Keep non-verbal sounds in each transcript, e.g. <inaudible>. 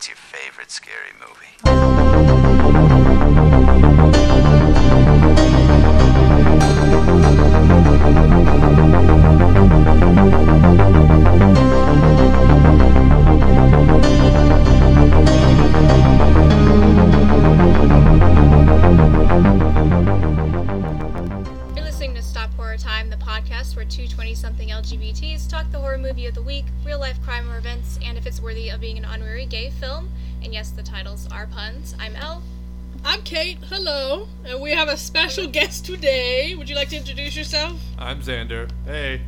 What's your favorite scary movie? Hello, and we have a special guest today. Would you like to introduce yourself? I'm Xander. Hey.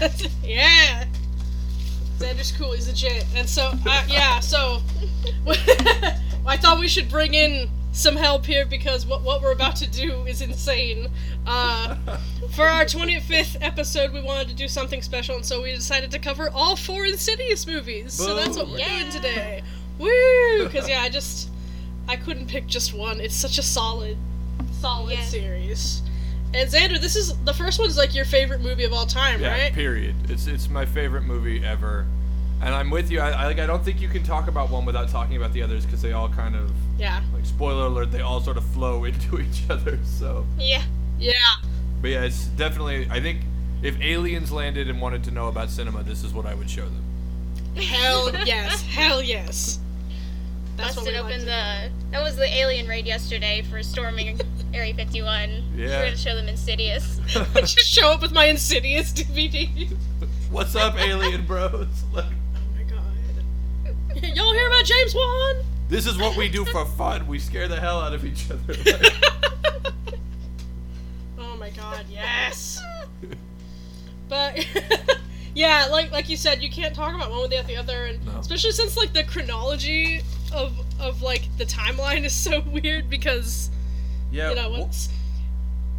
<laughs> yeah. Xander's cool. He's a jet. And so, uh, yeah. So, <laughs> I thought we should bring in some help here because what what we're about to do is insane. Uh, for our 25th episode, we wanted to do something special, and so we decided to cover all four Insidious movies. So that's what we're Boom. doing today. Woo! Because yeah, I just I couldn't pick just one. It's such a solid, solid Yeah. series. And Xander, this is the first one's like your favorite movie of all time, Yeah. right? Period. It's it's my favorite movie ever, and I'm with you. I, I like. I don't think you can talk about one without talking about the others because they all kind of Yeah. like spoiler alert. They all sort of flow <laughs> into each other. So, Yeah. Yeah. but yeah, it's definitely. I think if aliens landed and wanted to know about cinema, this is what I would show them. Hell yes. Hell yes. That's Busted open the. That was the alien raid yesterday for storming <laughs> Area 51. Yeah. We're gonna show them Insidious. do. <laughs> <laughs> Just show up with my Insidious DVD. What's up, alien bros? Like, Oh my god. Y'all hear about James Wan? this is what we do for fun. We scare the hell out of each other. Like, oh my god, yes. But yeah, like like you said, you can't talk about one without the other, and No. especially since like the chronology of of like the timeline is <laughs> so weird because yeah. you know what's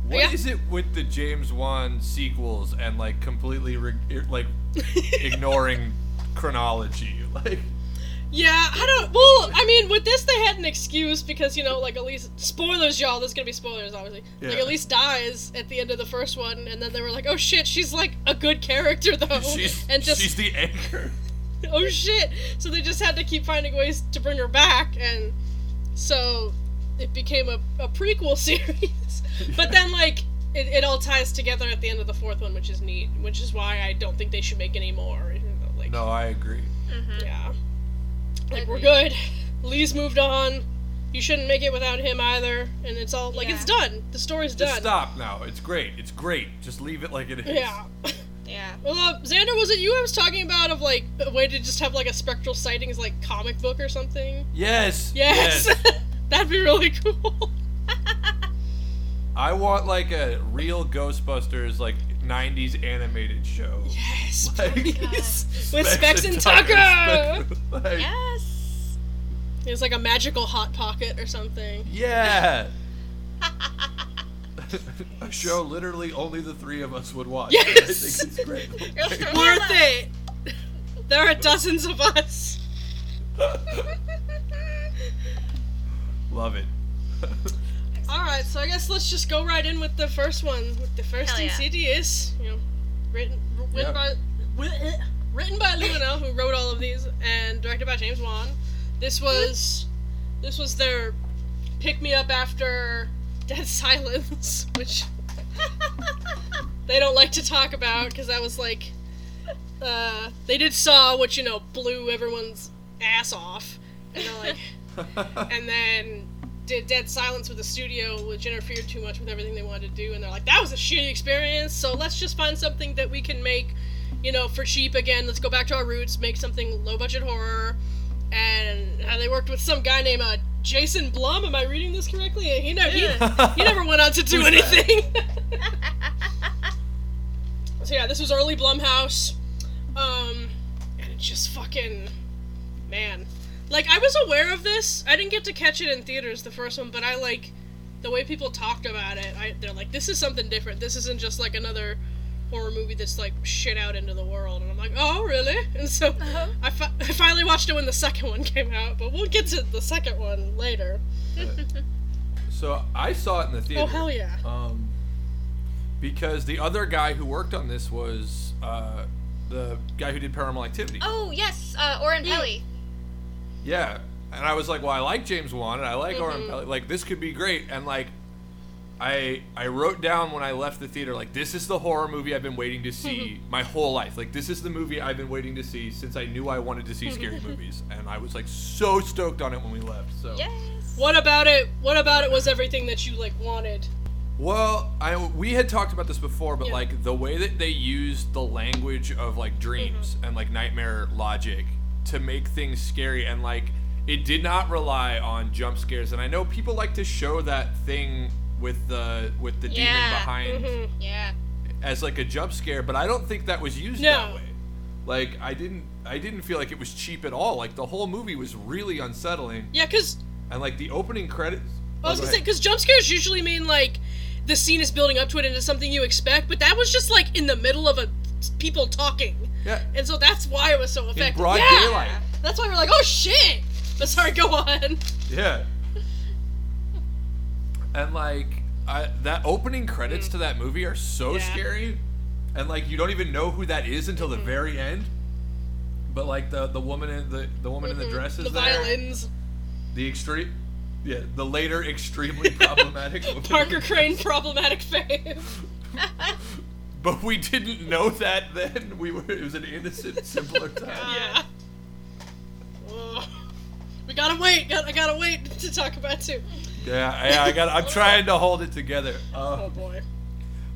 What is Yeah. it with the James Wan sequels and like completely re- like <laughs> ignoring chronology? <laughs> Like, Yeah, I don't. Well, I mean, with this they had an excuse because you know, like at least spoilers, y'all. There's gonna be spoilers, obviously. Like at least dies at the end of the first one, and then they were like, "Oh shit, she's like a good character though," she's and just she's the anchor. <laughs> oh shit. So they just had to keep finding ways to bring her back, and so it became a, a prequel <laughs> series. but then like it, it all ties together at the end of the fourth one, which is neat. Which is why I don't think they should make any more. you know, Like No, I agree. hmm yeah. Like we're good. Leigh's moved on. You shouldn't make it without him either. And it's all like it's done. The story's Just done. stop now. It's great. It's great. Just leave it like it is. Yeah. <laughs> Yeah. Well, uh, Xander, was it you I was talking about of like a way to just have like a spectral sighting sightings like comic book or something? Yes. Yes. Yes. <laughs> That'd be really cool. <laughs> I want like a real Ghostbusters like '90s animated show. yes, <laughs> Like- please. With Specs and Tucker. Specs- like, Yes. It's like a magical hot pocket or something. Yeah. A show literally only the three of us would watch. Yes! I think it's great. <laughs> Worth it. There are dozens of us. Love it. All right, so I guess let's just go right in with the first one, with the first Hell yeah. Insidious. You know, written written Yeah. by wi- eh, written by Luna, who wrote all of these, and directed by James Wan. This was this was their pick me up after Dead Silence, which <laughs> they don't like to talk about because that was like uh, they did Saw, which you know blew everyone's ass off, and they're like <laughs> and then did Dead Silence with the studio, which interfered too much with everything they wanted to do, and they're like, that was a shitty experience, so let's just find something that we can make, you know, for cheap again. Let's go back to our roots, make something low budget horror. And they worked with some guy named uh, Jason Blum. Am I reading this correctly? He never, he, he never went on to do anything. <laughs> so yeah, this was early Blumhouse, um, and it just fucking, man, like I was aware of this. I didn't get to catch it in theaters the first one, but I like the way people talked about it. I they're like, this is something different. This isn't just like another horror movie that's like shit out into the world. And I'm like, oh really? <laughs> And so Uh-huh. I, fi- I finally watched it when the second one <laughs> came out, but we'll get to the second one later. <laughs> So I saw it in the theater. Oh hell yeah! Um, because the other guy who worked on this was uh, the guy who did Paranormal Activity. Oh yes, uh, Oren Peli. yeah, and I was like, well, I like James Wan and I like Oren Mhm. Peli. Like this could be great. And like, I I wrote down when I left the theater like this is the horror movie I've been waiting to <laughs> see my whole life. Like this is the movie I've been waiting to see since I knew I wanted to see <laughs> scary movies. And I was like so stoked on it when we left. So Yes. What about it? What about it was everything that you like wanted? Well, I we had talked about this before, but Yeah. like the way that they used the language of like dreams Mm-hmm. and like nightmare logic to make things scary and like it did not rely on jump scares. And I know people like to show that thing with the with the demon Yeah. behind Mhm. Yeah. as like a jump scare, but I don't think that was used No. that way. Like I didn't I didn't feel like it was cheap at all. Like the whole movie was really unsettling Yeah, because and like the opening credits I was Oh, go gonna say because jump scares usually mean like the scene is building up to it and it's something you expect, but that was just like in the middle of a people talking, yeah, and so that's why it was so effective. broad yeah! daylight. That's why we're like, oh shit. But sorry, go on. Yeah. And like I, that opening credits to that movie are so Mm. Yeah. scary, and like you don't even know who that is until Mm-hmm. the very end. But like the the woman in the the woman in the dress is the there. violins. The extreme, yeah, the later extremely <laughs> problematic. woman. Parker Crane problematic fave. <laughs> But we didn't know that then. We were. It was an innocent, <laughs> simpler time. Yeah. Ugh. We gotta wait. Got, I gotta wait to talk about too. Yeah, yeah. I got. I'm trying to hold it together. <laughs> Oh Uh, boy.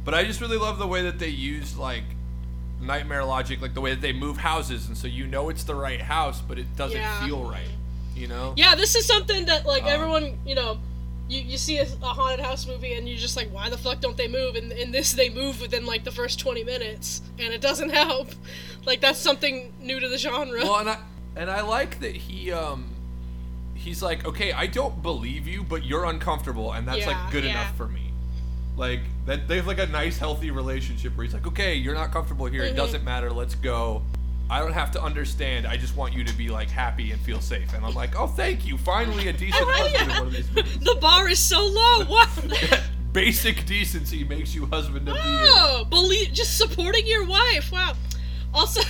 But I just really love the way that they use like nightmare logic, like the way that they move houses, and so you know it's the right house, but it doesn't Yeah. feel right. You know? Yeah, this is something that like Um, everyone, you know, you, you see a, a haunted house movie and you're just like, why the fuck don't they move? And in this, they move within like the first 20 minutes, and it doesn't <laughs> help. Like that's something new to the genre. Well, and I and I like that he um he's like, okay, I don't believe you, but you're uncomfortable, and that's Yeah, like good yeah. enough for me. Like that they have like a nice, healthy relationship where he's like, okay, you're not comfortable here. It Mhm. doesn't matter. Let's go. I don't have to understand. I just want you to be like happy and feel safe. And I'm like, oh, thank you. Finally, a <laughs> decent husband in one of these movies. the bar is so low. <laughs> What? <laughs> Basic decency makes you husband of the year. Oh, believe just supporting your wife. Wow. Also,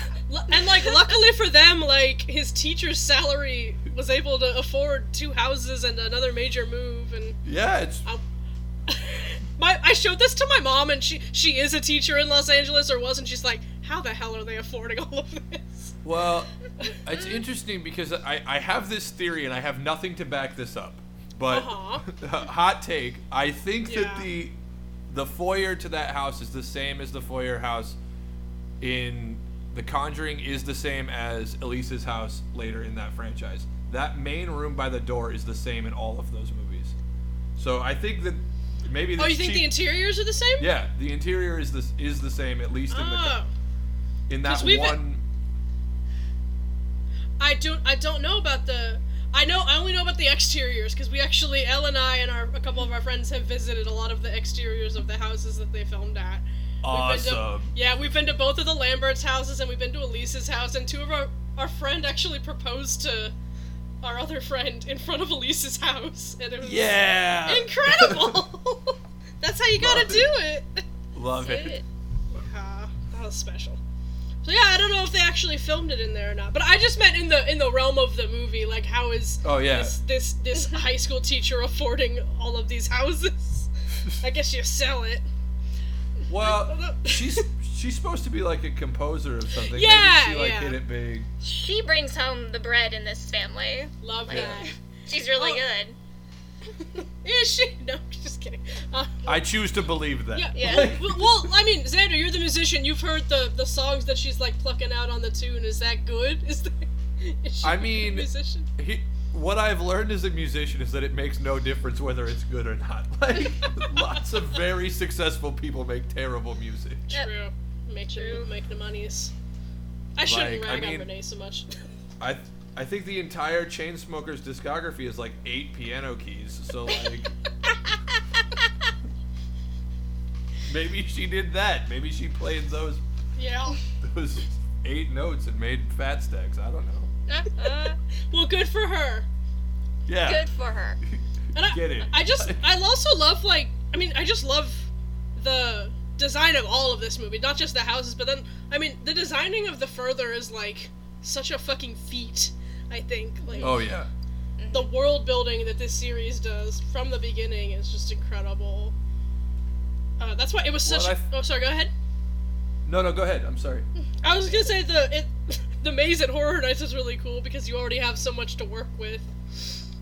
and like luckily for them, like his teacher's salary was able to afford two houses and another major move, and Yeah, it's <laughs> my I showed this to my mom, and she she is a teacher in Los Angeles or was, and she's like, how the hell are they affording all of this? well, <laughs> it's interesting because I I have this theory and I have nothing to back this up, but Uh-huh. <laughs> hot take. I think Yeah. that the the foyer to that house is the same as the foyer house in The Conjuring is the same as Elise's house later in that franchise. That main room by the door is the same in all of those movies. So I think that maybe Oh, you think the interiors are the same? yeah, the interior is this is the same at least in the Oh, in that one. I don't I don't know about the. I know I only know about the exteriors because we actually Elle and I and our a couple of our friends have visited a lot of the exteriors of the houses that they filmed at. We've to- Awesome. yeah, we've been to both of the Lamberts' houses and we've been to Elise's house, and two of our our friend actually proposed to our other friend in front of Elise's house, and it was Yeah. incredible. <laughs> That's how you gotta Love do it. Love it. It. Ah, that was special. So yeah, I don't know if they actually filmed it in there or not, but I just meant in the in the realm of the movie, like how is Oh yeah. this this this <laughs> high school teacher affording all of these houses? <laughs> I guess you sell it. Well, she's she's supposed to be like a composer of something. Yeah, Maybe she like yeah. hit it big. She brings home the bread in this family. Love Like, that. she's really Oh. good. <laughs> Is she? No, <laughs> just kidding. Uh, I choose to believe that. yeah. Yeah. Well, well, I mean, Xander, you're the musician. You've heard the the songs that she's like plucking out on the tune. Is that good? Is, the, <laughs> is she I a mean- musician? He, what I've learned as a musician is that it makes no difference whether it's good or not. Like lots of very successful people make terrible music. Yep. True. Make True. the make the monies. I shouldn't Like, I rag mean- on Renai so much. <laughs> I I think the entire Chainsmokers discography is like eight piano keys. So like <laughs> maybe she did that. Maybe she played those yeah. those eight notes and made fat stacks. I don't know. Uh, <laughs> Well, good for her. Yeah. good for her. And I, Get it. I just, I also love like, I mean, I just love the design of all of this movie, not just the houses, but then, I mean, the designing of the further is like such a fucking feat. I think like Oh yeah. the world building that this series does from the beginning is just incredible. Uh, that's why it was Well, such. I've- oh, sorry. Go ahead. No, no, go ahead. I'm sorry. I was gonna say the it, <laughs> the maze at Horror Nights is really cool because you already have so much to work with.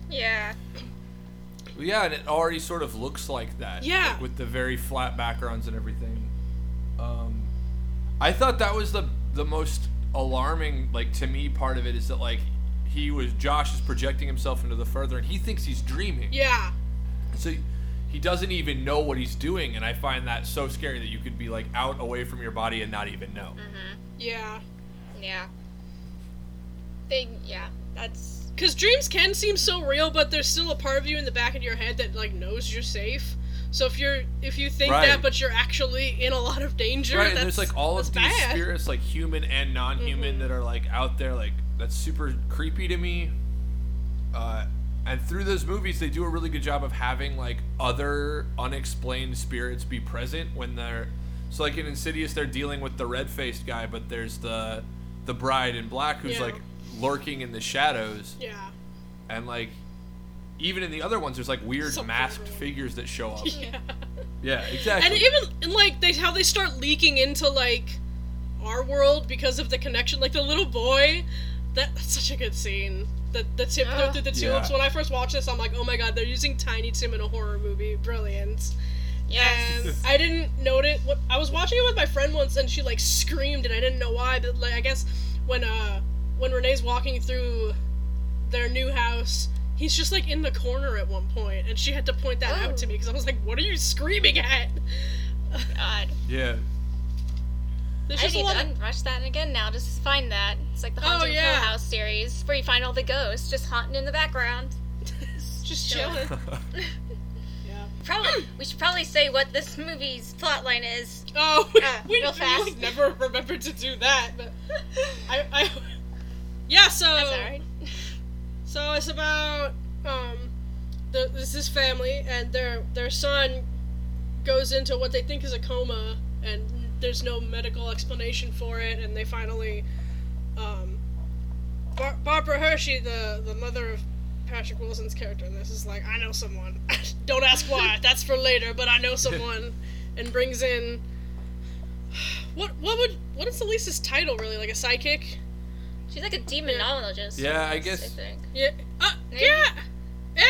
Yeah. Well, yeah, and it already sort of looks like that. Yeah. like, with the very flat backgrounds and everything. Um, I thought that was the the most alarming, like to me, part of it is that like he was Josh is projecting himself into the further, and he thinks he's dreaming. Yeah. So he doesn't even know what he's doing, and I find that so scary that you could be like out away from your body and not even know. Mhm. Yeah. Yeah. Thing. yeah, that's. Because dreams can seem so real, but there's still a part of you in the back of your head that like knows you're safe. So if you're if you think Right. that, but you're actually in a lot of danger, right, and there's like all of these bad. Mm-hmm. spirits, like human and non-human, that are like out there. Like that's super creepy to me. Uh, and through those movies, they do a really good job of having like other unexplained spirits be present when they're. So like in Insidious, they're dealing with the red-faced guy, but there's the the bride in black who's Yeah. like lurking in the shadows, Yeah. and like even in the other ones, there's like weird Something masked real. figures that show up. <laughs> Yeah. yeah, exactly. And even and, like they how they start leaking into like our world because of the connection. Like the little boy, that, that's such a good scene. The the tip Ah. through the Yeah. When I first watched this, I'm like, oh my god, they're using Tiny Tim in a horror movie. Brilliant. Yes. And I didn't note it. What I was watching it with my friend once, and she like screamed, and I didn't know why. But like I guess when uh when Renai's walking through their new house. He's just like in the corner at one point, and she had to point that out to Oh. me because I was like, "What are you screaming at?" God. yeah. There's I just need to of unrush that again now just find that. It's like the Oh, yeah. Hill House series where you find all the ghosts just haunting in the background. <laughs> just Chill. chilling. <laughs> yeah. Probably we should probably say what this movie's plotline is. Oh, we, <laughs> Uh, we, real we, fast. like, never remembered to do that, but I, I yeah. So <laughs> so it's about um, the, this this family and their their son goes into what they think is a coma, and there's no medical explanation for it, and they finally um, Bar- Barbara Hershey, the the mother of Patrick Wilson's character in this, is like, I know someone. <laughs> Don't ask why. <laughs> That's for later. But I know someone, and brings in. What what would what is Elise's title really? Like a sidekick? She's like a demonologist. Yeah, I I guess- think. Yeah. Uh, yeah. Yeah.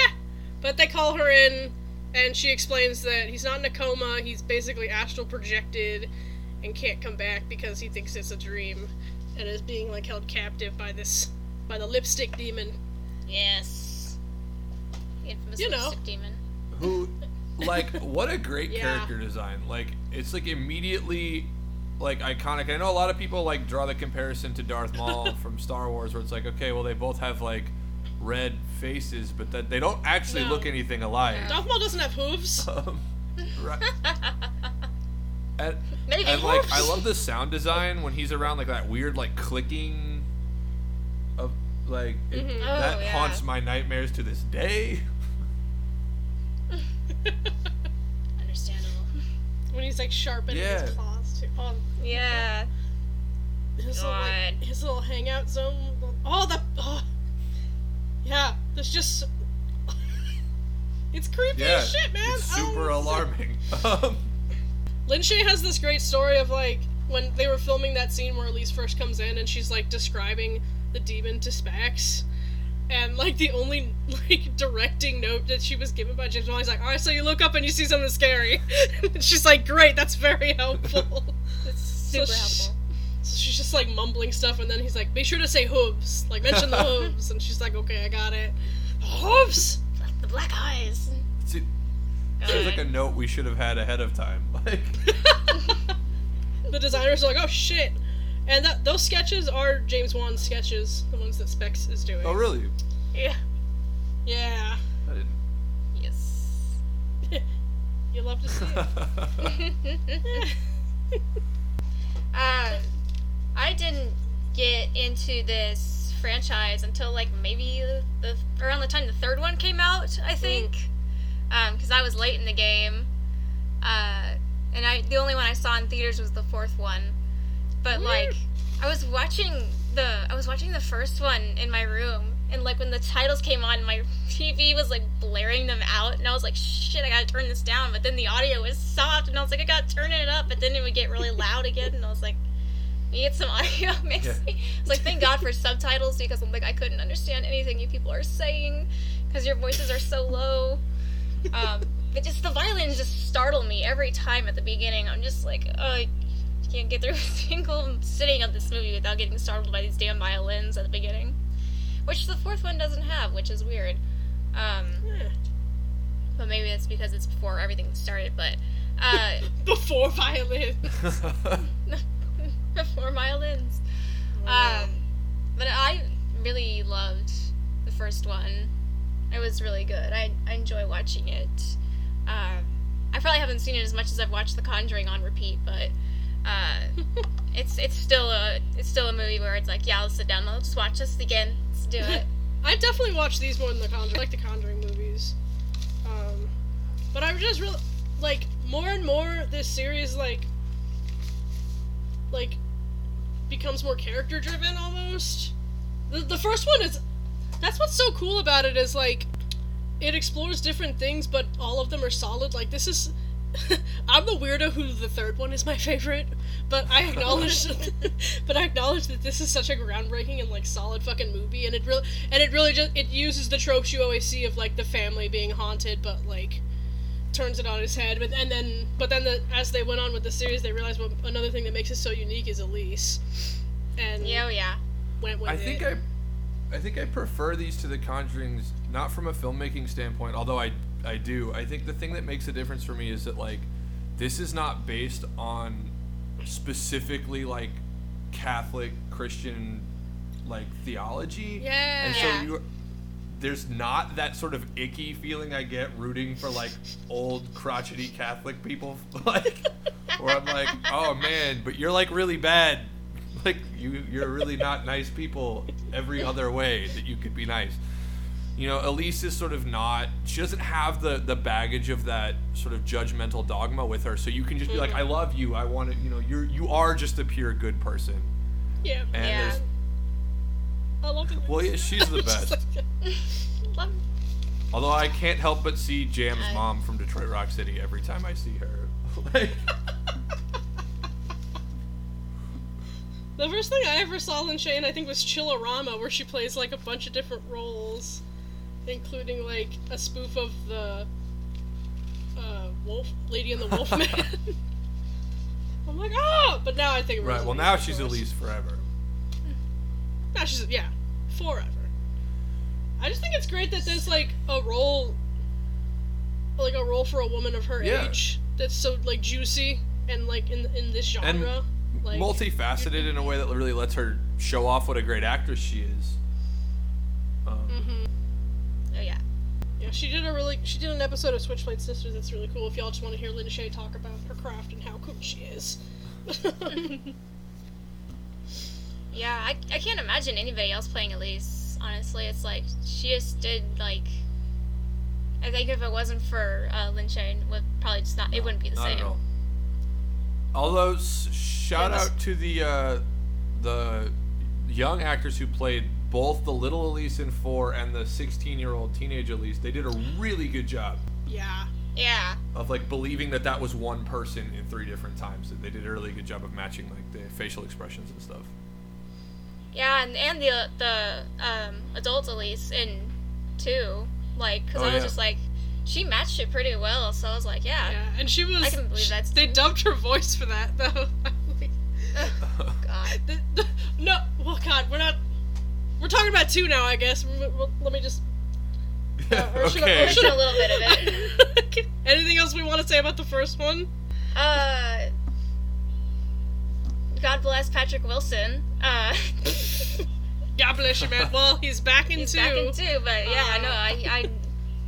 But they call her in, and she explains that he's not in a coma. He's basically astral projected, and can't come back because he thinks it's a dream, and is being like held captive by this by the lipstick demon. Yes. The infamous You know. demon. who like what a great <laughs> Yeah. character design like it's like immediately like iconic i know a lot of people like draw the comparison to darth <laughs> maul from star wars where it's like okay well they both have like red faces but that they don't actually No. look anything alike Darth Maul doesn't have hooves. <laughs> um, right. <laughs> and, Maybe and like i love the sound design when he's around like that weird like clicking of like it- Mhm. Oh, that yeah. haunts my nightmares to this day Understandable. when he's like sharpening Yeah. his claws too. Oh, Yeah. his little, like, God. his little hangout zone. Oh, the. Oh. Yeah, there's just. it's creepy yeah as shit, man. it's super know. alarming <laughs> um, Lin Shaye has this great story of like when they were filming that scene where Elise first comes in and she's like describing the demon to Specs. And like the only <laughs> like directing note that she was given by James Wan is like, alright, so you look up and you see something scary. <laughs> she's like, Great, that's very helpful. <laughs> It's super So sh- helpful. so she's just like mumbling stuff and then he's like, Be sure to say hooves. Like mention the hooves and she's like, Okay, I got it. Hooves The black eyes. See, Seems like a note we should have had ahead of time. Like, the designers are like, oh shit. And that those sketches are James Wan's sketches, the ones that Specs is doing. oh really? Yeah. Yeah. I didn't. Yes. <laughs> You love to see it. Um, <laughs> I didn't get into this franchise until like maybe the around the time the third one came out. I think, because I was late in the game, uh, and I the only one I saw in theaters was the fourth one. But like, I was watching the I was watching the first one in my room, and like when the titles came on, my <laughs> TV was like blaring them out, and I was like, shit, I gotta turn this down. But then the audio was soft, and I was like, I gotta turn it up, but then it would get really <laughs> loud again, and I was like. You get some <laughs> audio mixing. It's like thank God for subtitles because I'm like I couldn't understand anything you people are saying because your voices are so low. Um, but just the violins just startle me every time at the beginning. I'm just like, oh, I can't get through <laughs> a single sitting of this movie without getting startled by these damn violins at the beginning, which the fourth one doesn't have, which is weird. Um, Yeah. but maybe that's because it's before everything started. But uh, <laughs> Before violins, <laughs> before violins. Um, but I really loved the first one. It was really good. I, I enjoy watching it. Um, I probably haven't seen it as much as I've watched The Conjuring on repeat, but uh, it's it's still a it's still a movie where it's like, yeah, let's sit down, let's watch this again, let's do it. <laughs> I definitely watch these more than the Conjuring. I like the Conjuring movies. Um, but I'm just really like more and more this series like like becomes more character driven almost. The, the first one is that's what's so cool about it is like it explores different things but all of them are solid. Like this is <laughs> I'm the weirdo who the third one is my favorite, but I acknowledge <laughs> <laughs> but I acknowledge that this is such a groundbreaking and like solid fucking movie and it really and it really just it uses the tropes you always see of like the family being haunted but like turns it on its head but and then but then the, as they went on with the series they realized well another thing that makes it so unique is Elise and Yeah, oh yeah. went with I think it. I, I think I prefer these to the Conjurings, not from a filmmaking standpoint, although I I do. I think the thing that makes a difference for me is that like this is not based on specifically like Catholic Christian like theology. Yeah. And so Yeah. you there's not that sort of icky feeling I get rooting for like old crotchety Catholic people <laughs> like where I'm like, oh man, but you're like really bad. Like you you're really not nice people every other way that you could be nice. You know, Elise is sort of not she doesn't have the the baggage of that sort of judgmental dogma with her. So you can just be like, mm-hmm. I love you, I want to you know, you're you are just a pure good person. yeah And Yeah. there's I love it Well, yeah, she's the <laughs> best. like- <laughs> Love- Although I can't help but see Jam's I- mom from Detroit Rock City every time I see her. <laughs> like, The first thing I ever saw Lin Shaye, I think, was Chillerama, where she plays like a bunch of different roles, including like a spoof of the uh, Wolf Lady and the Wolfman. <laughs> <laughs> I'm like, oh! But now I think right. Well, now she's course. Elise forever. Now she's yeah, forever. I just think it's great that there's like a role, like a role for a woman of her Yeah. age that's so like juicy and like in in this And genre. like Multifaceted in a way that really lets her show off what a great actress she is. Yeah, she did a really she did an episode of Switchblade Sisters that's really cool. If y'all just want to hear Lin Shaye talk about her craft and how cool she is. <laughs> Yeah, I, I can't imagine anybody else playing Elise. Honestly, it's like she just did like. I think if it wasn't for uh, Lin Shaye, would probably just not. It wouldn't be the not same. at all. Although, shout Yeah, this- out to the uh, the young actors who played both the little Elise in four and the 16 year old teenage Elise. They did a really good job. yeah. Yeah. of like believing that that was one person in three different times. That they did a really good job of matching like the facial expressions and stuff. Yeah, and and the the um, adult Elise in two, like, because Oh, I was yeah. just like, she matched it pretty well. So I was like, yeah. Yeah, and she was. I can believe that's- They dubbed her voice for that though. Oh <laughs> <laughs> God. The- the- no, well, God, we're not. We're talking about two now, I guess. We- we- let me just. Yeah, <laughs> or should I- or okay. should a little bit of it. <laughs> Anything else we want to say about the first one? Uh, God bless Patrick Wilson. Uh, <laughs> God bless you, man. Well, he's back in he's two. back in two, but yeah, I Uh, know. I, I,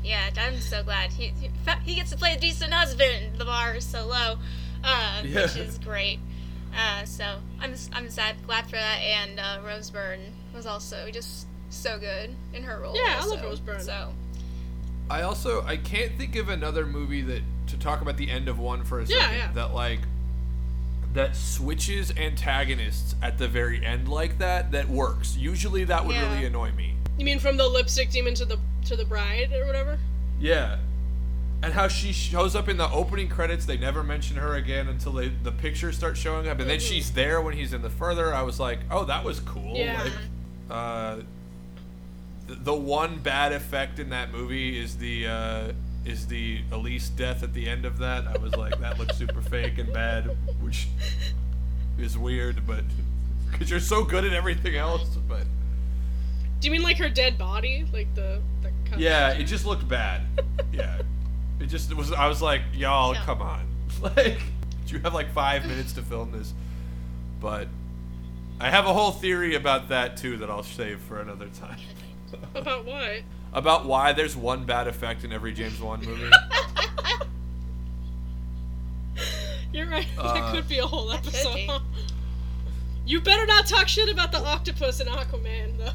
yeah, I'm so glad he he, he gets to play a decent husband. The bar is so low, uh, which is great. Uh, so I'm I'm sad, glad for that. And uh, Rose Byrne was also just so good in her role. Yeah, I love also. Rose Byrne. So I also I can't think of another movie that to talk about the end of one for a Yeah, second yeah. that like that switches antagonists at the very end like that that works. Usually that would Yeah. really annoy me. You mean from the lipstick demon to the to the bride or whatever? Yeah. And how she shows up in the opening credits, they never mention her again until they, the pictures start showing up, and then mm-hmm. she's there when he's in the further. I was like, oh, that was cool. Yeah. Like, uh, the, one bad effect in that movie is the uh, is the Elise death at the end of that. I was like, that looks super fake and bad, which is weird, but because you're so good at everything else, but. Do you mean like her dead body, like the the? Yeah, it just looked bad. <laughs> Yeah, it just was. I was like, y'all, come on. <laughs> Like, you have like five minutes to film this, but I have a whole theory about that too that I'll save for another time. <laughs> About what? about why there's one bad effect in every James Wan movie. <laughs> You're right. Uh, that could be a whole episode. be. You better not talk shit about the octopus in Aquaman, though.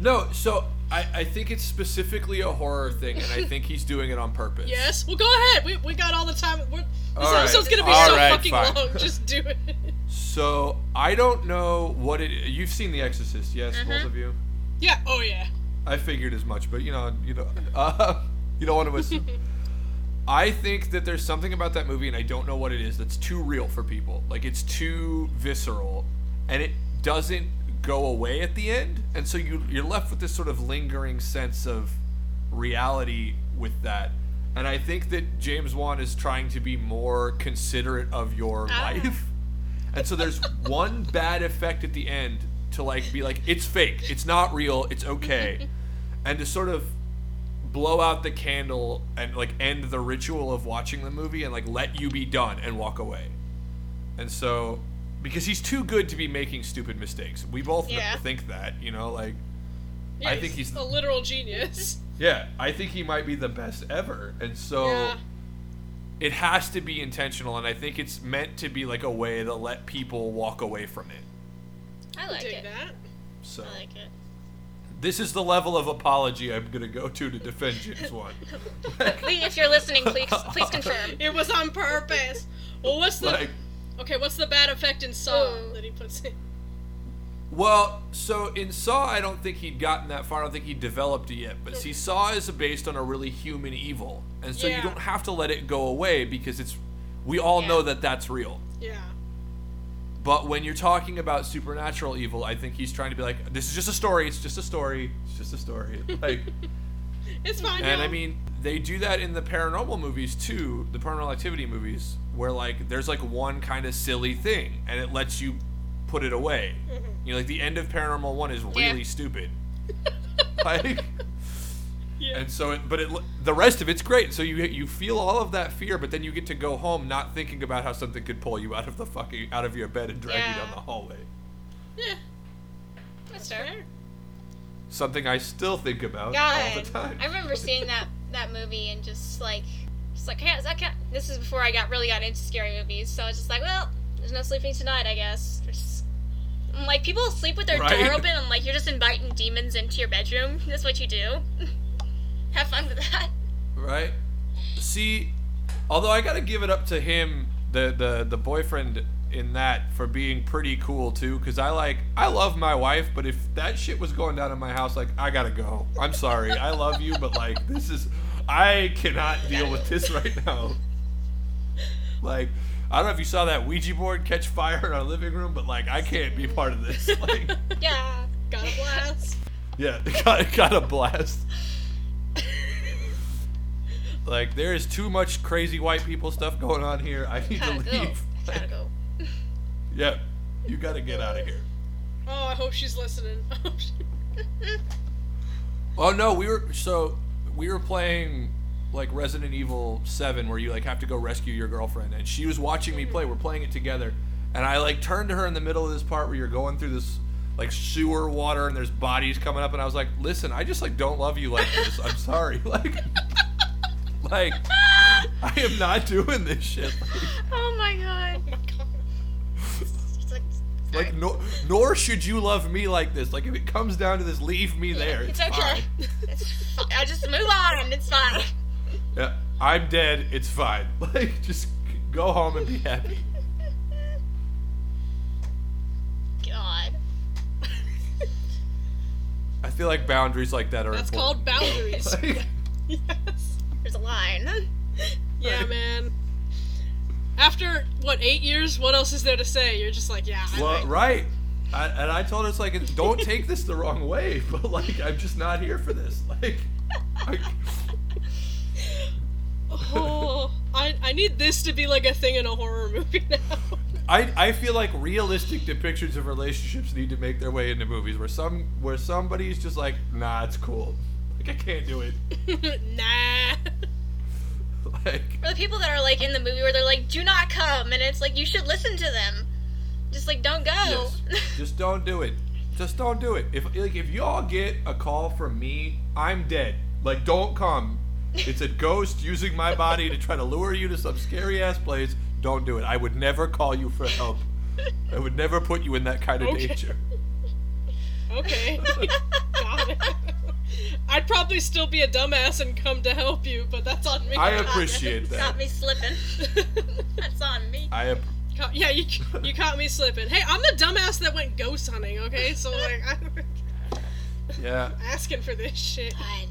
no, so I, I think it's specifically a horror thing, and I think he's doing it on purpose. <laughs> Yes. Well, go ahead. We, we got all the time. We're, this All right. episode's gonna be All so right, fucking fine. long. Just do it. So I don't know what it. You've seen The Exorcist, yes, both of you. yeah. Oh yeah. I figured as much, but you know, you know, <laughs> uh, you don't want to assume. I think that there's something about that movie, and I don't know what it is, that's too real for people. Like it's too visceral, and it doesn't go away at the end, and so you you're left with this sort of lingering sense of reality with that. And I think that James Wan is trying to be more considerate of your Ah. life. And so there's one bad effect at the end to like be like it's fake, it's not real, it's okay. and to sort of blow out the candle and like end the ritual of watching the movie and like let you be done and walk away. And so because he's too good to be making stupid mistakes. We both Yeah. think that, you know, like Yeah, I think he's- a literal genius. yeah, I think he might be the best ever. And so Yeah. It has to be intentional and I think it's meant to be like a way to let people walk away from it. I like Dig it. that. So I like it. this is the level of apology I'm gonna go to to defend James Wan. <laughs> <laughs> Please, if you're listening, please please confirm. It was on purpose. Well, what's the like okay? What's the bad effect in Saw Ooh. that he puts in? Well, so in Saw, I don't think he'd gotten that far. I don't think he'd developed it yet. But see, Saw is based on a really human evil, and so Yeah. you don't have to let it go away because it's. We all Yeah. know that that's real. Yeah. But when you're talking about supernatural evil, I think he's trying to be like, this is just a story. It's just a story. It's just a story. <laughs> Like, It's fine. and. I mean, they do that in the paranormal movies too, the paranormal activity movies, where like there's like one kind of silly thing, and it lets you put it away. Mm-hmm. You know, like the end of Paranormal One is Yeah. really stupid. <laughs> like, yeah. and so, it, but it the rest of it's great. So you you feel all of that fear, but then you get to go home not thinking about how something could pull you out of the fucking out of your bed and drag you down the hallway. yeah. That's fair. Something I still think about all the time. I remember seeing that that movie and just like, just like, can't, I. This is before I got really got into scary movies, so I was just like, well, there's no sleeping tonight, I guess. There's, I'm like, people sleep with their Right. door open. I'm like, you're just inviting demons into your bedroom. <laughs> That's what you do. <laughs> Have fun with that. Right? See, although I gotta give it up to him, the the the boyfriend in that for being pretty cool too. Cause I like I love my wife, but if that shit was going down in my house, like I gotta go. I'm sorry, I love you, but like this is I cannot deal with this right now. Like. I don't know if you saw that Ouija board catch fire in our living room, but like I can't be part of this. <laughs> Like, Yeah. Got a blast. yeah, <laughs> got, got a blast. <laughs> Like there is too much crazy white people stuff going on here. I need to go. leave. Gotta go. Yeah, you gotta get out of here. Oh, I hope she's listening. Oh, she- Oh no, we were so we were playing like Resident Evil Seven, where you like have to go rescue your girlfriend, and she was watching me play. We're playing it together, and I like turned to her in the middle of this part where you're going through this like sewer water and there's bodies coming up, and I was like, "Listen, I just like don't love you like this. I'm sorry. <laughs> Like, like I am not doing this shit. <laughs> Like, Oh my god. oh my god. It's like, like nor, nor should you love me like this. Like if it comes down to this, leave me there. it's It's, okay. fine. It's fi- I just move on. It's fine. Yeah, I'm dead. It's fine. <laughs> Like, just go home and be happy. God. I feel like boundaries like that are. That's important. called boundaries. <laughs> like, yes. There's a line. <laughs> Yeah, man. After what eight years? What else is there to say? You're just like, yeah. Well, right. right. I, and I told her it's like, don't take this the wrong way, but like, I'm just not here for this. Like. I, Oh, I, I need this to be like a thing in a horror movie now. I, I feel like realistic depictions of relationships need to make their way into movies where some where somebody's just like, nah, it's cool. Like I can't do it. <laughs> nah. <laughs> Like Or the people that are like in the movie where they're like, "Do not come," and it's like you should listen to them. Just like don't go. yes, just don't do it. Just don't do it. If like if y'all get a call from me, I'm dead. Like don't come. It's a ghost using my body to try to lure you to some scary ass place. Don't do it. I would never call you for help. I would never put you in that kind of Okay. danger. Okay. <laughs> Got it. I'd probably still be a dumbass and come to help you, but that's on me. I appreciate that. You got me slipping. <laughs> That's on me. I ap- Ca- yeah, you you caught me slipping. Hey, I'm the dumbass that went ghost hunting. Okay, so like I'm yeah. <laughs> asking for this shit. God.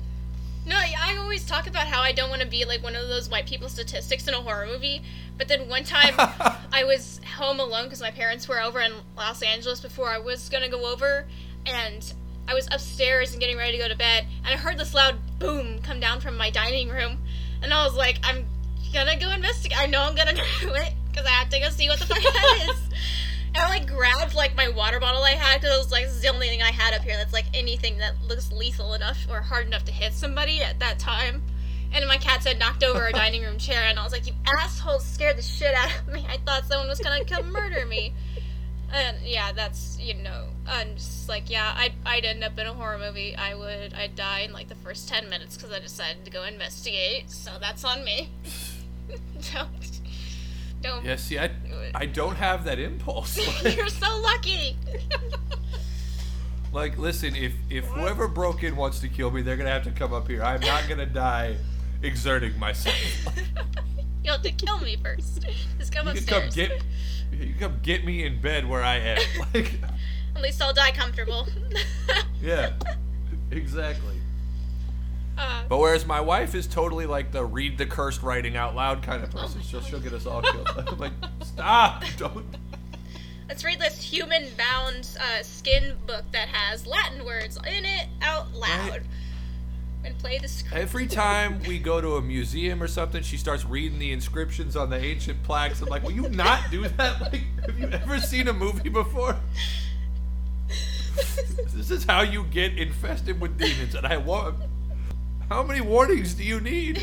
No, I always talk about how I don't want to be like one of those white people statistics in a horror movie. But then one time <laughs> I was home alone because my parents were over in Los Angeles before I was gonna go over, and I was upstairs and getting ready to go to bed, and I heard this loud boom come down from my dining room, and I was like, I'm gonna go investigate. I know I'm gonna <laughs> do it because I have to go see what the fuck that is. <laughs> I like grabbed like my water bottle I had because I was like, this is the only thing I had up here that's like anything that looks lethal enough or hard enough to hit somebody at that time. And my cats had knocked over a <laughs> dining room chair, and I was like, "You asshole! Scared the shit out of me. I thought someone was gonna come murder me." And yeah, that's you know, I'm just like, yeah, I'd I'd end up in a horror movie. I would, I'd die in like the first ten minutes because I decided to go investigate. So that's on me. <laughs> don't, don't. Yeah, see, I, I don't have that impulse. <laughs> Like, You're so lucky. <laughs> like, listen, if if whoever broke in wants to kill me, they're gonna have to come up here. I'm not <laughs> gonna die exerting myself. You'll have to kill me first. Just come You can upstairs. come get, you come get me in bed where I am. Like, At least I'll die comfortable. yeah, exactly. Uh, But whereas my wife is totally like the read the cursed writing out loud kind of person, she'll she'll get us all killed. <laughs> I'm like, stop, don't. let's read this human-bound uh, skin book that has Latin words in it out loud, Right. and play the script. Every time we go to a museum or something, she starts reading the inscriptions on the ancient plaques. I'm like, will you not do that? <laughs> Like, have you ever seen a movie before? <laughs> This is how you get infested with demons, and I want. How many warnings do you need?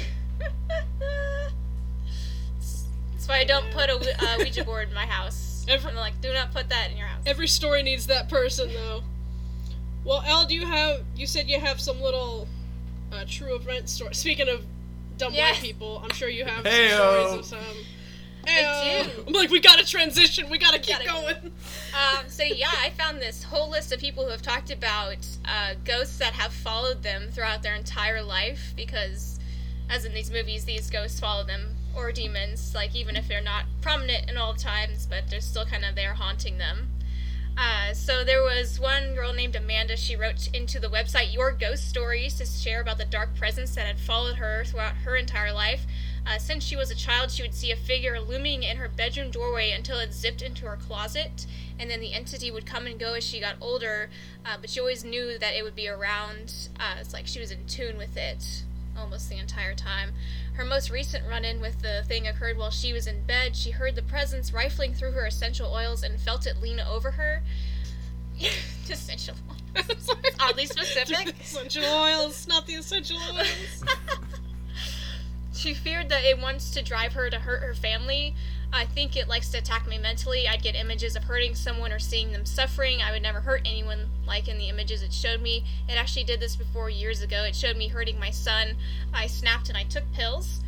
That's why I don't put a uh, Ouija <laughs> board in my house. Every- I'm like, do not put that in your house. Every story needs that person, though. Well, El, do you have? You said you have some little uh, true event story. Speaking of dumb Yes. white people, I'm sure you have Heyo. some stories of some. I do. I'm like, we gotta transition. We gotta keep Gotta- going. Um, so yeah, I found this whole list of people who have talked about uh, ghosts that have followed them throughout their entire life because, as in these movies, these ghosts follow them or demons, like even if they're not prominent in all times, but they're still kind of there haunting them. Uh, so there was one girl named Amanda. She wrote into the website Your Ghost Stories to share about the dark presence that had followed her throughout her entire life. Uh, since she was a child, she would see a figure looming in her bedroom doorway until it zipped into her closet, and then the entity would come and go as she got older. Uh, but she always knew that it would be around. Uh, it's like she was in tune with it almost the entire time. Her most recent run in with the thing occurred while she was in bed. She heard the presence rifling through her essential oils and felt it lean over her. <laughs> essential oils. <laughs> Oddly specific. essential oils, not the essential oils. <laughs> She feared that it wants to drive her to hurt her family. I think it likes to attack me mentally. I'd get images of hurting someone or seeing them suffering. I would never hurt anyone like in the images it showed me. It actually did this before years ago. It showed me hurting my son. I snapped and I took pills.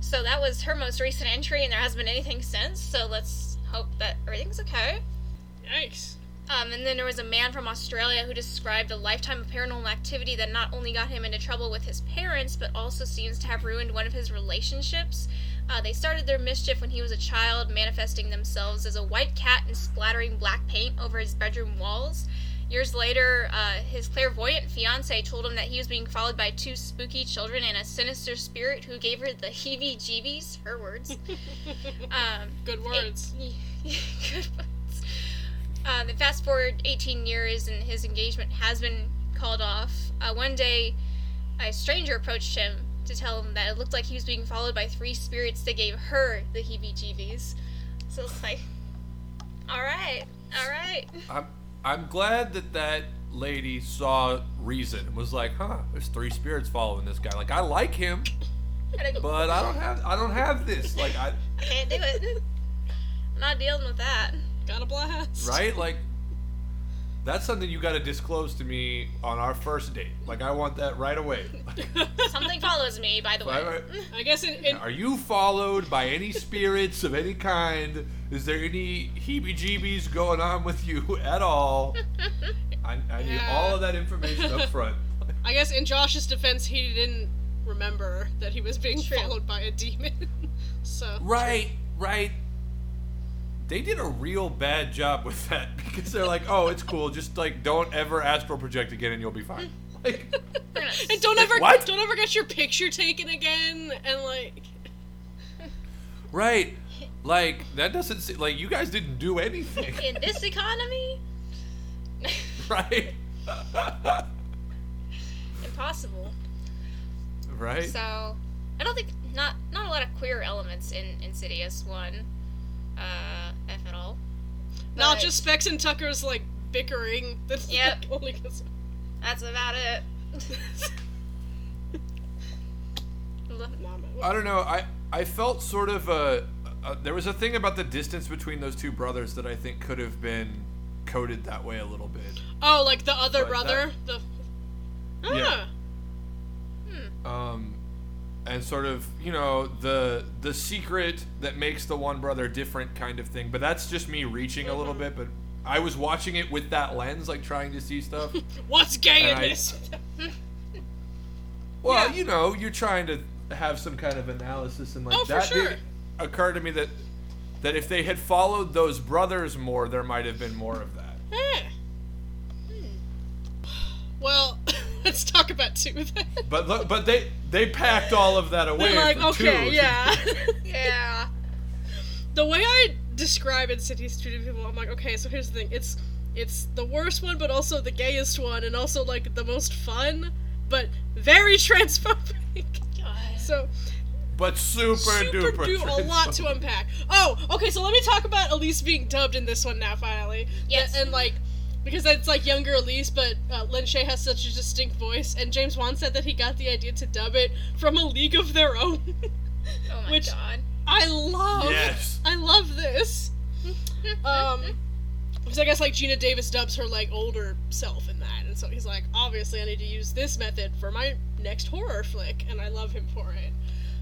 So that was her most recent entry, and there hasn't been anything since. So let's hope that everything's okay. Yikes. Um, and then there was a man from Australia who described a lifetime of paranormal activity that not only got him into trouble with his parents, but also seems to have ruined one of his relationships. Uh, they started their mischief when he was a child, manifesting themselves as a white cat and splattering black paint over his bedroom walls. Years later, uh, his clairvoyant fiance told him that he was being followed by two spooky children and a sinister spirit who gave her the heebie-jeebies. Her words. <laughs> um, Good words. <laughs> Good Uh, then fast forward 18 years and his engagement has been called off. Uh, one day, a stranger approached him to tell him that it looked like he was being followed by three spirits that gave her the heebie-jeebies. So it's like, all right, all right. I'm I'm glad that that lady saw reason and was like, huh, there's three spirits following this guy. Like I like him, but I don't have I don't have this. Like I I <laughs> can't do it. I'm not dealing with that. Got a blast. right like that's something you got to disclose to me on our first date. Like I want that right away. <laughs> Something follows me, by the way. Right, right. I guess in, in Are you followed by any spirits of any kind? Is there any heebie-jeebies going on with you <laughs> at all? <laughs> I, I need Yeah. all of that information up front. I guess in Josh's defense, he didn't remember that he was being True. followed by a demon. so Right, right. They did a real bad job with that <laughs> because they're like, "Oh, it's cool. Just like don't ever astral project again, and you'll be fine." <laughs> Like, and don't ever What? don't ever get your picture taken again. And like <laughs> right, like that doesn't se- like you guys didn't do anything, in this economy, right? impossible. right. So, I don't think not not a lot of queer elements in Insidious one, uh, if at all. not just Specs and Tucker's like bickering. <laughs> That's Yep. like, only 'cause- That's about it. <laughs> I don't know. I I felt sort of a, a there was a thing about the distance between those two brothers that I think could have been coded that way a little bit. Oh, like the other But brother. The Yeah. ah, um, and sort of you know the the secret that makes the one brother different kind of thing. But that's just me reaching a little bit. But I was watching it with that lens, like trying to see stuff. <laughs> what's gay in I- this? <laughs> Well, Yeah. you know, you're trying to have some kind of analysis, and like Oh, for that sure. did occur to me that that if they had followed those brothers more, there might have been more of that. Eh. Well, <laughs> <laughs> let's talk about two then. But look, but they they packed all of that away. They're like, for okay, two. yeah. <laughs> yeah. the way I describe Insidious to people, I'm like, okay, so here's the thing. It's it's the worst one, but also the gayest one, and also like the most fun, but very <laughs> transphobic. God. So but super, super duper. do a lot to unpack. Oh, okay, so let me talk about Elise being dubbed in this one now, finally. Yes. And, and, like, because it's like younger Elise, but uh, Lin Shaye has such a distinct voice, and James Wan said that he got the idea to dub it from a League of Their Own. <laughs> Oh my Which- god. I love. Yes. I love this. <laughs> Um, because I guess like Geena Davis dubs her like older self in that, and so he's like, obviously I need to use this method for my next horror flick, and I love him for it.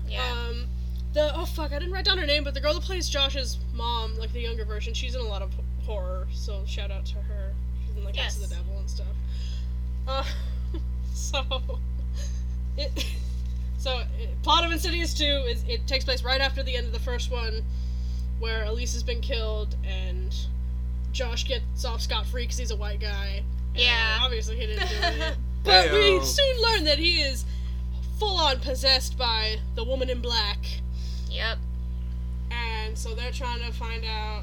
yeah. Um, the oh fuck, I didn't write down her name, but the girl that plays Josh's mom, like the younger version, she's in a lot of horror. So shout out to her. She's in like House of Yes. the Devil and stuff. Uh, <laughs> so it. <laughs> So it, plot of Insidious two is it takes place right after the end of the first one, where Elise has been killed and Josh gets off scot free because he's a white guy. And Yeah. obviously he didn't do it. <laughs> But we soon learn that he is full on possessed by the woman in black. yep. And so they're trying to find out.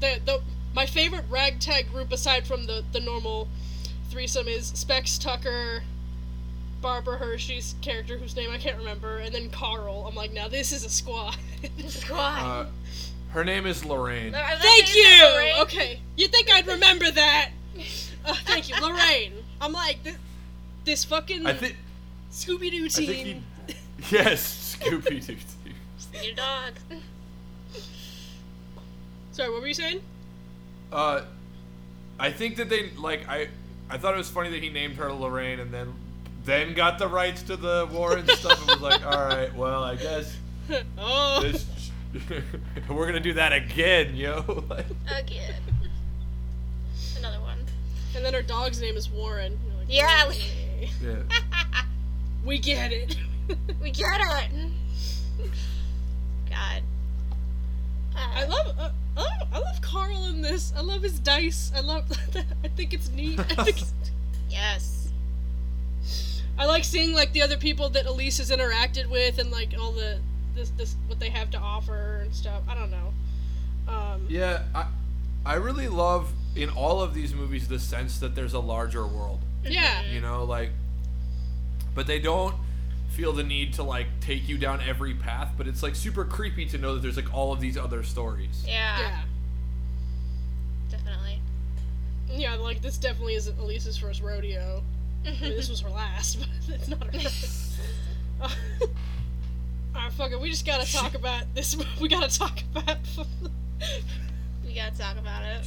The, the, my favorite ragtag group, aside from the, the normal threesome, is Specs Tucker, Barbara Hershey's character, whose name I can't remember, and then Carl. I'm like, now this is a squad. <laughs> Squad. Uh, her name is Lorraine. I Thank say, is that you! Lorraine? Okay, you think I'd remember that? Uh, thank you, Lorraine. I'm like, this, this fucking I think. Scooby Doo I think team. he. Yes, Scooby Doo. <laughs> Team. Your dog. Sorry, what were you saying? Uh, I think that they like I. I thought it was funny that he named her Lorraine and then then got the rights to the Warren stuff and was like, all right, well, I guess <laughs> oh, this. <laughs> we're gonna do that again, yo. <laughs> Like, Again. Another one. and then her dog's name is Warren. Like, Yeah. "Okay, yeah. we get it. We get it. God. Uh, I love uh, I love, I love Carl in this. I love his dice. I love. <laughs> I think it's neat. I, think it's, <laughs> Yes. I like seeing like the other people that Elise has interacted with and like all the this this what they have to offer and stuff. I don't know. Um, Yeah, I, I really love in all of these movies the sense that there's a larger world. yeah. You know, like, but they don't feel the need to like take you down every path. But it's like super creepy to know that there's like all of these other stories. Yeah. Yeah. Definitely. Yeah, like this definitely isn't Elise's first rodeo. I <laughs> mean, this was her last, <laughs> but it's not her first. <laughs> Alright, fuck it. We just gotta talk about this. We gotta talk about. We gotta talk about it.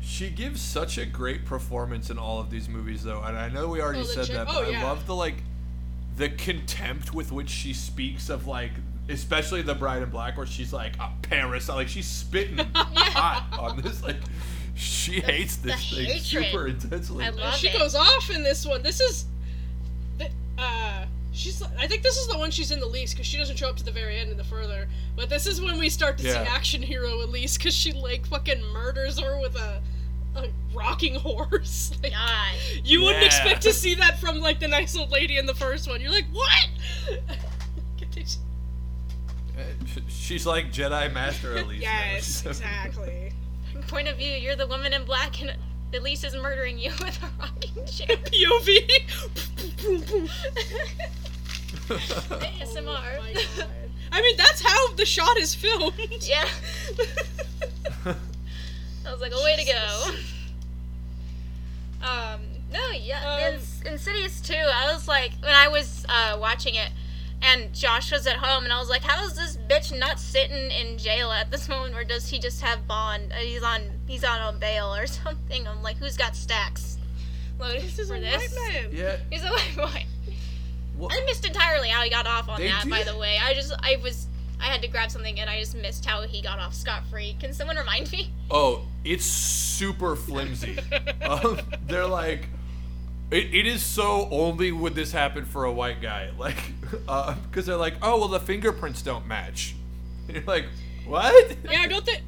She gives such a great performance in all of these movies, though, and I know we already Oh, said chick- that, oh, but oh, I love the like the contempt with which she speaks of like, especially the Bride in Black, where she's like a parasite, like she's spitting <laughs> hot on this, like she hates this thing hatred. super intensely. I love she it. goes off in this one. This is. Uh, she's. I think this is the one she's in the least because she doesn't show up to the very end in the further. But this is when we start to Yeah. see action hero Elise because she like fucking murders her with a, a rocking horse. <laughs> Like, God. You wouldn't Yeah. expect to see that from like the nice old lady in the first one. You're like, what? <laughs> Uh, She's like Jedi Master Elise. now. <laughs> yes, exactly. Point of view, you're the woman in black and Elise is murdering you with a rocking chair. POV. ASMR. Oh my God. I mean, that's how the shot is filmed. yeah. I was like, a way to go. Um, no, yeah, Um, it's Insidious 2. I was like, when I was uh, watching it, and Josh was at home, and I was like, how is this bitch not sitting in jail at this <laughs> moment, or does he just have bond? Uh, he's on, he's on a bail or <laughs> something. I'm like, who's got stacks loaded this is for a this? white man. yeah. He's a white boy. Well, I missed entirely how he got off on They that. do By that- the way, I just, I was, I had to grab something, and I just missed how he got off scot free. Can someone remind me? Oh, it's super flimsy. <laughs> um, they're like, it, it is so only would this happen for a white guy, <laughs> like, because they're like, oh well, the fingerprints don't match. And <laughs> you're like, what? Yeah, don't they?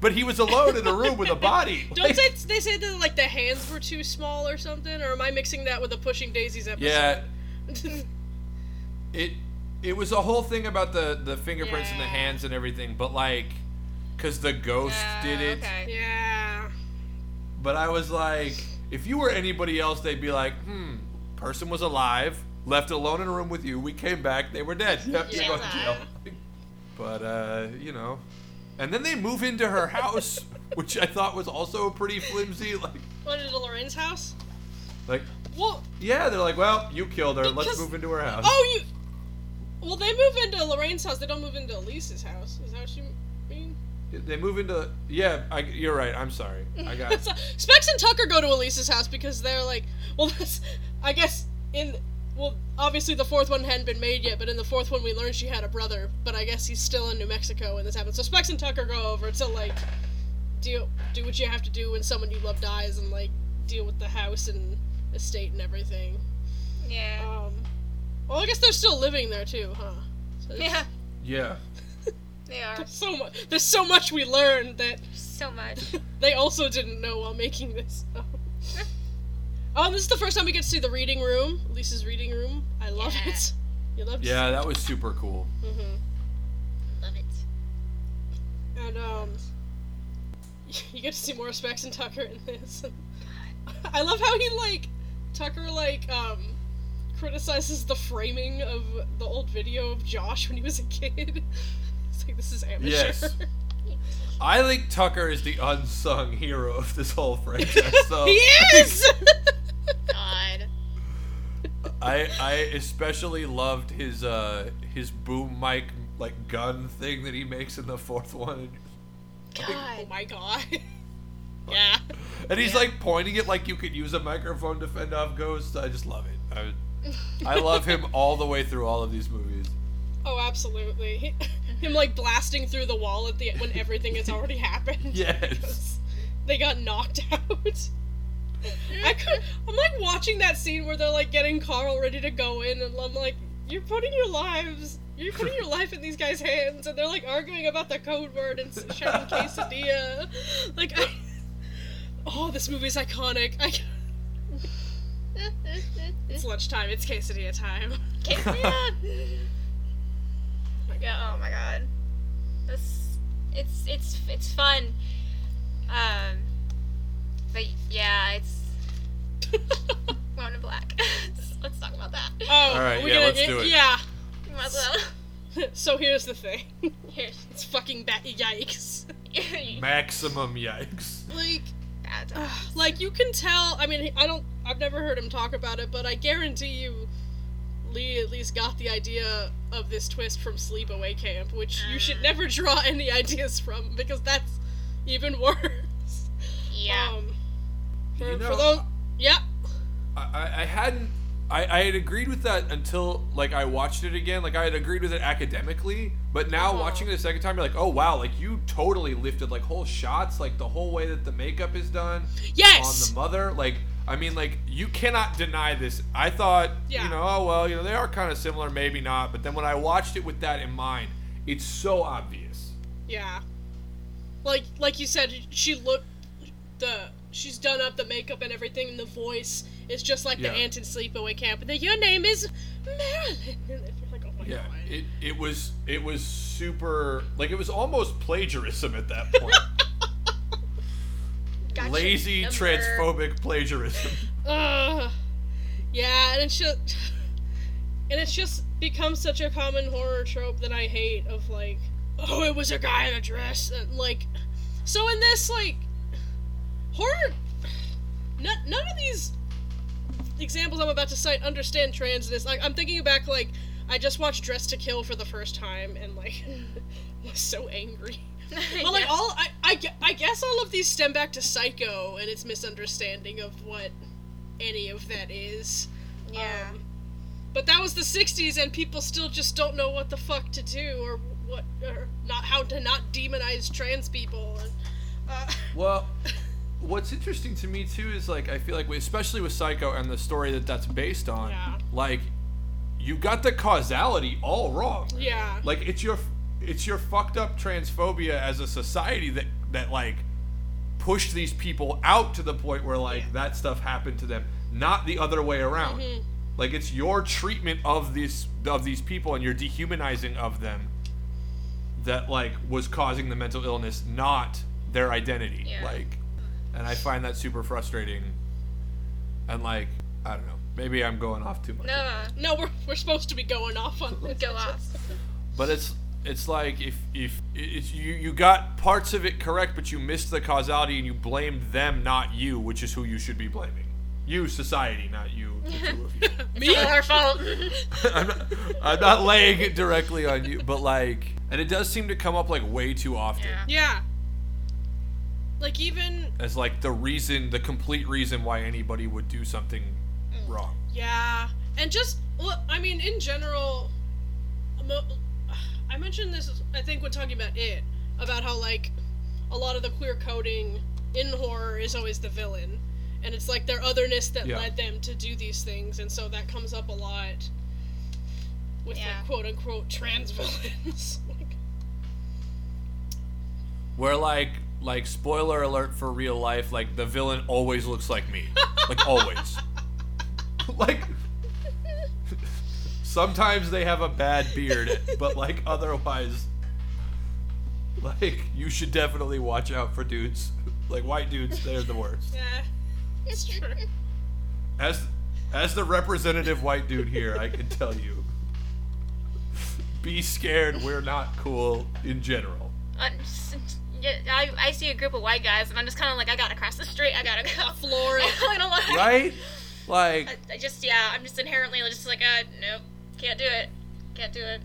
But he was alone in a room with a body. Don't Like- they, they say that like the hands were too small or something? Or am I mixing that with the Pushing Daisies episode? Yeah, it it was a whole thing about the the fingerprints and the hands and everything, but like, because the ghost did it. Okay. yeah. But I was like, if you were anybody else, they'd be like, hmm, person was alive, left alone in a room with you. We came back, they were dead. Yep, you're Yeah. going to jail. <laughs> But uh, you know, and then they move into her house, which I thought was also pretty flimsy. Like, What is it, Lorraine's house? like Well, yeah, they're like, well, you killed her. Let's move into her house. oh, you. Well, they move into Lorraine's house. They don't move into Elise's house. Is that what you mean? They move into yeah. I, you're right. I'm sorry. I got. <laughs> So, Specs and Tucker go to Elise's house because they're like, well, that's, I guess in, well, obviously the fourth one hadn't been made yet, but in the fourth one we learned she had a brother, but I guess he's still in New Mexico when this happens. So Specs and Tucker go over to like, deal, do what you have to do when someone you love dies and like deal with the house and estate and everything. Yeah. Um, well, I guess they're still living there too, huh? So Yeah. Yeah. <laughs> They are. There's so much. There's so much we learned that So much. <laughs> they also didn't know while making this. um, <laughs> this is the first time we get to see the reading room, Elise's reading room. I love Yeah. it. You love to Yeah, that was super cool. hmm Love it. And um, you get to see more Specs and Tucker in this. I love how he like Tucker like um criticizes the framing of the old video of Josh when he was a kid. <laughs> It's like this is amateur. Yes. <laughs> I think Tucker is the unsung hero of this whole franchise. <laughs> So he is. God. I I especially loved his uh his boom mic like gun thing that he makes in the fourth one. God. oh God. my god. yeah. And he's Yeah. like pointing it like you could use a microphone to fend off ghosts. I just love it. I, I love him all the way through all of these movies. Oh, absolutely. He, <laughs> him like blasting through the wall at the when everything has already happened. <laughs> Yes. <laughs> They got knocked out. I could. I'm like watching that scene where they're like getting Carl ready to go in, and I'm like, you're putting your lives you're putting your life in these guys' hands, and they're like arguing about the code word and shouting quesadilla. Like, I, oh, this movie's iconic. I, it's lunchtime. It's quesadilla time. Quesadilla. <laughs> yeah, oh my god. This it's it's it's fun. Um but yeah, it's <laughs> Woman in Black. <laughs> let's talk about that. Oh, All right, are we yeah, gonna, let's do it. Yeah. Might as well. so here's the thing. Here's It's fucking ba- yikes. Maximum yikes. Like, bad Ugh, like you can tell. I mean, I don't. I've never heard him talk about it, but I guarantee you, Leigh at least got the idea of this twist from Sleepaway Camp, which you should Mm. never draw any ideas from because that's even <laughs> worse. yeah. Um, for, You know, for those, yeah, I, I- I hadn't. I, I had agreed with that until like I watched it again. Like I had agreed with it academically, but now Uh-huh. watching it a second time, you're like, oh wow, like you totally lifted like whole shots, like the whole way that the makeup is done yes, on the mother. Like I mean, like you cannot deny this. I thought, Yeah. you know, oh well, you know, they are kind of similar, maybe not. But then when I watched it with that in mind, it's so obvious. yeah. Like like you said, she looked the she's done up the makeup and everything, and the voice is just like Yeah. the aunt in Sleepaway Camp. And then your name is Marilyn. <laughs> Like, oh my Yeah, god. it, it was it was super like it was almost plagiarism at that point. <laughs> Gotcha. Lazy Number- transphobic plagiarism. <laughs> Ugh. yeah, and it's just, and it's just become such a common horror trope that I hate. Of like, oh, it was a guy in a dress, and like, so in this like, horror, none, none of these examples I'm about to cite understand transness. Like, I'm thinking back, like, I just watched Dressed to Kill for the first time, and like, <laughs> was so angry. <laughs> But like Yeah. all, I, I, I guess all of these stem back to Psycho and its misunderstanding of what any of that is. Yeah. Um, but that was the '60s, and people still just don't know what the fuck to do or what, or not how to not demonize trans people. And, uh, Well, <laughs> what's interesting to me too is like I feel like especially with Psycho and the story that that's based on, Yeah. like you got the causality all wrong. yeah, Like it's your it's your fucked up transphobia as a society that that like pushed these people out to the point where like Yeah. that stuff happened to them, not the other way around. Mhm. Like it's your treatment of these of these people and your dehumanizing of them that like was causing the mental illness, not their identity. Yeah. Like and I find that super frustrating. And like, I don't know. Maybe I'm going off too much. No, no, we're we're supposed to be going off on this. go off. But it's it's like if if it's you you got parts of it correct, but you missed the causality and you blamed them, not you, which is who you should be blaming. You, society, not you, <laughs> the two of you. Me? It's our fault. <laughs> <laughs> I'm not, I'm not laying it directly on you, but like, and it does seem to come up like way too often yeah. Yeah. Like even as like the reason, the complete reason why anybody would do something mm. wrong. Yeah, and just look. I mean, in general, <sighs> I mentioned this. I think when talking about it, about how like a lot of the queer coding in horror is always the villain, and it's like their otherness that Yeah. led them to do these things, and so that comes up a lot with Yeah. like quote unquote trans <laughs> villains. Like, Where like like spoiler alert for real life, like the villain always looks like me, like always. <laughs> like sometimes they have a bad beard, but like otherwise, like you should definitely watch out for dudes, like white dudes. They're the worst. yeah, it's true. As as the representative white dude here, I can tell you. Be scared. We're not cool in general. S- yeah, I, I see a group of white guys, and I'm just kind of like, I gotta cross the street. I gotta go. <laughs> Floor it. <laughs> I. Right? Like I, I just, yeah, I'm just inherently just like, uh, nope, can't do it. Can't do it.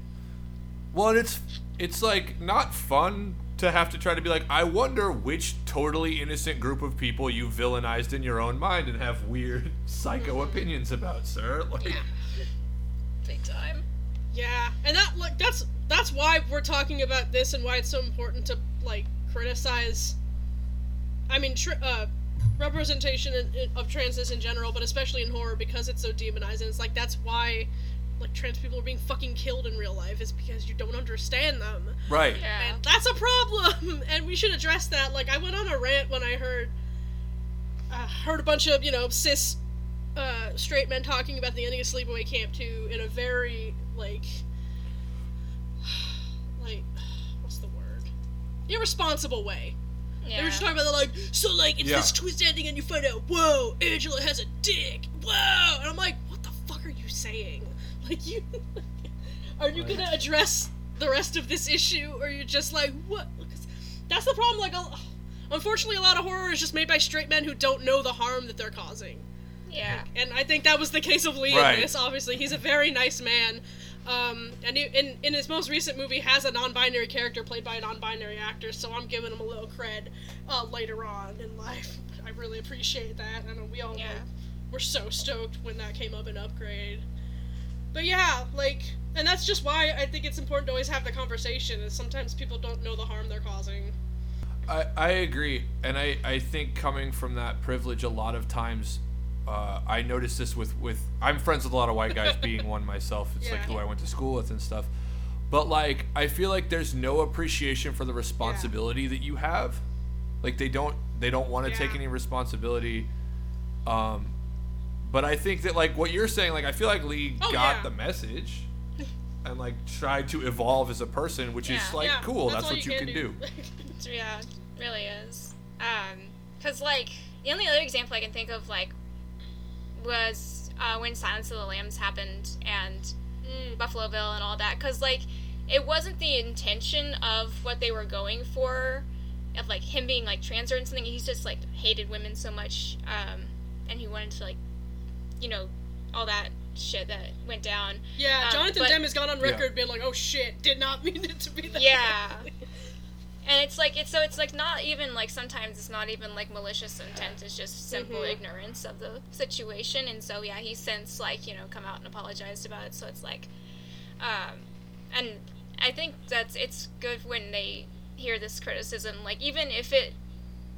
Well, it's it's like not fun to have to try to be like, I wonder which totally innocent group of people you villainized in your own mind and have weird <laughs> psycho opinions about, sir. Like, Yeah. Big time. Yeah, and that like that's that's why we're talking about this and why it's so important to like criticize. I mean, tr- uh, representation in, in, of transness in general, but especially in horror because it's so demonized. And it's like that's why like trans people are being fucking killed in real life is because you don't understand them. Right. Yeah. And that's a problem, <laughs> and we should address that. Like, I went on a rant when I heard, uh, heard a bunch of you know cis, uh, straight men talking about the ending of Sleepaway Camp 2 in a very like, like, Irresponsible way. They Yeah. were just talking about the like, so like it's Yeah. this twist ending, and you find out, whoa, Angela has a dick, whoa, and I'm like, what the fuck are you saying? <laughs> Like you, <laughs> are you gonna address the rest of this issue, or you're just like, what? 'Cause that's the problem. Like, a- unfortunately, a lot of horror is just made by straight men who don't know the harm that they're causing. Yeah. And I think that was the case of Leigh Right. in this. Obviously, he's a very nice man. Um, and he, in in his most recent movie, has a non-binary character played by a non-binary actor. So I'm giving him a little cred uh, later on in life. <laughs> I really appreciate that. I know we all Yeah. like, were so stoked when that came up in Upgrade. But yeah, like, and that's just why I think it's important to always have the conversation. Is sometimes people don't know the harm they're causing. I, I agree, and I, I think coming from that privilege, a lot of times, uh, I notice this with with I'm friends with a lot of white guys, being one myself. It's like who I went to school with and stuff. But like, I feel like there's no appreciation for the responsibility that you have. Like they don't they don't want to take any responsibility. Um, but I think that like what you're saying, like I feel like Leigh Oh, got yeah. the message. And like tried to evolve as a person, which is like Yeah, cool. That's, all what you can do. It's- <laughs> Yeah, really is. Um, cause like the only other example I can think of like was uh, when Silence of the Lambs happened and Mm. Buffalo Bill and all that. Cause like it wasn't the intention of what they were going for, of like him being like trans or something. He's just like hated women so much, um, and he wanted to like, you know, all that shit that went down. Yeah, Um, Jonathan but- Demme has gone on Yeah. record being like, "Oh shit, did not mean it to be that." Yeah. And it's like it's so it's like not even like sometimes it's not even like malicious intent. It's just simple Mhm. ignorance of the situation. And so yeah, he since like you know come out and apologized about it. So it's like, um, and I think that's it's good when they hear this criticism. Like even if it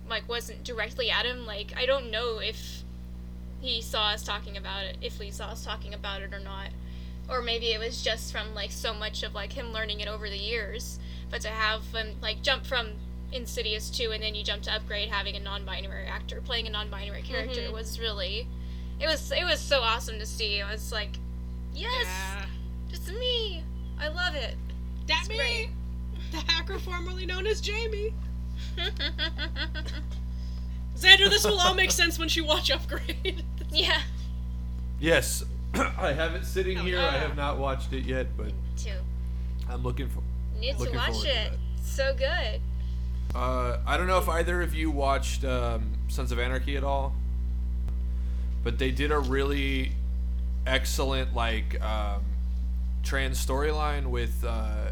like wasn't directly at him, like I don't know if he saw us talking about it, if Leigh saw us talking about it or not. Or maybe it was just from like so much of like him learning it over the years. But to have him like jump from Insidious 2 and then you jump to Upgrade having a non-binary actor playing a non-binary character Mhm. was really it was it was so awesome to see. It was like yes, Yeah. just me. I love it. That It's me, great. the hacker formerly known as Jamie. <laughs> Xander, this will all make sense once you watch Upgrade. <laughs> yeah, Yes, <coughs> I have it sitting Oh, here. I have not watched it yet, but too. I'm looking for. Need to watch forward to it. So good. Uh, I don't know if either of you watched um, Sons of Anarchy at all, but they did a really excellent like um, trans storyline with uh,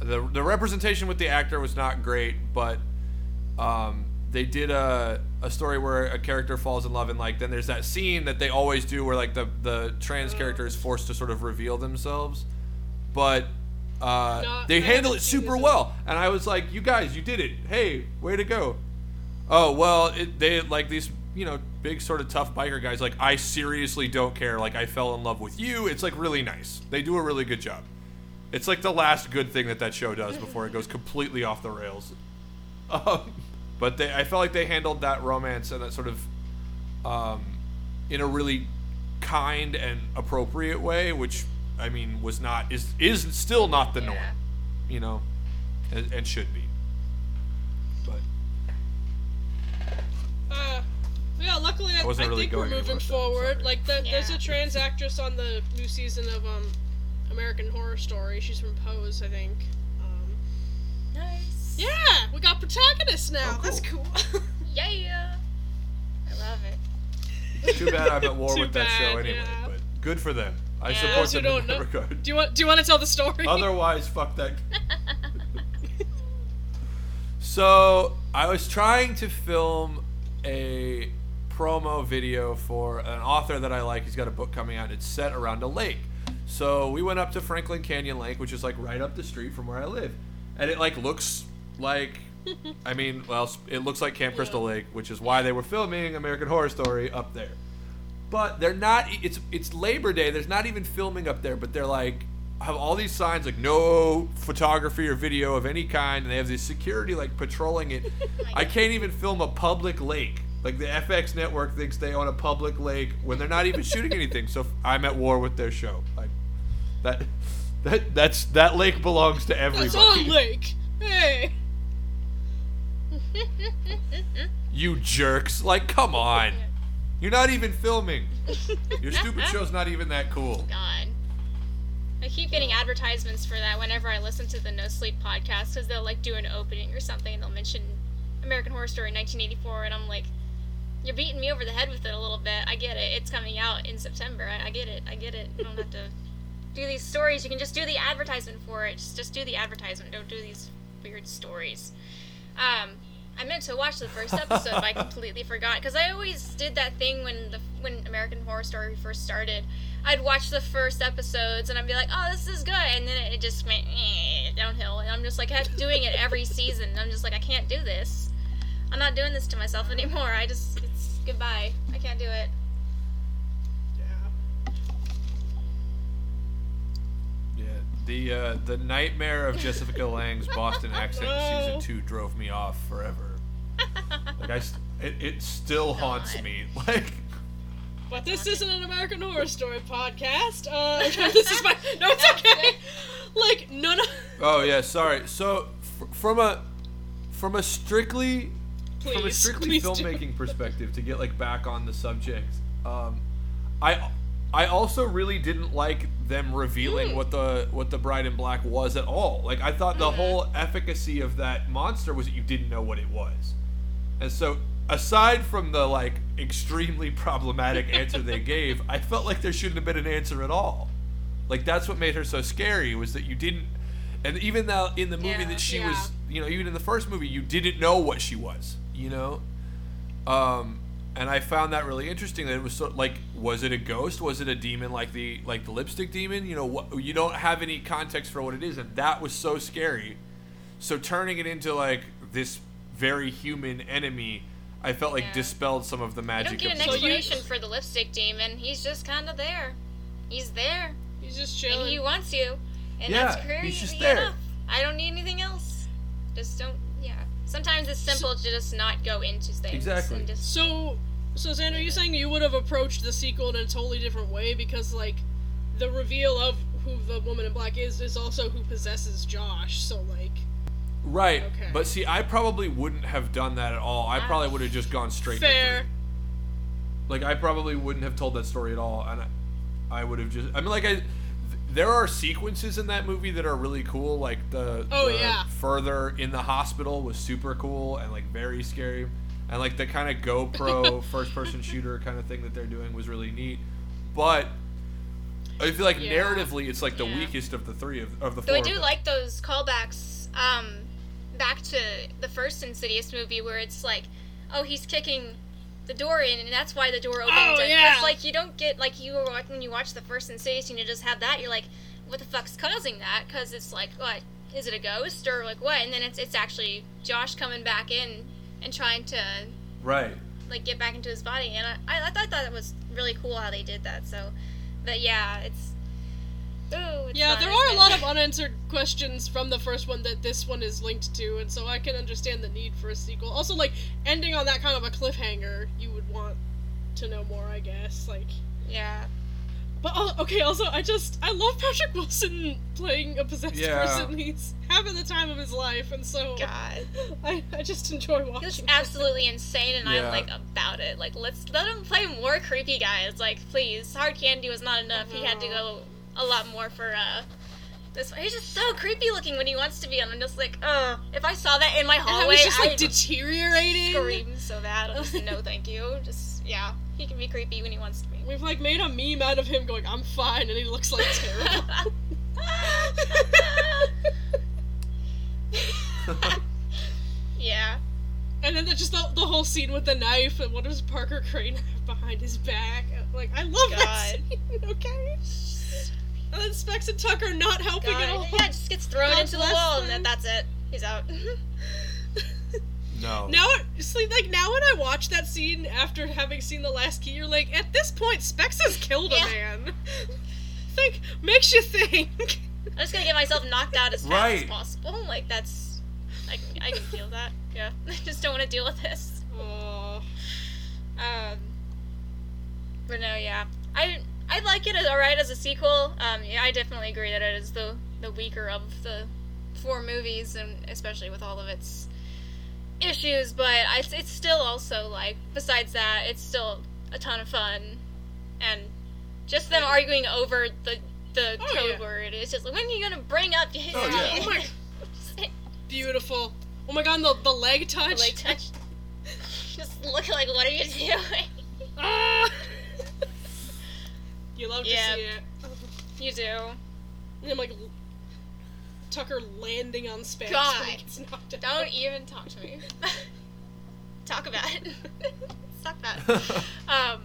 the the representation with the actor was not great, but um, they did a a story where a character falls in love and like then there's that scene that they always do where like the the trans character is forced to sort of reveal themselves, but. Uh, they handle it super well, and I was like, "You guys, you did it! Hey, way to go!" Oh well, it, they like these, you know, big sort of tough biker guys. Like, I seriously don't care. Like, I fell in love with you. It's like really nice. They do a really good job. It's like the last good thing that that show does before it goes <laughs> completely off the rails. Um, but they, I felt like they handled that romance and that sort of, um, in a really kind and appropriate way, which I mean was not is is still not the norm you know, and, and should be. But Uh, yeah, luckily I, I wasn't I really think we're moving anywhere that, forward. sorry. Like, the, there's a trans actress on the new season of um, American Horror Story. She's from Pose, I think. Um, Nice. yeah, we got protagonists now. Oh, That's cool. <laughs> Yeah. I love it. too bad I'm at <laughs> war Too with that show anyway. yeah. But good for them. I Yeah. support Those who them in don't know- regard. do you want Do you want to tell the story? Otherwise, fuck that. <laughs> so I was trying to film a promo video for an author that I like. He's got a book coming out. It's set around a lake. So we went up to Franklin Canyon Lake, which is like right up the street from where I live, and it like looks like. <laughs> I mean, well, it looks like Camp Crystal Lake, which is why they were filming American Horror Story up there. But they're not. It's it's Labor Day. There's not even filming up there, but they're like have all these signs like no photography or video of any kind, and they have this security like patrolling it. <laughs> I can't even film a public lake. Like the FX network thinks they own a public lake when they're not even shooting anything. So <laughs> I'm at war with their show. Like that. That that's that lake belongs to everybody. That's Lake. Hey. You jerks! Like, come <laughs> on. You're not even filming. <laughs> Your stupid show's not even that cool. God. I keep getting advertisements for that whenever I listen to the No Sleep podcast because they'll like do an opening or something and they'll mention American Horror Story 1984 and I'm like, you're beating me over the head with it a little bit. I get it. It's coming out in September. I, I get it. I get it. You don't have to <laughs> do these stories. You can just do the advertisement for it. Just, just do the advertisement. Don't do these weird stories. Um, I meant to watch the first episode, but I completely forgot because I always did that thing when the when American Horror Story first started. I'd watch the first episodes and I'd be like, "Oh, this is good," and then it just went eh, downhill. And I'm just like doing it every season. I'm just like, I can't do this. I'm not doing this to myself anymore. I just it's goodbye. I can't do it. Yeah. Yeah, the uh, the nightmare of Jessica Lange's Boston accent in season two drove me off forever. Like I, st- it, it still haunts me. <laughs> Like, But this isn't an American Horror Story podcast. Uh, <laughs> this is my. No, it's okay. Like none of. oh yeah, sorry. So f- from a from a strictly from a strictly please do. filmmaking perspective, to get like back on the subject, um, I I also really didn't like them revealing Hmm. what the what the Bride in Black was at all. Like I thought the Mm-hmm. whole efficacy of that monster was that you didn't know what it was, and so aside from the like extremely <laughs> problematic answer they <laughs> gave, I felt like there shouldn't have been an answer at all. Like that's what made her so scary was that you didn't, and even though in the movie Yeah, that she yeah. was, you know, even in the first movie, you didn't know what she was, you know. Um, and I found that really interesting. That it was so like, was it a ghost? Was it a demon like the like the lipstick demon? You know, what you don't have any context for what it is, and that was so scary. So turning it into like this very human enemy, I felt like Yeah. dispelled some of the You magic. don't get an of So you- explanation for the lipstick demon. He's just kind of there. He's there, He's just chilling. and he wants you, and Yeah, that's crazy he's just there. enough. I don't need anything else. Just don't. Yeah. Sometimes it's simple to just not go into things. Exactly. And just, So, so Xander, are you saying you would have approached the sequel in a totally different way because, like, the reveal of who the woman in black is is also who possesses Josh. So, like, Right. Okay. But see, I probably wouldn't have done that at all. I ah. probably would have just gone straight to fair. Like I probably wouldn't have told that story at all, and I, I would have just. I mean, like I, th- there are sequences in that movie that are really cool. Like the, Oh, the yeah. further in the hospital was super cool and like very scary, and like the kind of GoPro <laughs> first person shooter kind of thing that they're doing was really neat. But I feel like Yeah. narratively, it's like the Yeah. weakest of the three of, of the Though four. I do like those callbacks um, back to the first Insidious movie where it's like, oh, he's kicking the door in, and that's why the door oh, opened. Oh, yeah. It's like you don't get like you were watch- when you watch the first Insidious and you just have that. You're like, what the fuck's causing that? Because it's like, what is it a ghost or like what? And then it's it's actually Josh coming back in and trying to right. like get back into his body, and I I, I thought that was really cool how they did that. So, but yeah, it's. Ooh, Yeah, there are a lot of <laughs> unanswered questions from the first one that this one is linked to, and so I can understand the need for a sequel. Also, like ending on that kind of a cliffhanger, you would want to know more, I guess. Like, yeah. but okay. Also, I just I love Patrick Wilson playing a possessed Yeah. person. He's having the time of his life, and so God. <laughs> I, I just enjoy watching. was him. absolutely insane, and Yeah. I'm like about it. Like, let's let him play more creepy guys. Like, please, hard candy was not enough. He had to go a lot more for uh this. one. He's just so creepy looking when he wants to be, and I'm just like, uh, if I saw that in my And how hallway, he's just like I'd deteriorating. scream so bad. I'm just no, <laughs> thank you. Just yeah, he can be creepy when he wants to be. We've like made a meme out of him going, "I'm fine," and he looks like <laughs> terrible. <laughs> yeah. And then there's just the, the whole scene with the knife and what does Parker Crane have behind his back? Like, I love that scene, okay? And then Specs and Tucker not helping at all. Yeah, just gets thrown God into the bless wall, and them. then that's it. He's out. No. Now, it's like, like now when I watch that scene after having seen the last key, you're like, at this point, Specs has killed a Yeah. man. <laughs> think makes you think. I'm just gonna get myself knocked out as fast as possible. Like that's, I can, I can feel that. Yeah, <laughs> I just don't want to deal with this. Oh, Um, but no, yeah, I I like it as alright as a sequel. Um, yeah, I definitely agree that it is the the weaker of the four movies, and especially with all of its issues. But I, it's it's still also like besides that, it's still a ton of fun, and just them arguing over the the Oh, code yeah. word. It's just like when are you gonna bring up? Oh, yeah. Oh my- <laughs> beautiful. Oh my god, the the leg touch. like touch. <laughs> Just look like what are you doing? <laughs> Ah! You love Yeah. to see it. You do. And I'm like Tucker landing on Specs. God. when gets. Don't even talk to me. <laughs> talk about it. Talk about it. Um,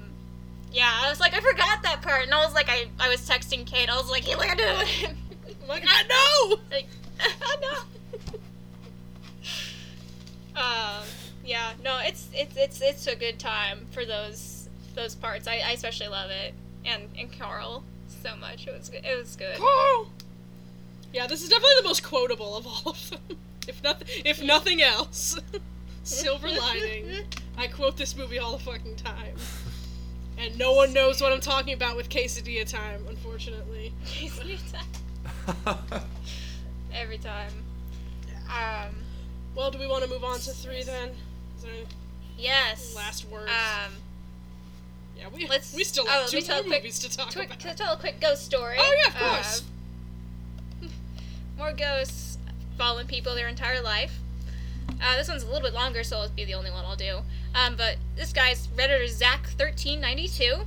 yeah, I was like, I forgot that part, and I was like, I, I was texting Kate. I was like, he landed on him. <laughs> I'm like, <laughs> I know. like, I know. Um, yeah, no, it's it's it's it's a good time for those those parts. I, I especially love it, and and Carl so much. It was good. It was good. Carl. Yeah, this is definitely the most quotable of all of them. <laughs> If nothing, if nothing else, <laughs> silver lining. I quote this movie all the fucking time, and no one knows what I'm talking about with quesadilla time, unfortunately. Every time. Um, Well, do we want to move on to three then? Is there any yes. last words? Um, yeah, we let's- we still oh, have let two more quick- movies to talk Quick, about. to tell a quick ghost story. Oh yeah, of course. Uh, more ghosts following people their entire life. Uh, this one's a little bit longer, so it'll be the only one I'll do. Um, but this guy's Redditor Zach1392.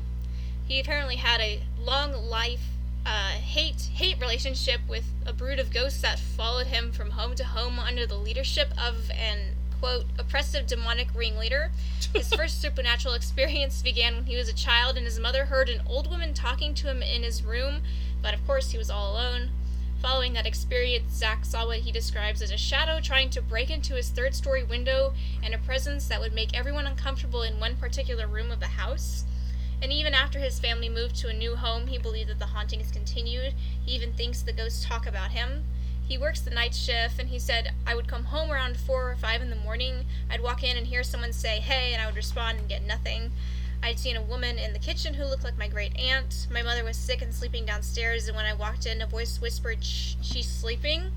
He apparently had a long life uh, hate hate relationship with a brood of ghosts that followed him from home to home under the leadership of an quote oppressive demonic ringleader. His <laughs> first supernatural experience began when he was a child, and his mother heard an old woman talking to him in his room, but of course he was all alone. Following that experience, Zach saw what he describes as a shadow trying to break into his third story window and a presence that would make everyone uncomfortable in one particular room of the house. And even after his family moved to a new home, he believed that the hauntings continued. He even thinks the ghosts talk about him. He works the night shift, and he said, I would come home around 4 or 5 in the morning. I'd walk in and hear someone say, hey, and I would respond and get nothing. I'd seen a woman in the kitchen who looked like my great aunt. My mother was sick and sleeping downstairs, and when I walked in, a voice whispered, she's sleeping.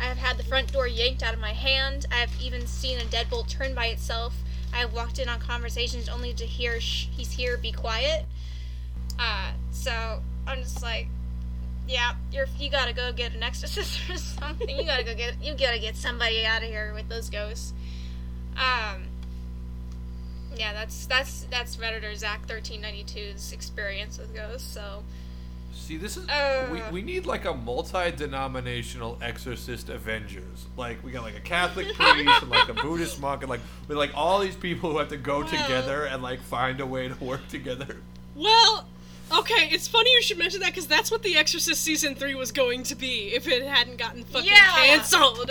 I have had the front door yanked out of my hand. I have even seen a deadbolt turn by itself. I have walked in on conversations only to hear, Shh, he's here, be quiet. Uh, so I'm just like, yeah, you're you gotta go get an exorcist <laughs> or something. You gotta go get you gotta get somebody out of here with those ghosts. Um, yeah, that's that's that's Redditor Zach thirteen ninety 2's experience with ghosts. So See, this is Uh. we, we need like a multi-denominational exorcist Avengers. Like we got like a Catholic <laughs> priest and like a Buddhist monk and like with like all these people who have to go Wow. together and like find a way to work together. Well, okay, it's funny you should mention that because that's what The Exorcist season three was going to be if it hadn't gotten fucking Yeah. canceled.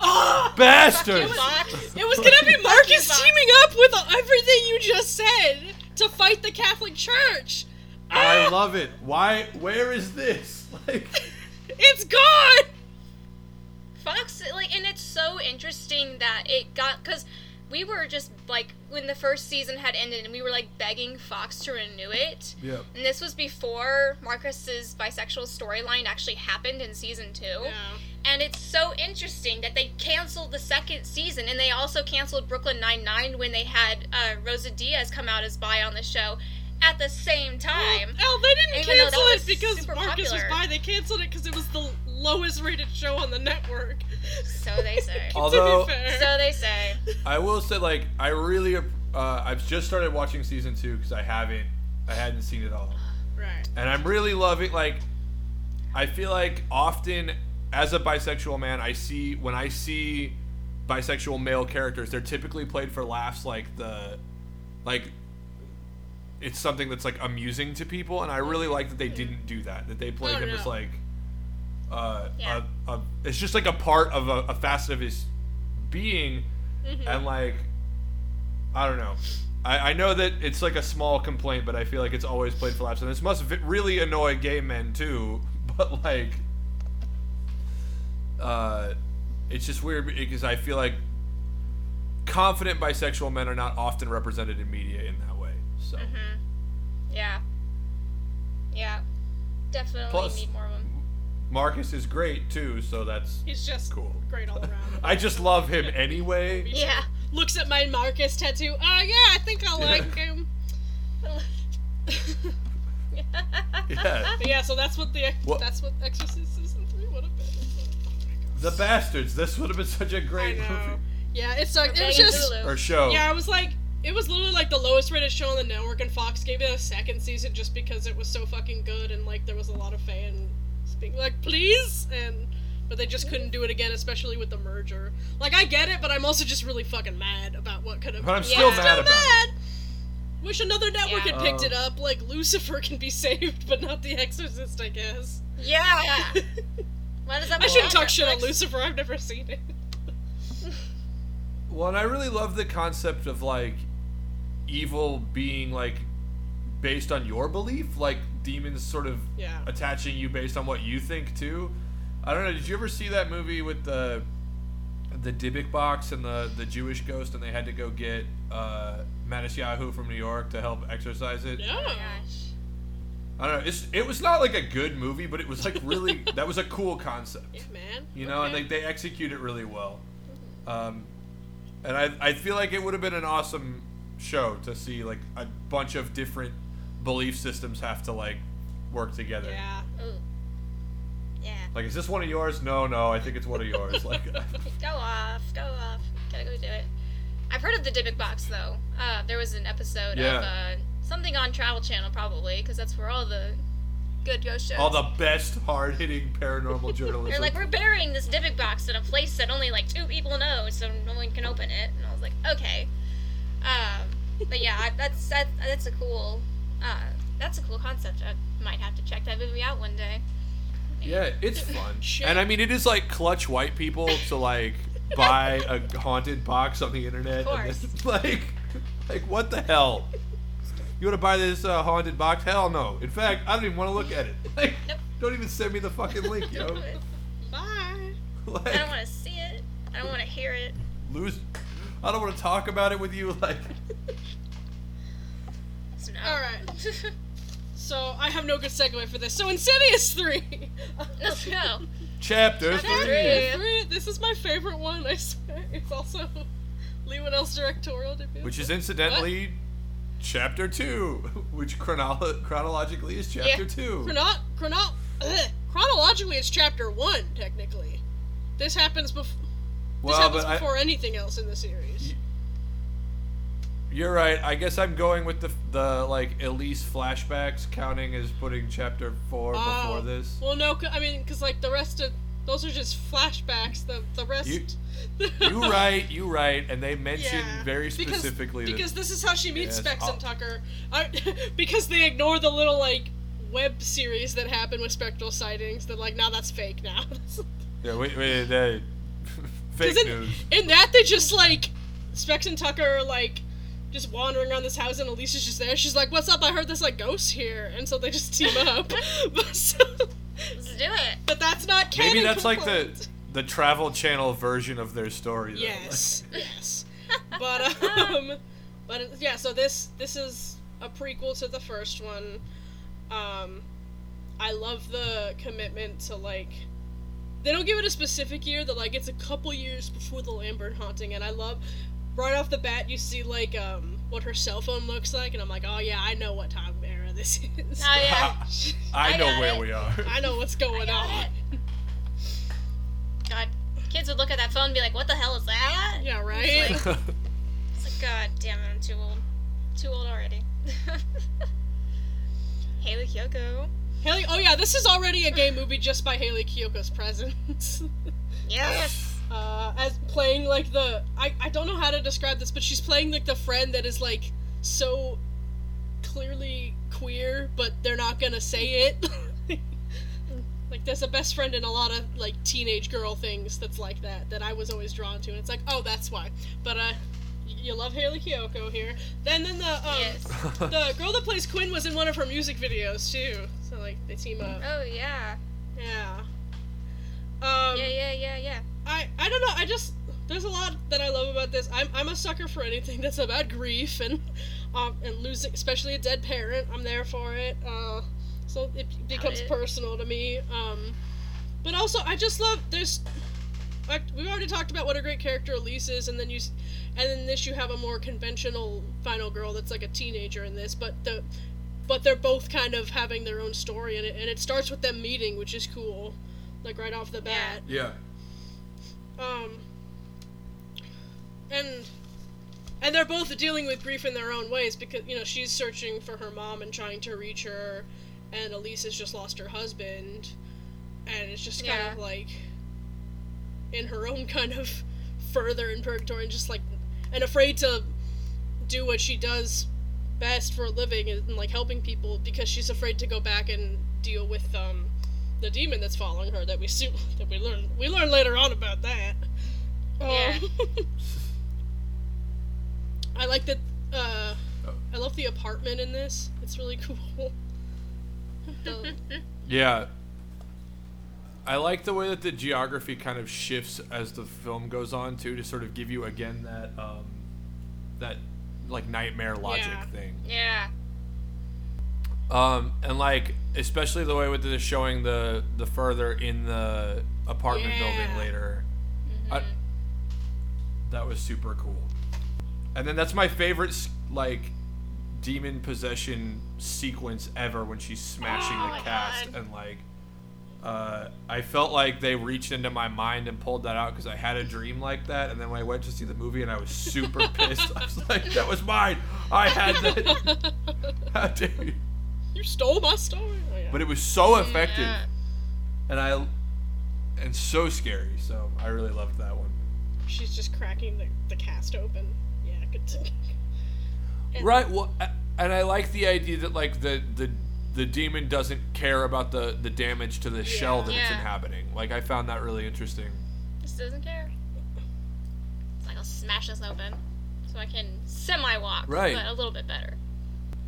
Oh, Bastards! Fox. it was gonna be Marcus teaming up with everything you just said to fight the Catholic Church. I Ah, love it. Why? Where is this? <laughs> Like, it's gone. Fox, like, and it's so interesting that it got because we were just like when the first season had ended, and we were like begging Fox to renew it. yeah. And this was before Marcus's bisexual storyline actually happened in season two. Yeah. And it's so interesting that they canceled the second season, and they also canceled Brooklyn Nine Nine when they had uh, Rosa Diaz come out as bi on the show at the same time. Oh, they didn't Even cancel it because Marcus popular. was bi. They canceled it because it was the lowest rated show on the network. So they say. Although- to be fair. so they say. I will say, like, I really, uh, I've just started watching season two because I haven't, I hadn't seen it all, <gasps> right. and I'm really loving. Like, I feel like often as a bisexual man, I see when I see bisexual male characters, they're typically played for laughs, like the, like. It's something that's like amusing to people, and I really like that they didn't do that. That they played Oh, him no. as like, uh, Yeah. a, a, it's just like a part of a, a facet of his being Mhm. and like I don't know. I, I know that it's like a small complaint, but I feel like it's always played for laughs, and this must v- really annoy gay men too. <laughs> But like, uh, it's just weird because I feel like confident bisexual men are not often represented in media in that way. So Mm-hmm. Yeah. Yeah. Definitely Plus- need more. Marcus is great too, so that's He's just cool. great all around. <laughs> I just love him anyway. <laughs> Yeah. Looks at my Marcus tattoo. Ah, yeah, I think I like him. <laughs> Yeah. But yeah, so that's what the What- that's what Exorcist season three would have been. The Bastards. This would have been such a I great know. movie Yeah, it sucked. It was just Thulu. or show. yeah, it was like it was literally like the lowest rated show on the network, and Fox gave it a second season just because it was so fucking good, and like there was a lot of fans being like, please, and but they just couldn't do it again, especially with the merger. Like I get it, but I'm also just really fucking mad about what could have. But I'm Yeah. still Still mad about mad. it. Wish another network Yeah. had picked it up. Like Lucifer can be <laughs> saved, but not The Exorcist, I guess. Yeah. Why does that I shouldn't talk shit on Lucifer. I've never seen it. Well, and I really love the concept of like evil being like based on your belief, like demons sort of Yeah. attaching you based on what you think too. I don't know. Did you ever see that movie with the the Dybbuk box and the the Jewish ghost, and they had to go get uh, Yahoo from New York to help exorcise it? Yeah. Oh my gosh. I don't know. It's it was not like a good movie, but it was like really <laughs> that was a cool concept. Yeah, man. you know, and Okay. they, they execute it really well. Um, and I, I feel like it would have been an awesome show to see like a bunch of different belief systems have to like work together. Yeah. Ooh. Yeah. Like, is this one of yours? No, no, I think it's one of yours. <laughs> Like, <laughs> Go off. Go off. Gotta go do it. I've heard of the Dybbuk box though. Uh, there was an episode Yeah. of uh, something on Travel Channel probably because that's where all the good ghost shows. all the best hard hitting paranormal <laughs> journalism. They're like, we're burying this Dybbuk box in a place that only like two people know, so no one can open it. And I was like, okay. Um, but yeah, I- that's that, that's a cool, uh, that's a cool concept. I might have to check that movie out one day. yeah, it's fun. <laughs> Shit. And I mean, it is like clutch white people to like <laughs> buy a haunted box on the internet. Of and course. then, <laughs> like, like what the hell? You want to buy this uh, haunted box? Hell no. In fact, I don't even want to look at it. Like, Nope. don't even send me the fucking link, yo. Bye. Like, I don't want to see it. I don't want to hear it. lose. I don't want to talk about it with you. Like, So no. All right. <laughs> So I have no good segue for this. So Insidious three. <laughs> no, no. chapter Chapter three. three. Three. This is my favorite one. I swear. It's also <laughs> Leigh Whannell's directorial debut. Which is incidentally chapter two, which chronolo- chronologically is chapter Yeah. two. Chrono- chrono- ugh. chronologically it's chapter one technically. This happens before. This well, happens but I, before anything else in the series. You're right. I guess I'm going with the the like Elise flashbacks, counting as putting chapter four Oh. before this. Well, no, I mean, because like the rest of those are just flashbacks. The the rest. You- You <laughs> right, you right, and they mention Yeah, very because- specifically because that this is how she meets Yes, Specs and Tucker. I, <laughs> because they ignore the little like web series that happen with spectral sightings. They're like, now that's fake now. <laughs> yeah, wait, wait, uh, fake in, news. in that they just like Specs and Tucker are like just wandering around this house and Elise's just there. She's like, "What's up? I heard there's like ghosts here," and so they just team <laughs> up. <laughs> but, so, Let's do it. but that's not canon. Maybe that's like the the travel channel version of their story. Though. Yes, <laughs> yes. But um, but yeah. So this this is a prequel to the first one. Um, I love the commitment to like. They don't give it a specific year. That like it's a couple years before the Lambert haunting, and I love. Right off the bat, you see like um what her cell phone looks like, and I'm like, oh yeah, I know what time era this is. <laughs> Oh yeah. <laughs> I, I know where it. we are. I know what's going got on. God, kids would look at that phone and be like, "What the hell is that?" Yeah, right. It's like, <laughs> it's like God damn it, I'm too old. Too old already. Hayley Kiyoko. Hayley. Oh yeah, this is already a gay movie just by Hayley Kiyoko's presence. Yes. Uh, as playing like the I, I don't know how to describe this, but she's playing like the friend that is like so clearly queer, but they're not gonna say it. like <laughs> like there's a best friend in a lot of like teenage girl things that's like that that I was always drawn to, and it's like, oh, that's why. But uh, y- you love Hayley Kiyoko here. Then then the um, Yes. <laughs> the girl that plays Quinn was in one of her music videos too. So like they team up. Oh yeah. Yeah. Um, Yeah, yeah, yeah, yeah. I I don't know. I just there's a lot that I love about this. I'm I'm a sucker for anything <laughs> that's about grief and um and losing, especially a dead parent. I'm there for it. Uh, so it becomes it. personal to me. Um, but also I just love there's. Like, we've already talked about what a great character Elise is, and then you, and then this you have a more conventional final girl that's like a teenager in this, but the, but they're both kind of having their own story in it, and it starts with them meeting, which is cool, like right off the bat. Yeah. Um, and and they're both dealing with grief in their own ways because you know she's searching for her mom and trying to reach her, and Elise has just lost her husband, and it's just kind Yeah. of like in her own kind of <laughs> further in purgatory and just like and afraid to do what she does best for a living and like helping people because she's afraid to go back and deal with um the demon that's following her that we see that we learn we learn later on about that. Yeah. Um, <laughs> I like that. Uh, Oh. I love the apartment in this. It's really <laughs> cool. The- <laughs> Yeah. I like the way that the geography kind of shifts as the film goes on too, to sort of give you again that um, that like nightmare logic Yeah. thing. Yeah. Um, and like especially the way with the showing the the further in the apartment building Yeah. later. I, that was super cool. And then that's my favorite like demon possession sequence ever when she's smashing Oh the cast God. and like uh, I felt like they reached into my mind and pulled that out because I had a dream like that, and then when I went to see the movie and I was super <laughs> pissed, I was like, "That was mine. I had that. <laughs> How dare you?" You stole my story. Oh, yeah. But it was so effective, Yeah. and I and so scary. So I really loved that one. She's just cracking the, the cast open. Yeah, good. <laughs> To, and- Right. Well, and I like the idea that like the the the demon doesn't care about the the damage to the shell that it's inhabiting. Like I found that really interesting. Just doesn't care. It's like I'll smash this open so I can semi walk, Right. but a little bit better.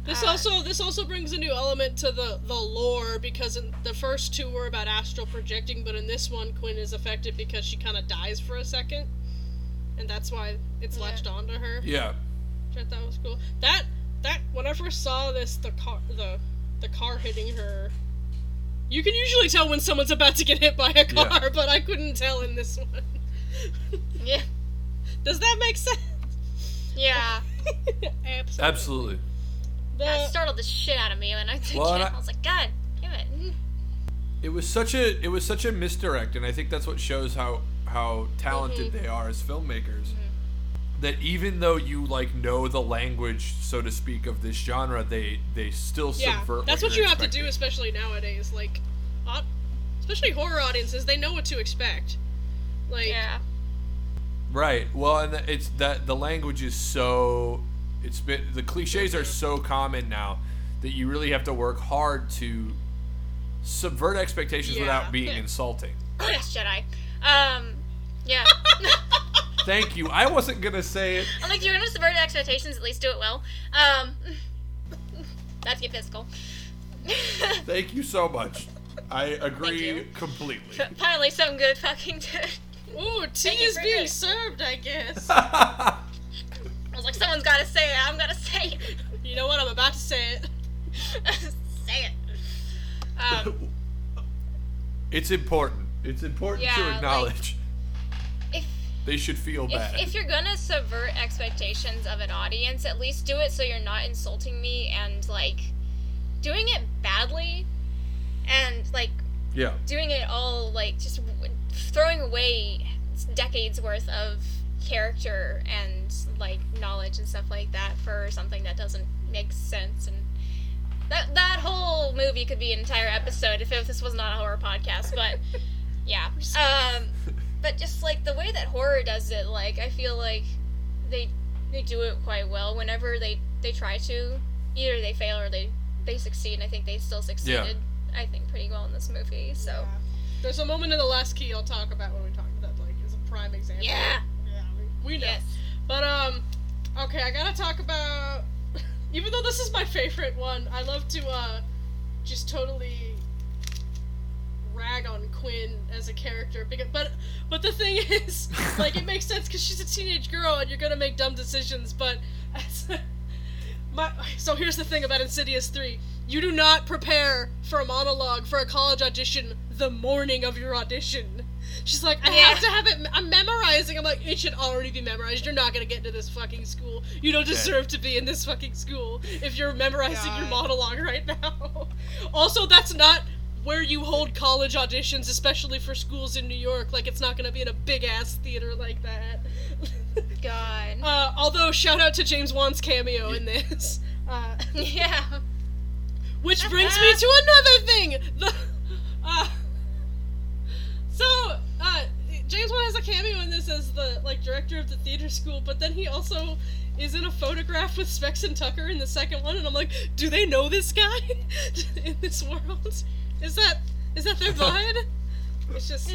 This Uh, also this also brings a new element to the the lore because in the first two were about astral projecting, but in this one Quinn is affected because she kind of dies for a second, and that's why it's Yeah. latched onto her. Yeah. Which I thought was cool. That that when I first saw this, the car the the car hitting her. You can usually tell when someone's about to get hit by a car, Yeah. but I couldn't tell in this one. Yeah. Does that make sense? Yeah. <laughs> Absolutely. Absolutely. That startled the shit out of me when I took Well, I, I- was like, God damn it. It was such a it was such a misdirect, and I think that's what shows how how talented Mhm. they are as filmmakers. That even though you like know the language, so to speak, of this genre, they they still yeah, subvert. that's what, you're you have to do, especially nowadays. Like, especially horror audiences, they know what to expect. Like, Yeah. Right. Well, and it's that the language is so it's been the cliches are so common now that you really have to work hard to subvert expectations Yeah. without being insulting. Oh, <coughs> yes, Jedi. Um, yeah. <laughs> Thank you. I wasn't gonna say it. I'm like, you're gonna subvert expectations, at least do it well. Um, that's get physical. <laughs> Thank you so much. I agree you. completely. Finally, some good fucking. ooh, tea is being this. served, I guess. <laughs> I was like, someone's gotta say it. I'm gonna say it. you know what? I'm about to say it. <laughs> say it. Um, <laughs> it's important. It's important Yeah, to like- acknowledge. if they should feel if, bad. if you're gonna subvert expectations of an audience, at least do it so you're not insulting me and like doing it badly, and like yeah. doing it all like just throwing away decades worth of character and like knowledge and stuff like that for something that doesn't make sense and that that whole movie could be an entire episode if, if this was not a horror podcast but <laughs> yeah. Um <laughs> but just like the way that horror does it like i feel like they they do it quite well whenever they they try to. Either they fail or they they succeed and i think they still succeeded i think pretty well in this movie so. There's a moment in the last key I'll talk about when we talk that like is a prime example. Yeah. We know. Yes. But um, okay, I gotta talk about. <laughs> Even though this is my favorite one, I love to uh, just totally rag on Quinn as a character. Because, but but the thing <laughs> is, like, it makes sense because she's a teenage girl and you're gonna make dumb decisions. But as, <laughs> my so here's the thing about Insidious three: you do not prepare for a monologue for a college audition the morning of your audition. She's like, I have to have it. I'm memorizing. I'm like, it should already be memorized. You're not gonna get into this fucking school. You don't deserve to be in this fucking school if you're memorizing your monologue right now. <laughs> also, that's not where you hold college auditions, especially for schools in New York. Like, it's not gonna be in a big ass theater like that. God. <laughs> uh, although, shout out to James Wan's cameo in this. <laughs> Uh, yeah. Which brings me to another thing. The uh, so uh, James Wan has a cameo in this as the like director of the theater school, but then he also is in a photograph with Specs and Tucker in the second one, and I'm like, do they know this guy <laughs> in this world? Is that is that their <laughs> vibe? It's just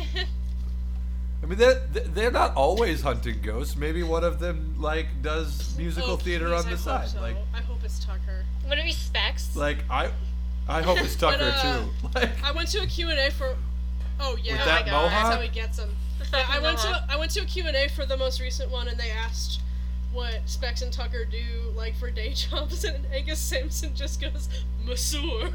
I mean, they're they're not always hunting ghosts. Maybe one of them like does musical oh, theater please, on the I hope side. so. Like, I hope it's Tucker. What are we Specs? like I, I hope it's <laughs> But, Tucker uh, too. <laughs> Like, I went to a Q&A for Oh yeah, With oh that my God, that's how he gets <laughs> them. Yeah, I went to I went to a Q&A for the most recent one and they asked what Specs and Tucker do like for day jobs and Angus Sampson just goes masseur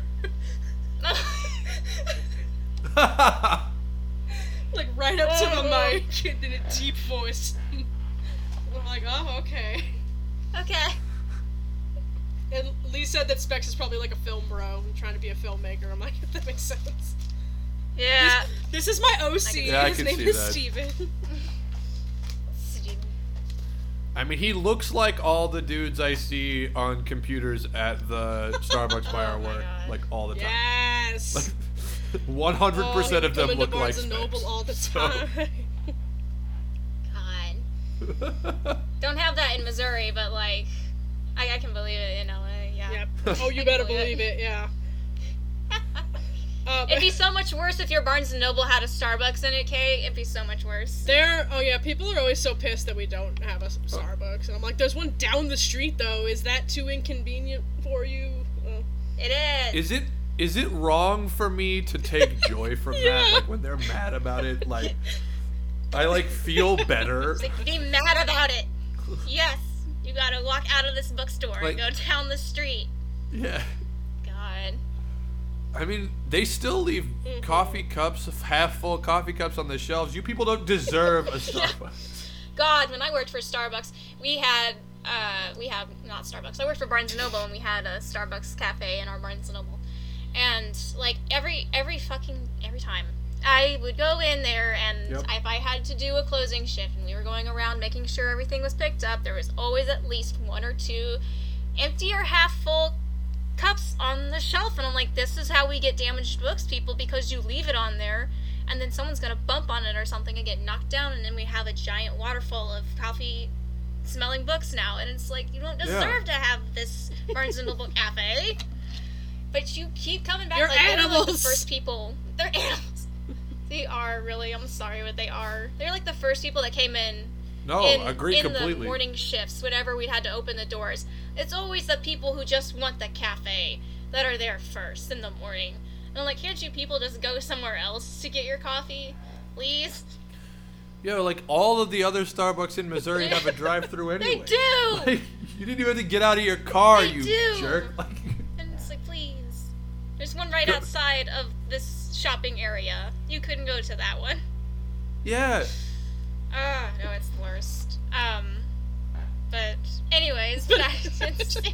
like right up to the Oh. mic and in a deep voice. <laughs> I'm like, oh okay. okay. And Leigh said that Specs is probably like a film bro and trying to be a filmmaker. I'm like, <laughs> that makes sense. Yeah. This is my OC. Yeah, I His can name see is that. Steven. Steven. I mean, he looks like all the dudes I see on computers at the <laughs> Starbucks by Oh our work, like all the time. Yes. One hundred Oh, percent of them come into look like Barnes and Noble all the So- time. <laughs> <laughs> God. Don't have that in Missouri, but like, I, I can believe it in LA. Yeah. yep. Oh, you <laughs> better believe it. believe it. Yeah. Uh, It'd be so much worse if your Barnes and Noble had a Starbucks in it, Kate. It'd be so much worse. there. Oh yeah. People are always so pissed that we don't have a Starbucks, and I'm like, there's one down the street though. Is that too inconvenient for you? Uh, It is. Is it is it wrong for me to take <laughs> joy from Yeah. that? Like when they're mad about it, like I like feel <laughs> better. Like, be mad about it. Yes. You gotta walk out of this bookstore Like- and go down the street. Yeah. God. I mean, they still leave Mm-hmm. coffee cups, half full coffee cups on the shelves. You people don't deserve a <laughs> Starbucks. God, when I worked for Starbucks, we had uh, we have not Starbucks. I worked for Barnes and Noble, and we had a Starbucks cafe in our Barnes and Noble. And like every every fucking every time, I would go in there, and Yep. if I had to do a closing shift, and we were going around making sure everything was picked up, there was always at least one or two empty or half full cups on the shelf and I'm like this is how we get damaged books people because you leave it on there and then someone's gonna bump on it or something and get knocked down and then we have a giant waterfall of coffee smelling books now and it's like you don't Yeah. deserve to have this Barnes and Noble <laughs> cafe but you keep coming back You're like they're like the animals. first people they're animals <laughs> they are really I'm sorry but they are they're like the first people that came in No, in, agree in completely. the morning shifts, whenever we had to open the doors, it's always the people who just want the cafe that are there first in the morning. And I'm like, can't you people just go somewhere else to get your coffee, please? Yo, like all of the other Starbucks in Missouri have a <laughs> drive-through anyway. They do. Like, you didn't even have to get out of your car, They you do. jerk. Like, There's one right Go- outside of this shopping area. You couldn't go to that one. yeah. Ah, no, it's the worst. Um, but anyways, <laughs> back to.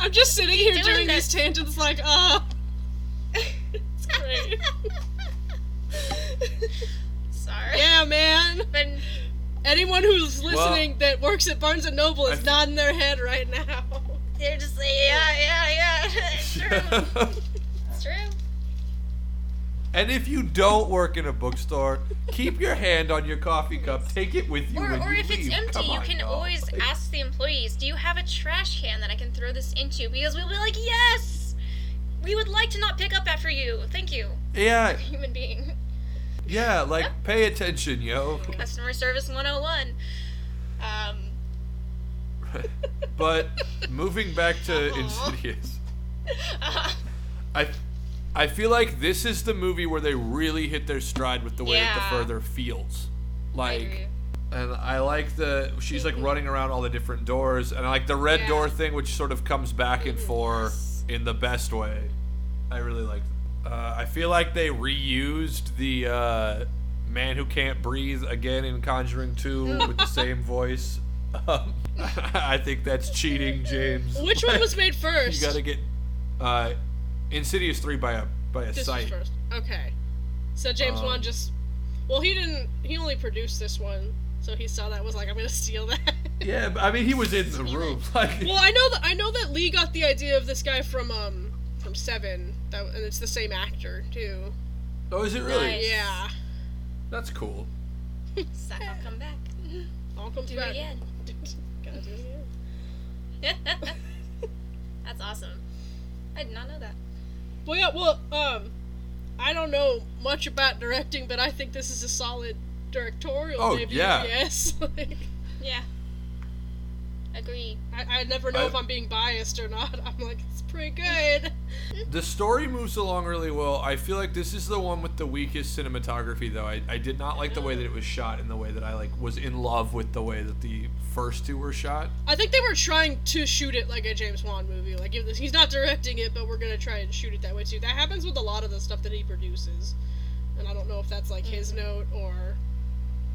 I'm just sitting here doing doing these tangents like, uh. it's great. Sorry. yeah, man. But Anyone who's listening that works at Barnes and Noble is I- nodding their head right now. they're just like, yeah, yeah, yeah. <laughs> <laughs> It's true. It's true. And if you don't work in a bookstore, keep your hand on your coffee cup. Take it with you Or, when or you if it's empty, Come you on, can y'all. always Like, ask the employees, do you have a trash can that I can throw this into? Because we'll be like, yes! We would like to not pick up after you. Thank you, Yeah, <laughs> human being. Yeah, like pay attention, yo. Customer service 101. Um, <laughs> but moving back to. <laughs> Insidious, I I feel like this is the movie where they really hit their stride with the way that the further feels. I Like agree. and I like the she's like running around all the different doors and I like the red Yeah. door thing which sort of comes back and forth in the best way. I really like uh, I feel like they reused the uh, man who can't breathe again in Conjuring 2 with the same <laughs> voice. Um, <laughs> I think that's cheating, James. Which one was made <laughs> first? You got to get uh, Insidious 3 by a by a This was site. first. Okay. So James Um, Wan just well, he didn't. He only produced this one, so he saw that was like, I'm gonna steal that. <laughs> Yeah, but I mean he was in the room. <laughs> Like well, I know that I know that Leigh got the idea of this guy from um from Seven, that, and it's the same actor too. Oh, is it really? Nice. Yeah. That's cool. Suck, I'll <laughs> come back. All comes Do back. it again. Gotta do it again. That's awesome. I did not know that. Well, yeah. Well, um, I don't know much about directing, but I think this is a solid directorial Oh, debut. yeah. Yes. <laughs> Like, Yeah. Agree. I, I never know I- if I'm being biased or not. I'm like, it's pretty good. <laughs> The story moves along really well. I feel like this is the one with the weakest cinematography, though. I, I did not like the way that it was shot, and the way that I like was in love with the way that the first two were shot. I think they were trying to shoot it like a James Wan movie. Like, if this, he's not directing it, but we're gonna try and shoot it that way too. That happens with a lot of the stuff that he produces, and I don't know if that's like his mm. note or.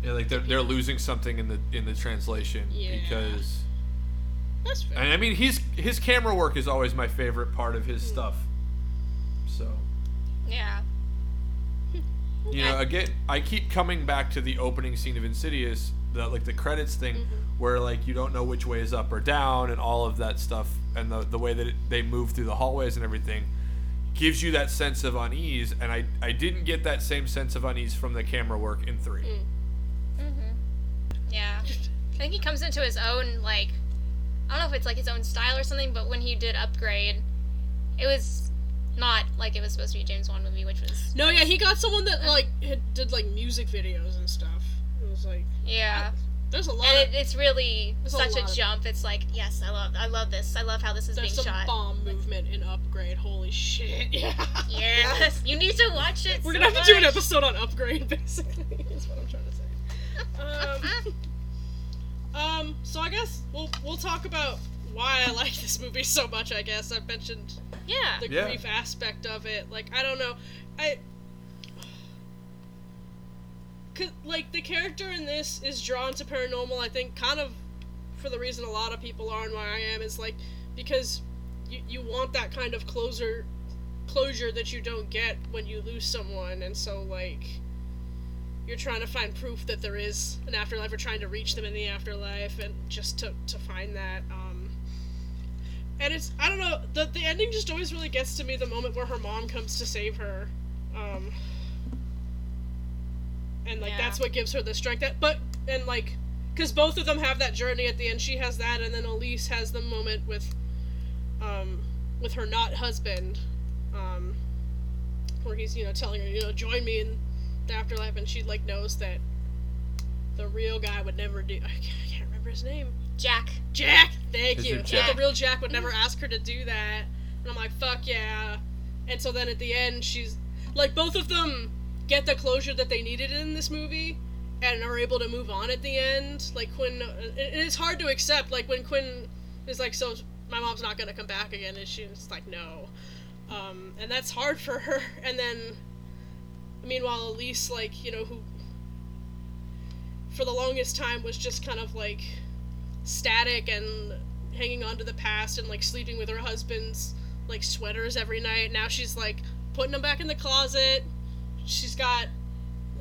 Yeah, like they're, they're losing something in the in the translation Yeah. because, That's fair. and I mean, his his camera work is always my favorite part of his hmm. stuff. So Yeah. Hmm. you know, again, I keep coming back to the opening scene of Insidious, the like the credits thing, mm-hmm. where like you don't know which way is up or down, and all of that stuff, and the the way that it, they move through the hallways and everything, gives you that sense of unease. And I I didn't get that same sense of unease from the camera work in three. Mhm. Yeah. <laughs> I think he comes into his own, like, I don't know if it's like his own style or something, but when he did Upgrade, it was not like it was supposed to be a James Wan movie, which was. no, yeah, he got someone that like had, did like music videos and stuff. It was like Yeah. there's a lot. And of, it, it's really There's a such a, jump. It's like, yes, I love I love this. I love how this is there's being shot. bomb movement in Upgrade. Holy shit! <laughs> Yeah. Yes. You need to watch it. We're so gonna have to do an episode on Upgrade, basically. <laughs> Is what I'm trying to say. <laughs> Um, um. So I guess we'll we'll talk about why I <laughs> like this movie so much. I guess I've mentioned yeah. the Yeah. grief aspect of it. Like I don't know, I. Cause, like the character in this is drawn to paranormal. I think kind of for the reason a lot of people are and why I am is like because you you want that kind of closure closure that you don't get when you lose someone, and so like you're trying to find proof that there is an afterlife or trying to reach them in the afterlife and just to, to find that um and it's i don't know the, the ending just always really gets to me the moment where her mom comes to save her um and like Yeah. that's what gives her the strength that but and like because both of them have that journey at the end she has that and then elise has the moment with um with her not husband um where he's you know telling her you know join me in the afterlife and she like knows that the real guy would never do i can't, remember his name Jack. Jack, thank Is you. it Like, Jack? the real Jack would never ask her to do that. And I'm like, fuck yeah. And so then at the end, she's like, both of them get the closure that they needed in this movie and are able to move on at the end. Like, Quinn, it, it is hard to accept. Like, when Quinn is like, so my mom's not going to come back again, and she's like, no. Um, and that's hard for her. <laughs> And then, meanwhile, Elise, like, you know, who for the longest time was just kind of like static and hanging on to the past and like sleeping with her husband's like sweaters every night. Now she's like putting them back in the closet. She's got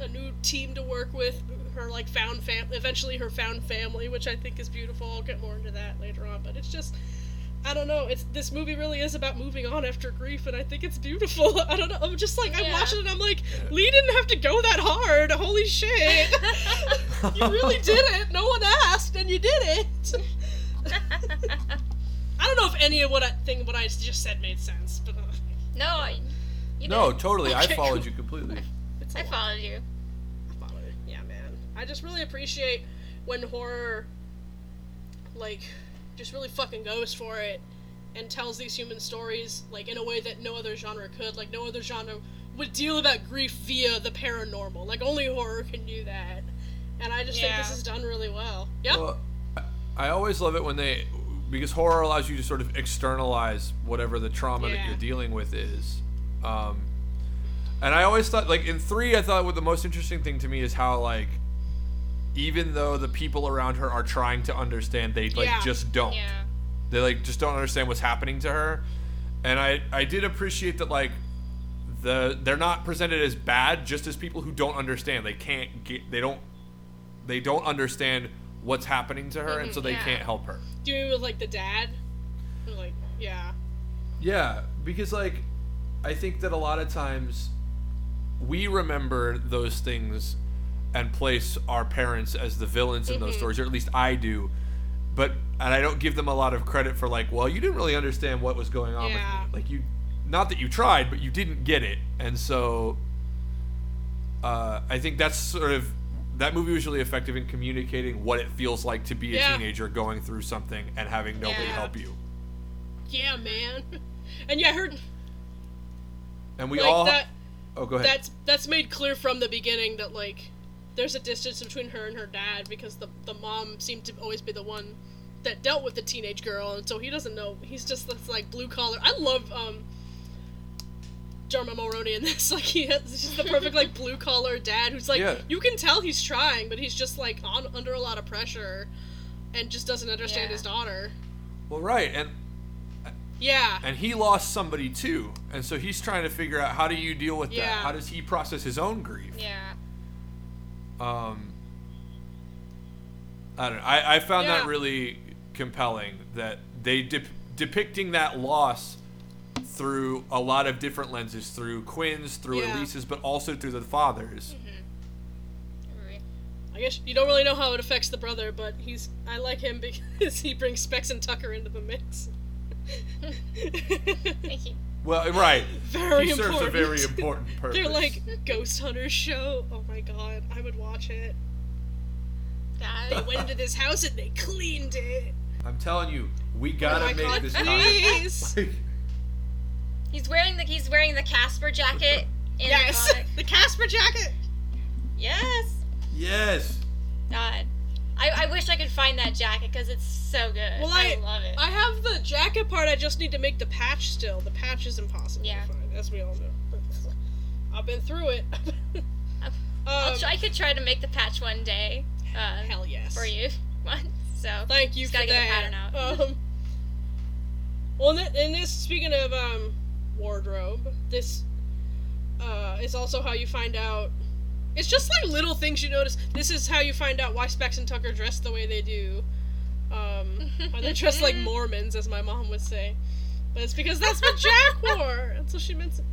a new team to work with. Her like found fam, eventually her found family, which I think is beautiful. I'll get more into that later on. But it's just, I don't know. It's this movie really is about moving on after grief, and I think it's beautiful. <laughs> I don't know. I'm just like I'm watching it. and I'm like, Leigh didn't have to go that hard. Holy shit! <laughs> you really did it. No one asked, and you did it. <laughs> I don't know if any of what I think what I just said made sense, but uh, no, I, you No, did. totally. I followed you completely. it's a I lot. followed you. yeah, man. I just really appreciate when horror, like, just really fucking goes for it and tells these human stories, like, in a way that no other genre could. Like, no other genre would deal about grief via the paranormal. Like, only horror can do that. And I just think this is done really well. Yeah? Well, I- I always love it when they, because horror allows you to sort of externalize whatever the trauma that you're dealing with is. Um, and I always thought, like in three, I thought what the most interesting thing to me is how like, even though the people around her are trying to understand, they like Yeah. just don't. Yeah. They like just don't understand what's happening to her. And I I did appreciate that like the they're not presented as bad just as people who don't understand. They can't get they don't they don't understand what's happening to her and mm-hmm. so they yeah. can't help her. Do you mean with, like, the dad? Like, yeah. Yeah, because like I think that a lot of times we remember those things and place our parents as the villains in those stories, or at least I do. But and I don't give them a lot of credit for like, well, you didn't really understand what was going on Yeah. with me. Like you not that you tried, but you didn't get it. And so uh, I think that's sort of that movie was really effective in communicating what it feels like to be a Yeah. teenager going through something and having nobody Yeah. help you. Yeah, man. <laughs> And yeah, I heard, And we like, all that. Oh, go ahead. that's that's made clear from the beginning that like there's a distance between her and her dad because the the mom seemed to always be the one that dealt with the teenage girl and so he doesn't know he's just this like blue collar I love um Dermot Mulroney in this <laughs> like he has he's just the perfect like <laughs> blue collar dad who's like Yeah. you can tell he's trying but he's just like on under a lot of pressure and just doesn't understand Yeah. his daughter Well, right, and yeah and he lost somebody too, and so he's trying to figure out how do you deal with that? How does he process his own grief? Yeah. Um, I don't know. I, I found that really compelling that they dep- depicting that loss through a lot of different lenses, through Quinn's, through Yeah. Elise's, but also through the father's. Right. I guess you don't really know how it affects the brother, but he's I like him <laughs> because he brings Specs and Tucker into the mix. <laughs> Thank you. Well, right. <laughs> very he serves important. a very <laughs> important purpose. They're like ghost hunters show. Oh my god, I would watch it. They went into this house and they cleaned it. I'm telling you, we Oh gotta my make god, this please. comic. <laughs> He's wearing the he's wearing the Casper jacket in yes, the comic. the Casper jacket. Yes. yes. God. I, I wish I could find that jacket because it's so good. Well, I, I- love it. I have the jacket part. I just need to make the patch still. The patch is impossible Yeah. to find, as we all know. I've been through it. <laughs> I'll um, try, I could try to make the patch one day. Uh, hell yes. for you. <laughs> So. Thank you for gotta get the that. pattern out. Um, well, and this speaking of um, wardrobe, this uh, is also how you find out. It's just like little things you notice. This is how you find out why Specs and Tucker dress the way they do. Um, why they dress like <laughs> Mormons, as my mom would say. But it's because that's what Jack <laughs> wore. And so she mentions. <sighs>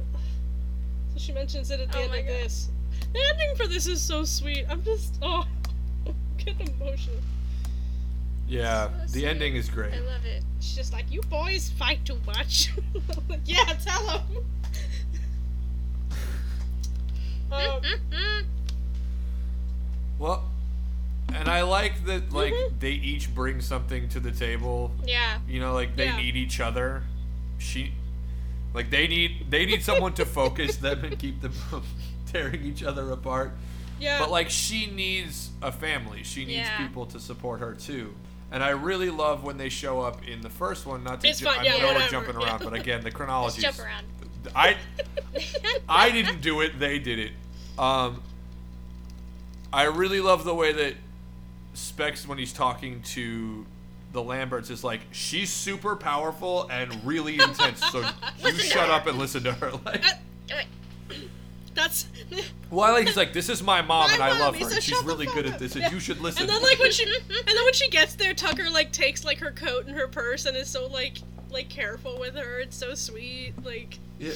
So she mentions it at the Oh end my of God. this. The ending for this is so sweet. I'm just oh, <laughs> get emotional. Yeah. So the sweet. ending is great. I love it. She's just like, you boys fight too much. Like, yeah, tell him. Um, Well, and I like that like Mhm. they each bring something to the table. yeah. You know, like they Yeah. need each other. She, like they need they need someone to focus them and keep them from <laughs> tearing each other apart. yeah. But like she needs a family. She needs Yeah. people to support her too. And I really love when they show up in the first one. Not to ju- I yeah, know we're jumping around, but again, the <laughs> chronology. Jump around. I <laughs> I didn't do it. They did it. Um, I really love the way that Specs, when he's talking to the Lamberts, is like, she's super powerful and really intense. So <laughs> you shut her." up and listen to her. <laughs> Like, That's. well, I like he's like, this is my mom My and I mom, love her. And she's really good at this, and Yeah. you should listen. And then like when she, and then when she gets there, Tucker like takes like her coat and her purse and is so like like careful with her. It's so sweet. Like Yeah.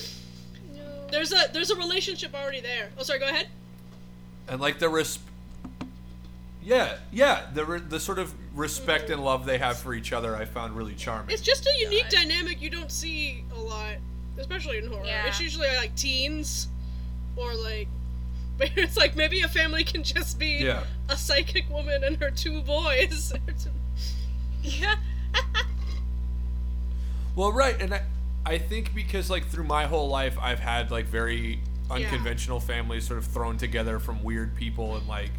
No. there's a there's a relationship already there. Oh, sorry. Go ahead. and like the res- yeah yeah the re- the sort of respect and mm. love they have for each other i found really charming It's just a unique God. dynamic you don't see a lot, especially in horror. Yeah. It's usually like teens or like But <laughs> it's like maybe a family can just be Yeah. a psychic woman and her two boys. <laughs> Yeah. <laughs> Well, right, and I, I think because like through my whole life, I've had like very unconventional families sort of thrown together from weird people, and like,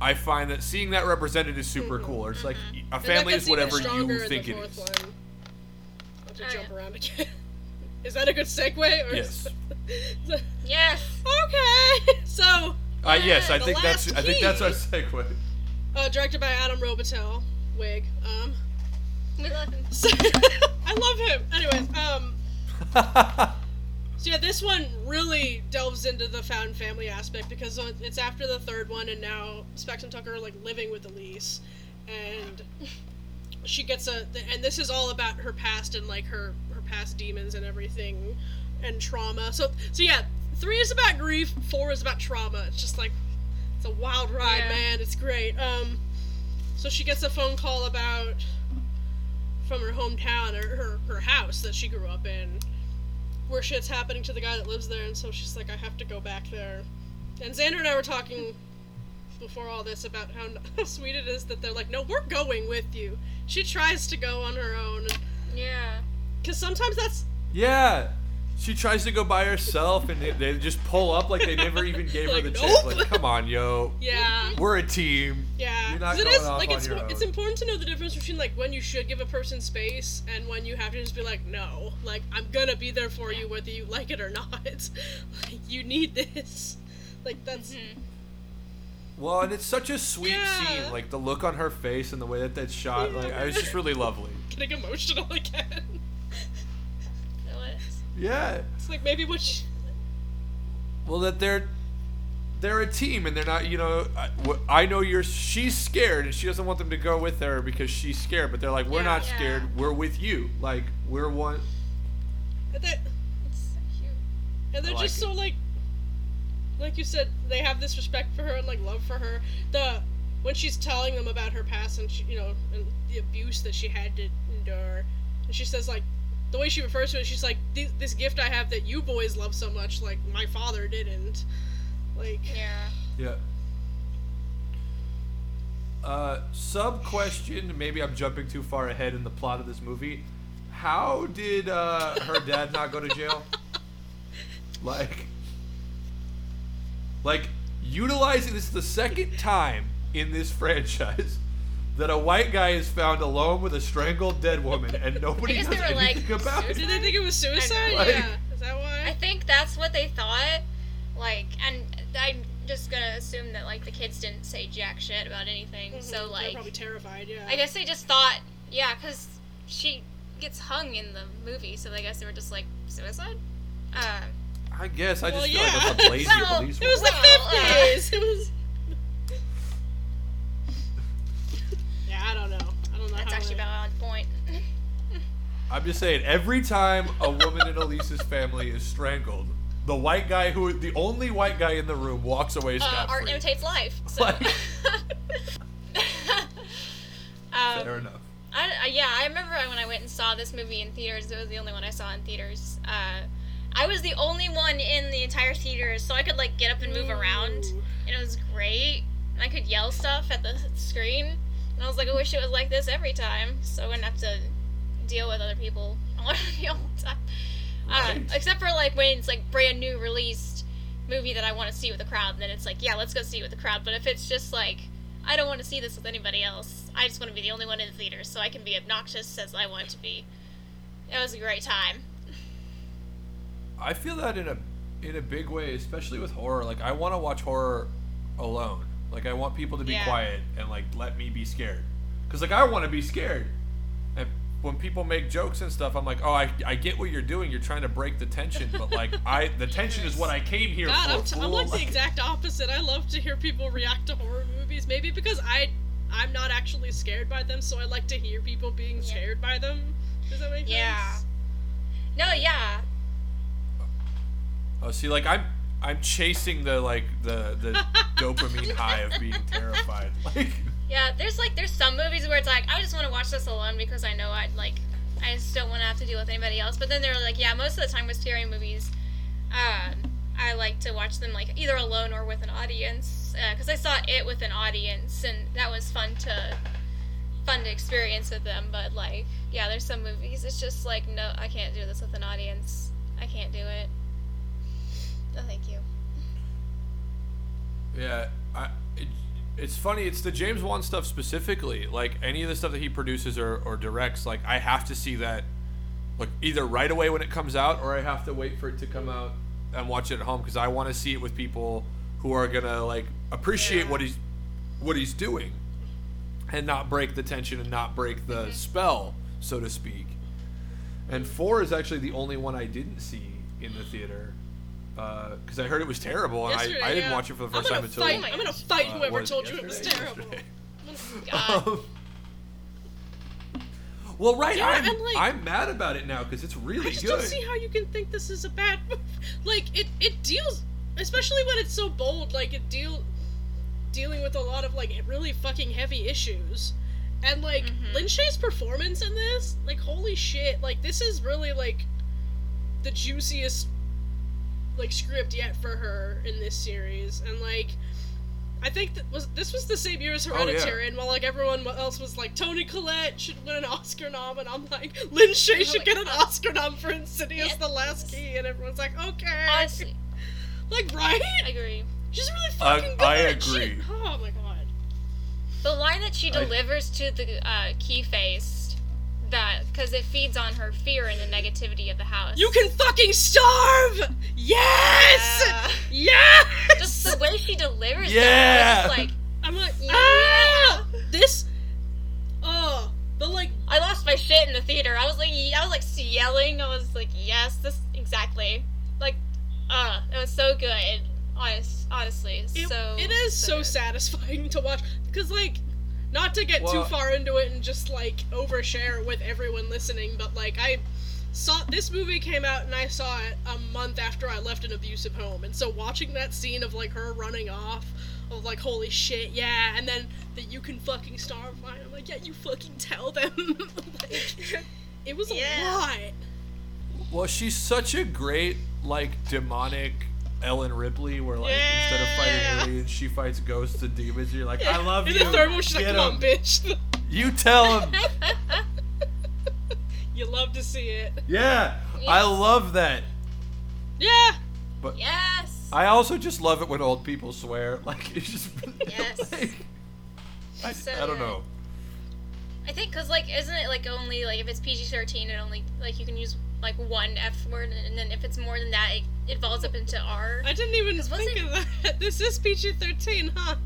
I find that seeing that represented is super cool. Or It's like a family is whatever you in think the it fourth is. One. I'll have to Oh, jump around again. <laughs> Is that a good segue? Or Yes. Is <laughs> Yes. okay. <laughs> So, Uh, yes, I think that's Last I think that's our Key. segue. uh, directed by Adam Robitel, wig. Um, We love him. so, <laughs> I love him. Anyways, um, so yeah, this one really delves into the found family aspect because it's after the third one, and now Specs and Tucker are like living with Elise, and she gets a, and this is all about her past and like her her past demons and everything, and trauma. So so yeah, three is about grief, four is about trauma. It's just like it's a wild ride, Yeah. man. It's great. Um, so she gets a phone call about from her hometown or her, her house that she grew up in where shit's happening to the guy that lives there and so she's like i have to go back there. And xander and i were talking before all this about how, <laughs> how sweet it is that they're like no we're going with you. She tries to go on her own. Yeah. because sometimes that's yeah, she tries to go by herself, and they, they just pull up like they never even gave her <laughs> Like, the chance. nope. Like, come on, yo, yeah we're a team. yeah You're not 'Cause it going is off like on it's your it's own. important to know the difference between like when you should give a person space and when you have to just be like no like i'm gonna be there for you whether you like it or <laughs> not like you need this like that's Mm-hmm. Well, and it's such a sweet Yeah. scene, like the look on her face and the way that that's shot. Like, I was just <laughs> really lovely. getting emotional again It was. Yeah. it's like maybe what she, Well, that they're they're a team, and they're not. You know, I, I know you're. She's scared, and she doesn't want them to go with her because she's scared. But they're like, we're Yeah. not Yeah. scared. We're with you. Like, we're one. and they- It's so cute. and they're like just it. so like like you said they have this respect for her and like love for her the when she's telling them about her past and she, you know and the abuse that she had to endure and she says like the way she refers to it she's like this, this gift i have that you boys love so much like my father didn't like Yeah. Yeah. Uh, sub question. Maybe I'm jumping too far ahead in the plot of this movie. How did uh, her dad not go to jail? <laughs> Like, like utilizing this is the second time in this franchise that a white guy is found alone with a strangled dead woman and nobody <laughs> guess does like, anything about it. did they think it was suicide Like- yeah is that why I think that's what they thought. Like, and I'm just gonna assume that like the kids didn't say jack shit about anything. Mhm, So they're like, probably terrified yeah I guess they just thought, yeah, because she gets hung in the movie. So I guess they were just like suicide. Uh, I guess I just Well, feel like that's yeah. a lazy <laughs> Well, police. it was force. the Well, uh, 50s it was i don't know i don't know that's how actually they- about on point. <laughs> I'm just saying, every time a woman in Elise's family is strangled, the white guy who, the only white guy in the room, walks away uh, scot art imitates life. So. Like- <laughs> um, Fair enough. I, I- yeah, I remember when I went and saw this movie in theaters. It was the only one I saw in theaters. Uh, I was the only one in the entire theater, so I could like get up and move around, and it was great. I could yell stuff at the screen, and I was like, I wish it was like this every time, so I wouldn't have to deal with other people <laughs> all the time. Uh, except for like when it's like brand new released movie that I want to see with the crowd, and then it's like, yeah, let's go see it with the crowd. But if it's just like, I don't want to see this with anybody else, I just want to be the only one in the theater, so I can be obnoxious as I want to be. It was a great time. I feel that in a in a big way, especially with horror. Like I want to watch horror alone. Like I want people to be Yeah. quiet and like let me be scared. Cause like I want to be scared. And when people make jokes and stuff, I'm like, oh, I, I get what you're doing. You're trying to break the tension, but like I the tension is what I came here God, for. I'm, t- I'm fool. like the exact opposite. I love to hear people react to horror movies. Maybe because I, I'm not actually scared by them, so I like to hear people being Yeah. scared by them. Does that make Yeah. sense? No, yeah. Oh, see, like I'm I'm chasing the like the the <laughs> dopamine high of being terrified. <laughs> Like Yeah, there's like there's some movies where it's like I just want to watch this alone because I know I'd like I just don't want to have to deal with anybody else. But then they're like, yeah, most of the time with scary movies, um, I like to watch them like either alone or with an audience because I saw it with an audience and that was fun to fun to experience with them. But like, yeah, there's some movies it's just like no, I can't do this with an audience. I can't do it. No, thank you. Yeah, I, it, it's funny. It's the James Wan stuff specifically. Like any of the stuff that he produces or, or directs, like I have to see that, like either right away when it comes out, or I have to wait for it to come out and watch it at home because I want to see it with people who are gonna like appreciate Yeah. what he's what he's doing, and not break the tension and not break the mm-hmm. spell, so to speak. And four is actually the only one I didn't see in the theater. Because I heard it was terrible, and I, Yesterday, I didn't yeah. watch it for the first time until fight, Oh I'm gonna fight uh, whoever what is told you it was terrible. <laughs> Yesterday. God. Um, well, right, Yeah, I'm, like- I'm mad about it now because it's really good. I just good. don't see how you can think this is a bad movie. <laughs> Like it, it deals, especially when it's so bold. Like it deal, dealing with a lot of like really fucking heavy issues, and like Mhm. Lin Shaye's performance in this, like holy shit, like this is really like the juiciest like script yet for her in this series, and like. I think that was this was the same year as Oh, yeah. Hereditary, and while like everyone else was like Toni Collette should win an Oscar nom, and I'm like Lin Shaye Oh should my get an God. Oscar nom for Insidious: Yes. The Last Key, and everyone's like, okay, Honestly, <laughs> like right? I agree. She's really I- fucking good. I She- agree. oh my god. The line that she I- delivers to the uh, key face, that because it feeds on her fear and the negativity of the house. You can fucking starve. Yes. Yeah. Yes. just the way she delivers Yeah. that, it's like I'm like, Yeah. ah, this. Oh, the like. I lost my shit in the theater. I was like, I was like yelling. I was like, yes, this exactly. Like, uh, it was so good. Honest, honestly, It, so it is so, good. satisfying <laughs> to watch because like. Not to get Well- too far into it and just like overshare with everyone listening, but like I saw this movie came out and I saw it a month after I left an abusive home, and so watching that scene of like her running off, of like holy shit, yeah, and then that you can fucking starve mine. I'm like, yeah, you fucking tell them. <laughs> like, it was a Yeah. lot. well, she's such a great like demonic Ellen Ripley, where like instead of fighting aliens, she fights ghosts and demons. You're like, I love In you. the third one, she's like, Get come on, 'em. bitch. <laughs> You tell him. <laughs> you love to see it. yeah, I love that. Yeah. But yes. I also just love it when old people swear. <laughs> Like it's just. Yes. like, I, So I don't know. I think because like isn't it like only like if it's PG thirteen it only like you can use like one F word and then if it's more than that it, it evolves up into R. I didn't even think wasn't- of that. <laughs> This is PG 13, huh?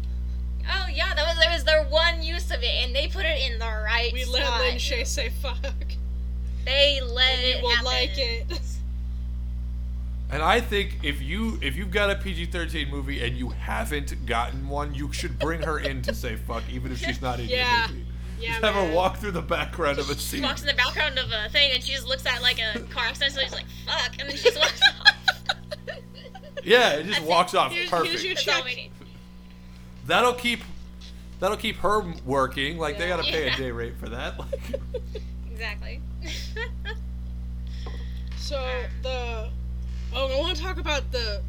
Oh yeah, that was there was their one use of it and they put it in the right We let spot. Lin Shaye say fuck. They let And it you will happen. like it. And I think if you if you've got a PG-13 movie and you haven't gotten one, you should bring her in to say fuck, even if she's <laughs> not in Yeah. your movie. Yeah, Just <laughs> have her walk through the background of a scene. She walks in the background of a thing and she just looks at like a car accident so she's like fuck and then she just walks off. <laughs> Yeah, it just That's it. walks off Here's- perfect. here's your That's all we need. That'll keep that'll keep her working. Like they gotta pay Yeah. a day rate for that. <laughs> Like, Exactly. So the oh, I want to talk about the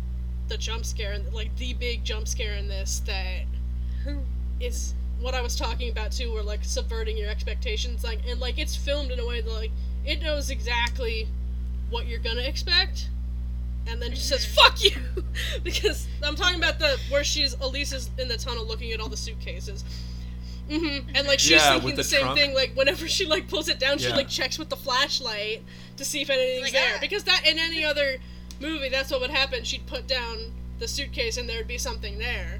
the jump scare and like the big jump scare in this that is what I was talking about too, where like subverting your expectations, like and like it's filmed in a way that like it knows exactly what you're gonna expect, and then just says "fuck you," <laughs> because I'm talking about the where she's Elise is in the tunnel looking at all the suitcases. hmm And like she's Yeah, thinking the, the same trunk. thing. Like whenever she like pulls it down, she like checks with the flashlight to see if anything's Like, there. ah. Because that in any other movie, that's what would happen. She'd put down the suitcase and there would be something there.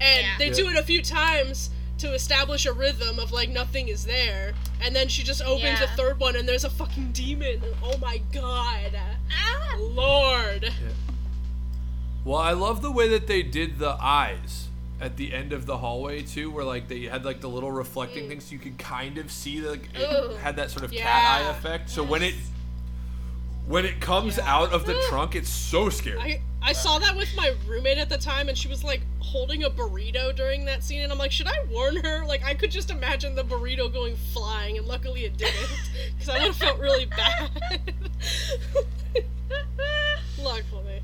And Yeah. they Yeah. do it a few times to establish a rhythm of like nothing is there. And then she just opens Yeah. a third one and there's a fucking demon. Oh my god. ah! Lord. well, I love the way that they did the eyes at the end of the hallway too, where like they had like the little reflecting things, so you could kind of see the it Ooh. had that sort of cat eye effect. So when it when it comes Yeah. out of the <gasps> trunk, it's so scary. I I saw that with my roommate at the time, and she was like holding a burrito during that scene, and I'm like, should I warn her? Like, I could just imagine the burrito going flying, and luckily it didn't, <laughs> because I would have felt really bad. <laughs> luckily.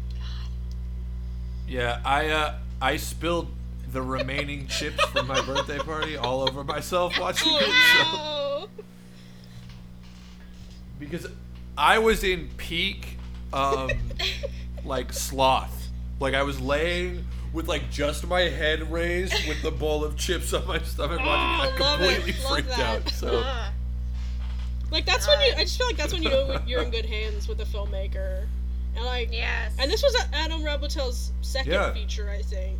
Yeah, I uh, I spilled the remaining <laughs> chips from my birthday party all over myself watching it. So. Oh, because I was in peak um like sloth. Like I was laying with like just my head raised with the bowl of chips on my stomach watching oh, it. Oh, I love it. completely Love freaked that. out. So Like that's when you. I just feel like that's when you know you're in good hands with a filmmaker, and like. yes. And this was Adam Robitel's second Yeah. feature, I think,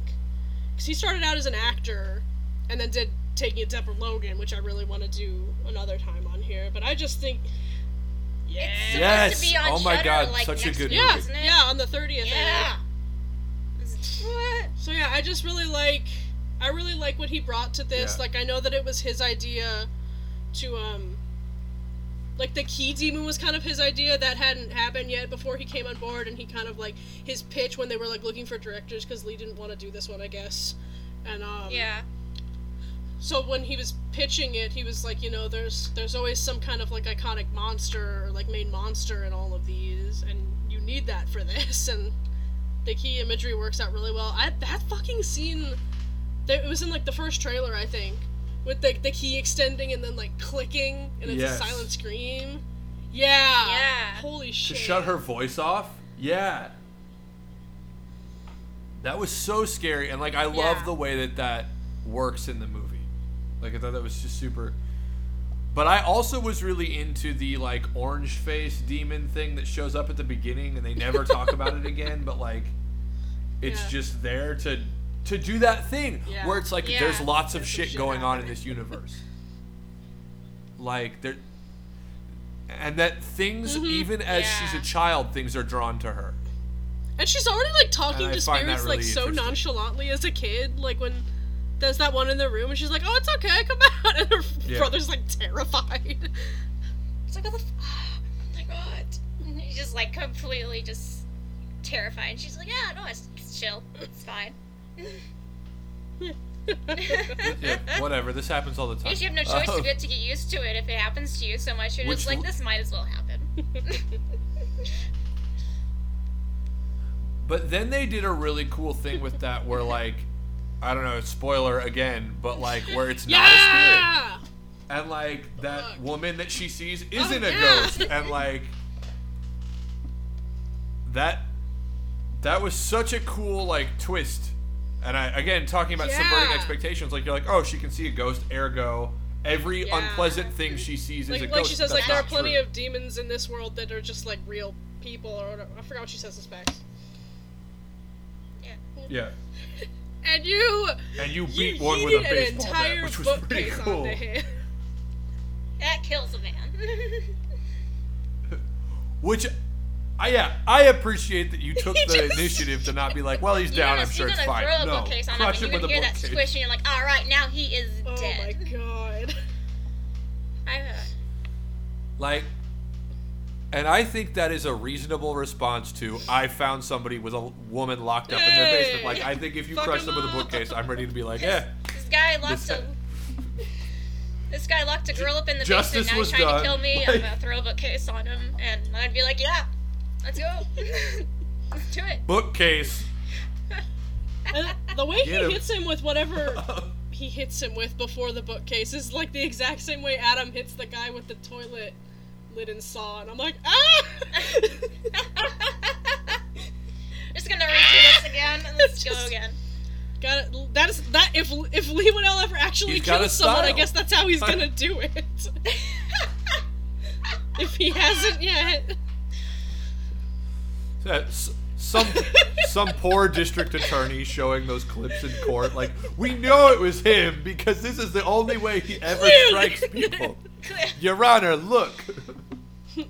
because he started out as an actor, and then did Taking It Deborah Logan, which I really want to do another time on here. But I just think. Yeah. It's supposed Yes. to be on Oh my Shudder, God, like, such a next good week, yeah, movie. isn't it? yeah, on the thirtieth. Yeah. What? So yeah, I just really like I really like what he brought to this. Yeah. Like I know that it was his idea to um like the key demon was kind of his idea that hadn't happened yet before he came on board and he kind of like his pitch when they were like looking for directors cuz Leigh didn't want to do this one, I guess. And um Yeah. So when he was pitching it, he was like, you know, there's there's always some kind of like iconic monster or like main monster in all of these, and you need that for <laughs> this. And the key imagery works out really well. I that fucking scene, that it was in like the first trailer, I think, with the the key extending and then like clicking, and it's Yes. a silent scream. Yeah. Yeah. Holy shit. to shut her voice off, yeah. That was so scary, and like I love Yeah. the way that that works in the movie. Like I thought that was just super. But I also was really into the like orange face demon thing that shows up at the beginning, and they never talk about it again. But like, it's Yeah. just there to to do that thing Yeah. where it's like Yeah. there's lots of There's shit shit going on in this <laughs> universe. like there, and that things Mhm. even as she's a child, things are drawn to her. And she's already like talking to spirits like so nonchalantly as a kid. Like when there's that one in the room and she's like, "Oh, it's okay, come out," <laughs> and her Yeah. brother's like terrified. It's like, what the f- <sighs> oh my god. And He's just like completely just terrified. And she's like, yeah, no, it's, it's chill. It's fine. <laughs> Yeah, whatever. This happens all the time. You have no choice Uh, to get to get used to it if it happens to you so much. You're just like, this might as well happen. <laughs> But then they did a really cool thing with that, where like, I don't know, spoiler again, but like where it's <laughs> not a spirit, and like that Fuck. woman that she sees oh, isn't a yeah. ghost, and <laughs> like that that was such a cool like twist. And I again talking about subverting expectations, like you're like, oh, she can see a ghost, ergo every Yeah. unpleasant thing she sees is Like, a like ghost. she says, That's like there are plenty true. of demons in this world that are just like real people, or whatever. I forgot what she says to Specs. yeah. <laughs> And you, And you you beat one with a yeeted an baseball entire bat, which was pretty bookcase cool. onto him. that kills a man. <laughs> Which, I yeah, I appreciate that you took <laughs> the just- initiative to not be like, well, he's <laughs> down. gonna, I'm sure it's fine. no, bookcase on him, crush him you're with gonna a hear that bookcase. squish, and you're like, all right, now he is Oh my god. I, uh, Like, and I think that is a reasonable response to I found somebody with a woman locked up in their basement. Like, I think if you fuck crush him them with a bookcase, I'm ready to be like, this, yeah, this guy locked this- a. <laughs> This guy locked a girl up in the Justice basement. Now was he's trying done. to kill me. Like- I'm gonna throw a bookcase on him, and I'd be like, "Yeah, let's go. <laughs> let's do it." bookcase. <laughs> And the way he him. hits him with whatever he hits him with before the bookcase is like the exact same way Adam hits the guy with the toilet lid and saw, and I'm like, ah! <laughs> Just gonna redo this again, and let's go again. Got it. That is that. If if Leigh Whannell ever actually He's kills someone, I guess that's how he's gonna <laughs> do it. <laughs> if he hasn't yet. That's some some poor district attorney showing those clips in court. Like, we know it was him because this is the only way he ever Clearly. strikes people. <laughs> Your Honor, look. <laughs>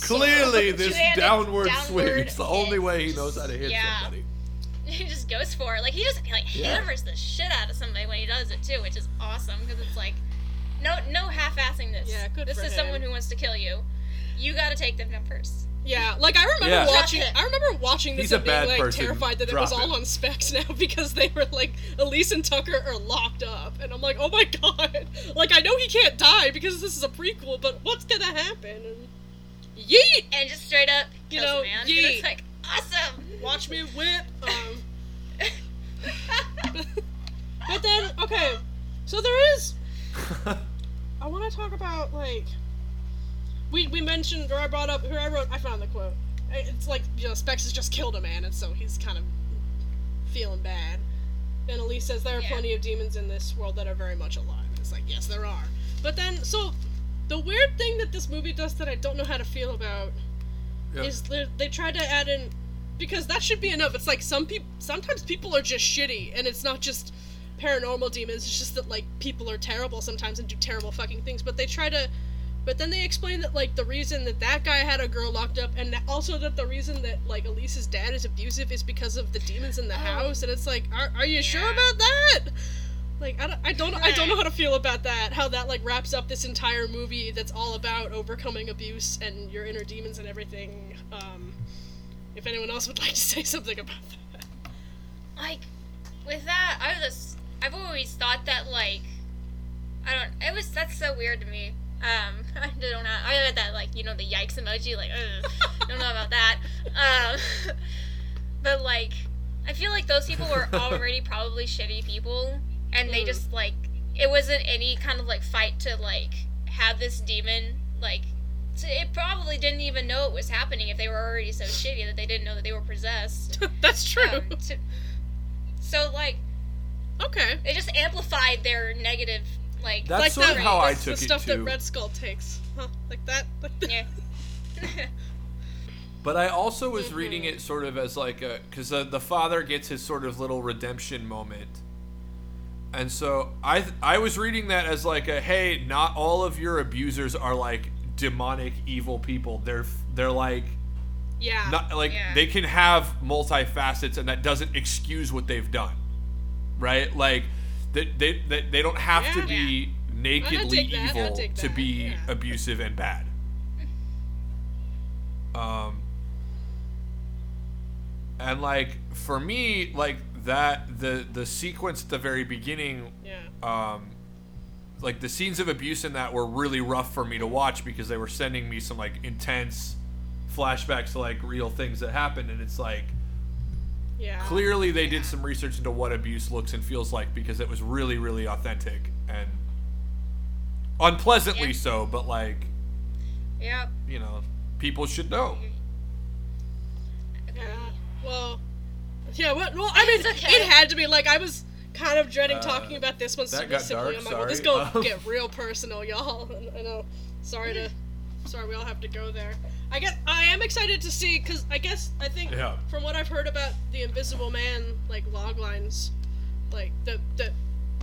Clearly, this downward, downward swing. It's the only way he knows how to hit Yeah. somebody. <laughs> He just goes for it. Like he just like Yeah. hammers the shit out of somebody when he does it too, which is awesome because it's like, no, no half-assing this. Yeah, good This for is him. someone who wants to kill you. You got to take them down first. Yeah, like I remember Yeah. watching. I remember watching this He's and being like person. terrified that it was Drop all on specs <laughs> now because they were like Elise and Tucker are locked up, and I'm like, oh my <laughs> god! Like I know he can't die because this is a prequel, but what's gonna happen? And yeet! And just straight up You kills know, a man. And yeet. it's like awesome. watch me whip. Um, <laughs> but then, okay, so there is. I want to talk about like. We we mentioned or I brought up here I wrote I found the quote. It's like you know Specs has just killed a man and so he's kind of feeling bad. And Elise says there are Yeah. plenty of demons in this world that are very much alive. And it's like yes there are. But then so the weird thing that this movie does that I don't know how to feel about Yeah. is they they tried to add in because that should be enough. It's like some people sometimes people are just shitty and it's not just paranormal demons. It's just that like people are terrible sometimes and do terrible fucking things. But they try to but then they explain that like the reason that that guy had a girl locked up and also that the reason that like Elise's dad is abusive is because of the demons in the Oh. house and it's like are, are you sure about that? Like I don't, I don't I don't know how to feel about that. How that like wraps up this entire movie that's all about overcoming abuse and your inner demons and everything. Um, if anyone else would <laughs> like to say something about that. like with that i was i've always thought that like i don't it was that's so weird to me um <laughs> i don't know i had that like you know the yikes emoji like ugh, <laughs> don't know about that um <laughs> but like i feel like those people were already probably shitty people and they Mm. just like it wasn't any kind of like fight to like have this demon like it probably didn't even know it was happening if they were already so shitty that they didn't know that they were possessed that's true. um, to- so like okay. it just amplified their negative like That's like sort that, of how I that's took the it stuff that. Red Skull takes. Huh? Like that. <laughs> Like that. yeah <laughs> But I also was Mm-hmm. reading it sort of as like a because the, the father gets his sort of little redemption moment, and so I I was reading that as like a hey, not all of your abusers are like demonic evil people. They're they're like Yeah. not like Yeah. they can have multifacets, and that doesn't excuse what they've done, right? Like they they they, they don't have to Yeah. be nakedly take that, I'll evil to be yeah. abusive and bad. Um, and like for me, like that the the sequence at the very beginning, yeah. um, like the scenes of abuse in that were really rough for me to watch because they were sending me some like intense flashbacks to like real things that happened, and it's like Yeah. clearly they did some research into what abuse looks and feels like because it was really really authentic and unpleasantly Yeah. so but like yep you know people should know Yeah. Well. Yeah. Well, well I mean, okay. it had to be like I was kind of dreading Uh, talking about this one that got specifically. dark, I'm like, well, this sorry. gonna <laughs> Um. get real personal, y'all. <laughs> I know. Sorry to. <laughs> Sorry, we all have to go there. I guess I am excited to see because I guess I think Yeah. from what I've heard about the Invisible Man like log lines, like that that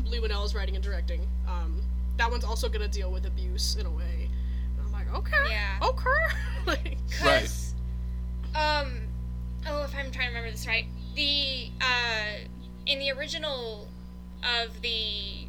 Leigh Whannell is writing and directing. Um, that one's also gonna deal with abuse in a way. And I'm like, okay, Yeah. okay, <laughs> like, Right. 'Cause, um oh if i'm trying to remember this right the uh in the original of the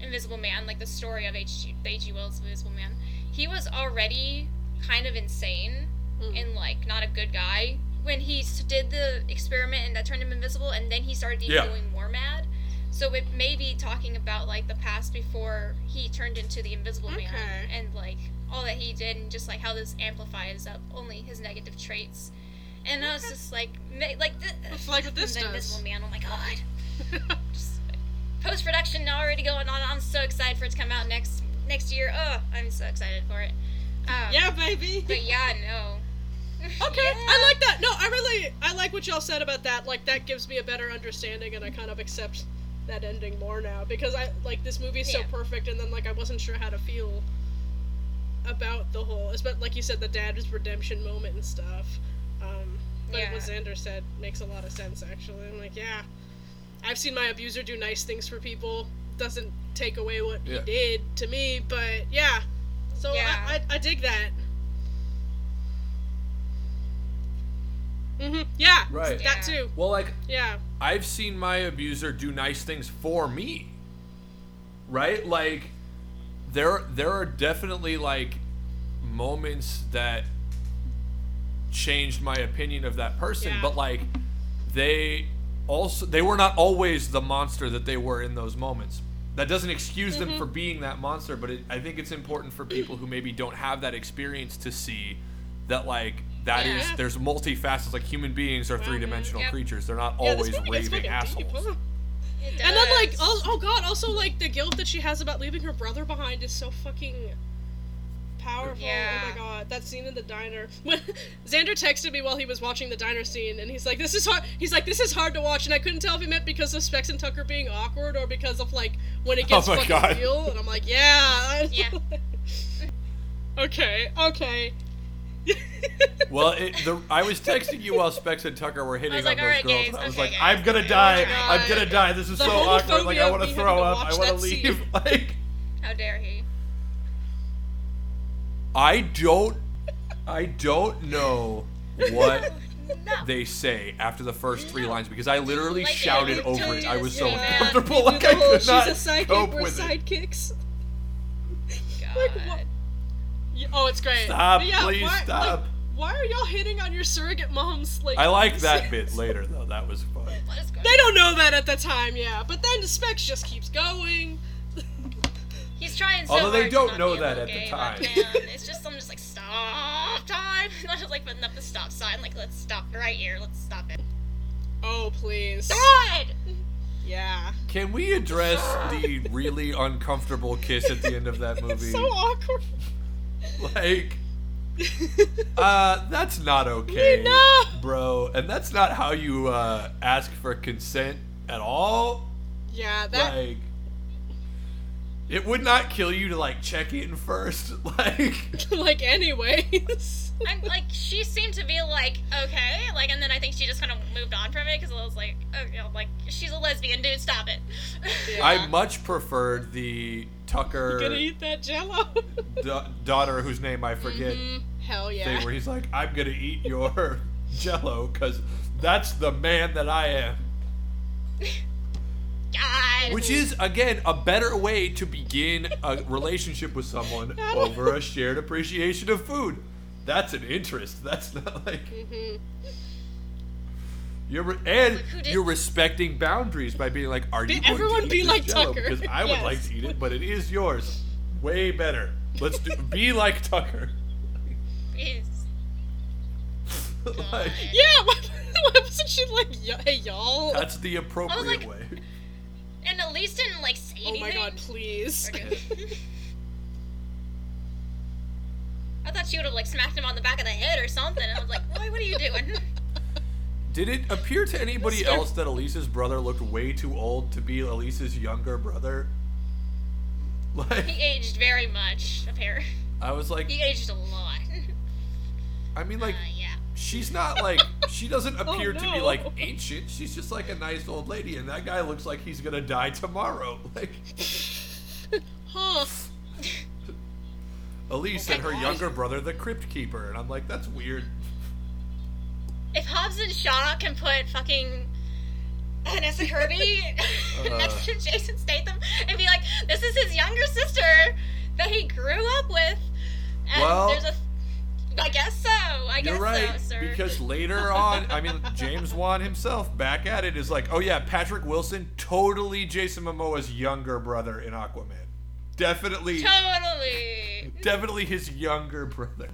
invisible man like the story of H.G. the H.G. Wells invisible man he was already kind of insane Mm. and like not a good guy when he did the experiment and that turned him invisible and then he started even Yeah. going more mad so it may be talking about like the past before he turned into the invisible man and like all that he did and just like how this amplifies up only his negative traits and I was just like like th- It's like what this the does. invisible man oh my <laughs> god post production already going on I'm so excited for it to come out next next year oh I'm so excited for it um, yeah, baby. but yeah no <laughs> Okay, Yeah. I like that. No, I really I like what y'all said about that. Like that gives me a better understanding, and I kind of accept that ending more now because I like this movie's so Yeah. perfect, and then like I wasn't sure how to feel about the whole, especially like you said, the dad's redemption moment and stuff. Um, but Yeah. what Xander said makes a lot of sense. Actually, I'm like, yeah, I've seen my abuser do nice things for people. Doesn't take away what Yeah. he did to me, but yeah. So Yeah. I, I I dig that. hmm Yeah. Right. That Yeah. too. well like Yeah. I've seen my abuser do nice things for me. Right? Like there there are definitely like moments that changed my opinion of that person, Yeah. but like they also they were not always the monster that they were in those moments. That doesn't excuse them Mm-hmm. for being that monster, but it, I think it's important for people who maybe don't have that experience to see that like that is Yeah. there's multifacets. Like human beings are three dimensional Yep. creatures. They're not Yeah, always raving fucking deep, assholes. huh? And then like oh, oh god, also like the guilt that she has about leaving her brother behind is so fucking powerful. Yeah. Oh my god, that scene in the diner. When <laughs> Xander texted me while he was watching the diner scene, and he's like, "This is hard." He's like, "This is hard to watch," and I couldn't tell if he meant because of Specs and Tucker being awkward or because of like when it oh gets Oh my fucking God. real. And I'm like, "Yeah." <laughs> Yeah. <laughs> okay. Okay. Well, it, the, I was texting you while Specs and Tucker were hitting I on like, those "Alright, girls, guys, I was okay, like, guys, I'm gonna okay, oh die. oh I'm gonna die. This is The so awkward. Like, I homophobia want to me throw having to up. I watch want to that leave. scene. Like, How dare he? I don't, I don't know what No. they say after the first three lines because I literally Like, shouted over it. I was so say that. uncomfortable. Oh, like I whole, could not She's a sidekick. cope We're with it. sidekicks. <laughs> God. Like, what? Oh, it's great. Stop, yeah, please why, stop. Like, why are y'all hitting on your surrogate moms? Like, I like that bit <laughs> later though. That was fun. What is going They don't know that at the time, yeah. But then the specs just keeps going. He's trying so Although they hard don't not know that at the time. it's just I'm just like stop time. <laughs> Not just like putting up the stop sign. Like let's stop right here. Let's stop it. Oh please. God. Yeah. Can we address the <laughs> really uncomfortable kiss at the end of that <laughs> movie? It's so awkward. like, uh, that's not okay, know. bro. And that's not how you uh, ask for consent at all. yeah, that. like, it would not kill you to like check in first. <laughs> Like, <laughs> like, anyways. I'm like she seemed to be like okay, like and then I think she just kind of moved on from it because I was like, oh, you know, like she's a lesbian, dude. Stop it. Yeah. I much preferred the Tucker Gonna eat that jello. <laughs> da- daughter, whose name I forget. Mhm. Hell yeah. thing where he's like, I'm gonna eat your jello because that's the man that I am. God. Which is, again, a better way to begin a relationship with someone <laughs> over a shared appreciation of food. That's an interest. That's not like. Mhm. You're re- and Like, you're respecting boundaries by being like, "Are you going everyone to be like Jell-O? Tucker. Because I would Yes. like to eat it, but it is yours. Way better. Let's do be like Tucker. <laughs> Like, Yeah, why, why wasn't she like, "Y- hey y'all? that's the appropriate like- way. And Elise didn't like say anything. oh my god, please. Okay. <laughs> I thought she would have like smacked him on the back of the head or something. And I was like, Roy, what are you doing? <laughs> Did it appear to anybody else that Elise's brother looked way too old to be Elise's younger brother? <laughs> Like, He aged very much, apparently. I was like, He aged a lot. I mean, like, uh, yeah. She's not like, she doesn't <laughs> appear to be like ancient. She's just like a nice old lady, and that guy looks like he's gonna die tomorrow. <laughs> Like, Huh. <laughs> Elise Oh and her God. younger brother, the Crypt Keeper, and I'm like, that's weird. If Hobbs and Shaw can put fucking Vanessa Kirby Uh. next to Jason Statham and be like, this is his younger sister that he grew up with. And Well- there's a. I guess so. I You're guess right, so, sir. because later on, I mean, <laughs> James Wan himself back at it is like, oh yeah, Patrick Wilson, totally Jason Momoa's younger brother in Aquaman. Definitely, Totally. <laughs> definitely his younger brother.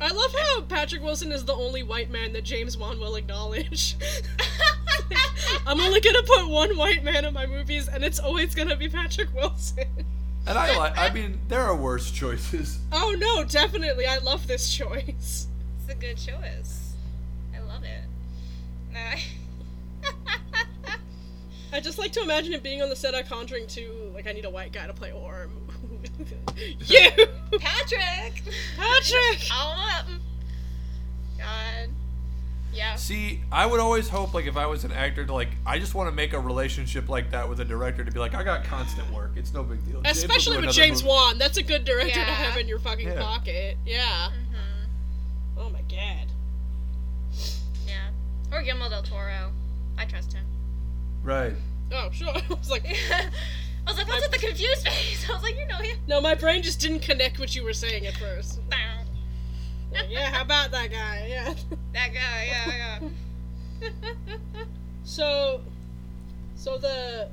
I love how Patrick Wilson is the only white man that James Wan will acknowledge. <laughs> I'm only gonna put one white man in my movies, and it's always gonna be Patrick Wilson. And I like, I <laughs> mean, there are worse choices. Oh no, definitely, I love this choice. It's a good choice. I love it. Uh, <laughs> I just like to imagine it being on the set of Conjuring 2, like I need a white guy to play Orm. <laughs> you! Patrick! Patrick! Call him up. God. Yeah. See, I would always hope, like, if I was an actor, to like, I just want to make a relationship like that with a director to be like, I got constant work. It's no big deal. James Especially with James movie. Wan, that's a good director to have in your fucking Yeah. pocket. Yeah. hmm Oh my god. Yeah. Or Guillermo del Toro. I trust him. Right. Oh, sure. <laughs> I was like, <laughs> I was like, what's with the confused face? <laughs> I was like, you know him. no, my brain just didn't connect what you were saying at first. Like, yeah, how about that guy? Yeah. <laughs> That guy, yeah, yeah. <laughs> So, so the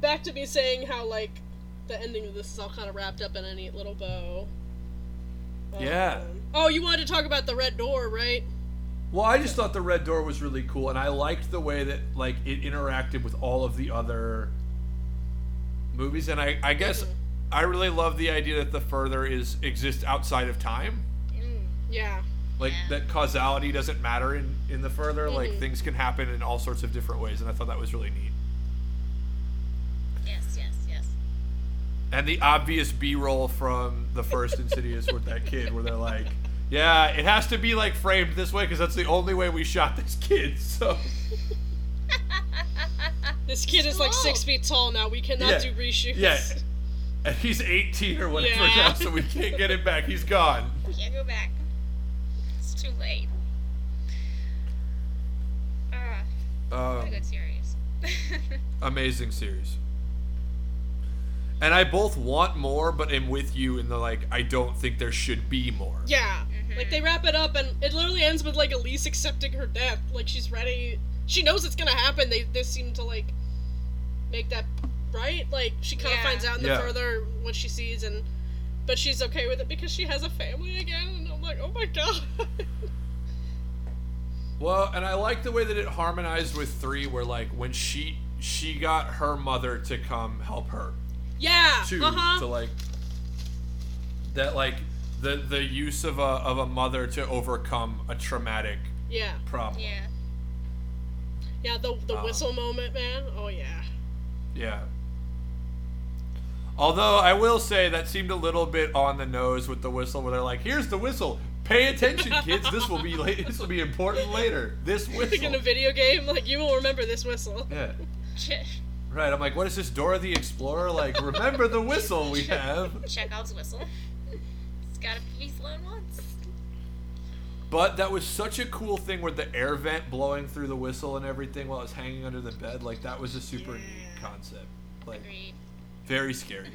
back to me saying how like the ending of this is all kind of wrapped up in a neat little bow. Yeah. Um, Oh, you wanted to talk about the red door, right? Well, I just thought the red door was really cool, and I liked the way that like it interacted with all of the other movies, and I, I guess Mhm. I really love the idea that the further is exists outside of time, Mm. Yeah. like Yeah. that causality doesn't matter in in the further. Like Mhm. things can happen in all sorts of different ways, and I thought that was really neat. Yes, yes, yes. And the obvious B-roll from the first Insidious with that kid, where they're like, "Yeah, it has to be like framed this way because that's the only way we shot this kid." <laughs> So. <laughs> This kid is like six feet tall now. We cannot Yeah. do reshoots. Yeah. And he's 18 or whatever Yeah. now, so we can't get him back. He's gone. We can't go back. It's too late. Ah, what a Um, good series. <laughs> amazing series. And I both want more, but am with you in the like, I don't think there should be more. Yeah. Mhm. Like they wrap it up and it literally ends with like Elise accepting her death. Like she's ready. She knows it's gonna happen. They they seem to like make that right. Like she kind of Yeah. finds out in the Yeah. further what she sees and but she's okay with it because she has a family again. And I'm like, oh my god. <laughs> Well, and I like the way that it harmonized with three, where like when she she got her mother to come help her yeah. too, Uh huh. to like that like the the use of a of a mother to overcome a traumatic Yeah. problem. yeah. Yeah. The the Um, whistle moment, man. Oh yeah. Yeah. Although I will say that seemed a little bit on the nose with the whistle, where they're like, "Here's the whistle. Pay attention, kids. This will be late. This will be important later. This <laughs> Like in a video game, like you will remember this whistle. Yeah. <laughs> Right. I'm like, what is this? Dora the Explorer? Like, remember the whistle we <laughs> have. Chekhov's whistle. It's gotta be flown once. But that was such a cool thing with the air vent blowing through the whistle and everything while it was hanging under the bed. Like that was a super neat concept. Like Agreed. Very scary.